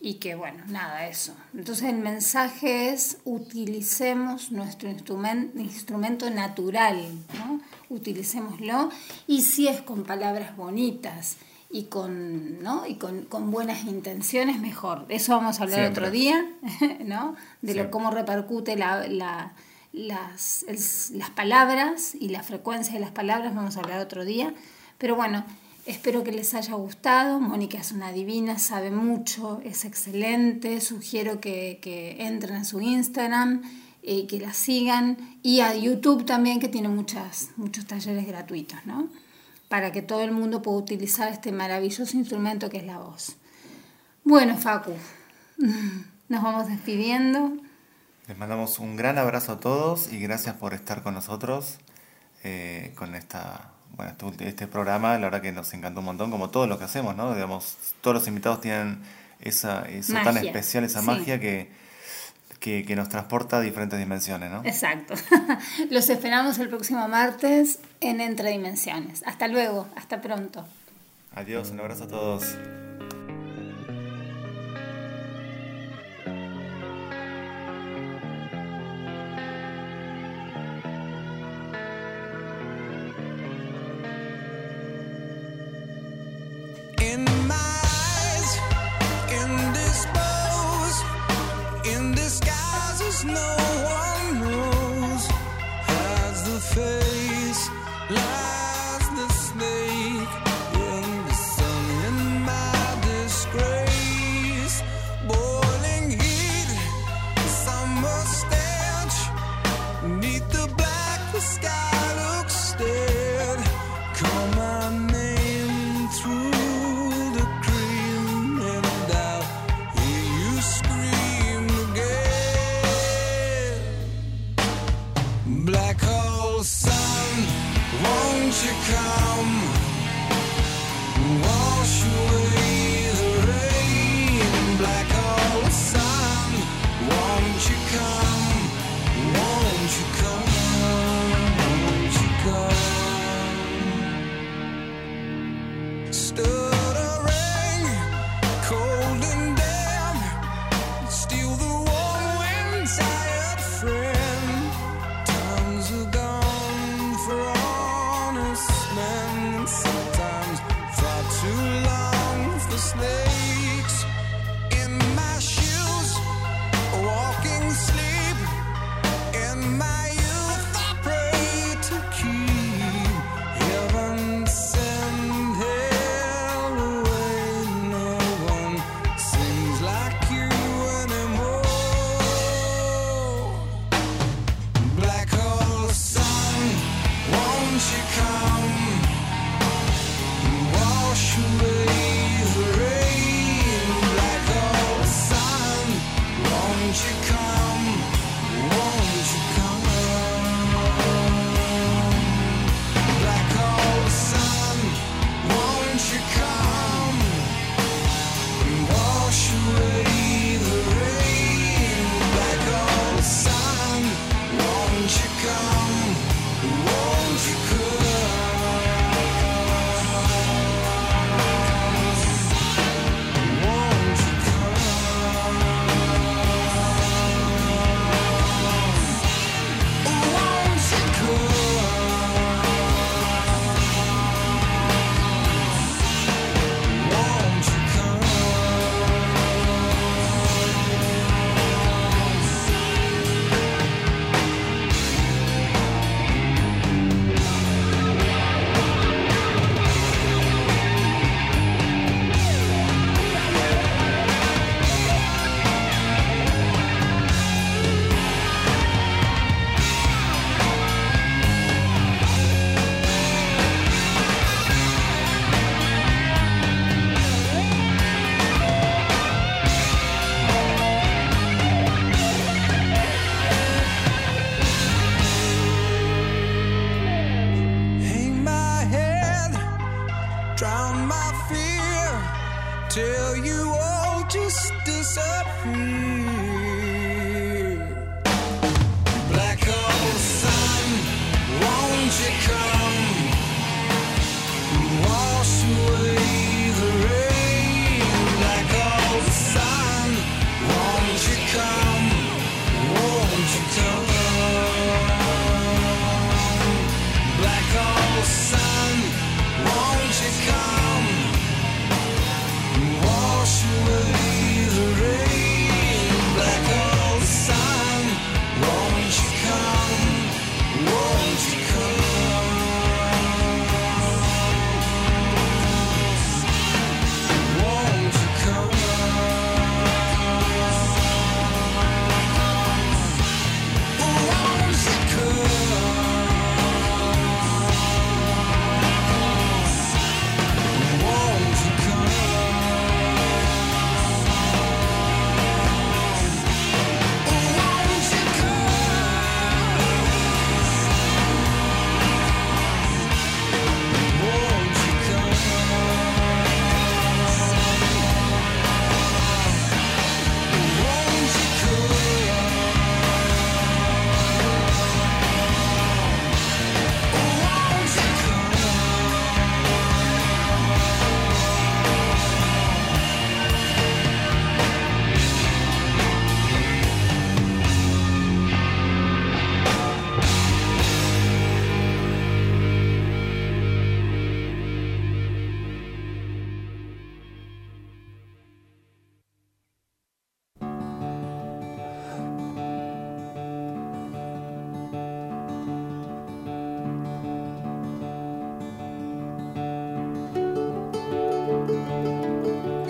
[SPEAKER 2] y que bueno, nada, eso. Entonces el mensaje es utilicemos nuestro instrumen- instrumento natural, ¿no? Utilicémoslo y si es con palabras bonitas y con, ¿no? y con, con buenas intenciones, mejor. De eso vamos a hablar
[SPEAKER 3] Siempre.
[SPEAKER 2] otro día, ¿no? De lo, cómo repercute la, la- las, el- las palabras y la frecuencia de las palabras, vamos a hablar otro día. Pero bueno, espero que les haya gustado. Mónica es una divina, sabe mucho, es excelente. Sugiero que, que entren a su Instagram, eh, que la sigan y a YouTube también, que tiene muchas, muchos talleres gratuitos, ¿no? Para que todo el mundo pueda utilizar este maravilloso instrumento que es la voz. Bueno, Facu, nos vamos despidiendo.
[SPEAKER 3] Les mandamos un gran abrazo a todos y gracias por estar con nosotros eh, con esta, bueno, este, este programa. La verdad que nos encantó un montón, como todo lo que hacemos, ¿no? Digamos, todos los invitados tienen esa, eso tan especial, esa
[SPEAKER 2] sí.
[SPEAKER 3] magia que, que, que nos transporta a diferentes dimensiones, ¿no?
[SPEAKER 2] Exacto. Los esperamos el próximo martes en Entre Dimensiones. Hasta luego, hasta pronto.
[SPEAKER 3] Adiós, un abrazo a todos.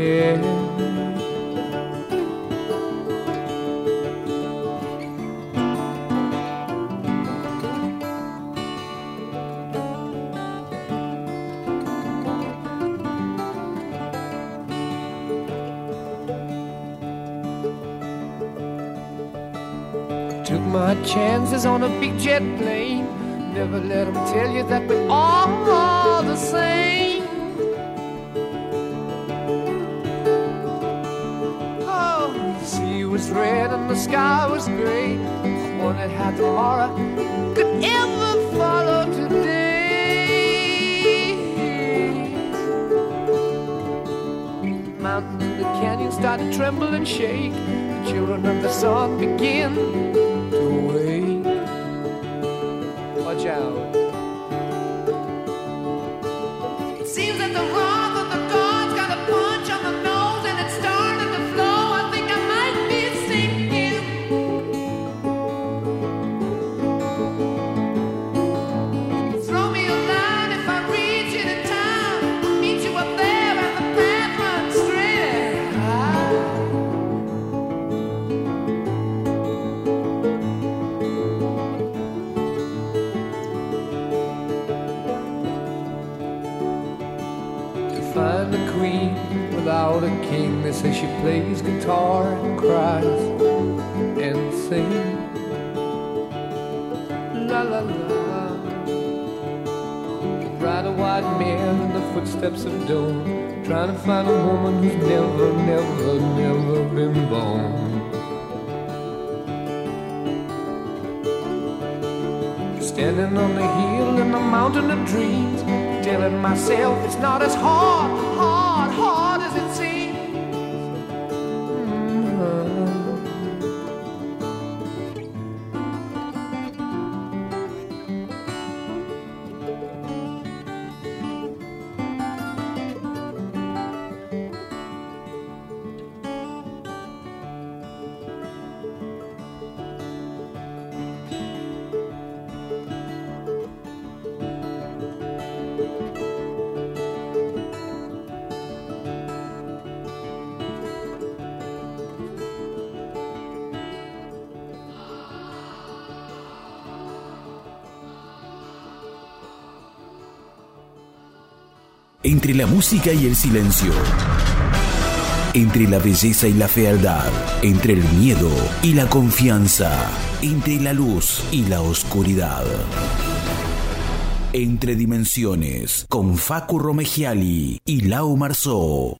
[SPEAKER 5] hair. Took my chances on a big jet plane. Never let them tell you that we're all the same. The sky was gray. I wondered how tomorrow could ever follow today. Mountains and the canyons start to tremble and shake. The children of the sun begin to wake. Watch out. Footsteps of dawn, trying to find a woman who's never, never, never been born. Standing on the hill in the mountain of dreams, telling myself it's not as hard, hard, hard
[SPEAKER 8] la música y el silencio. Entre la belleza y la fealdad. Entre el miedo y la confianza. Entre la luz y la oscuridad. Entre dimensiones. Con Facu Romegiali y Lau Marzó.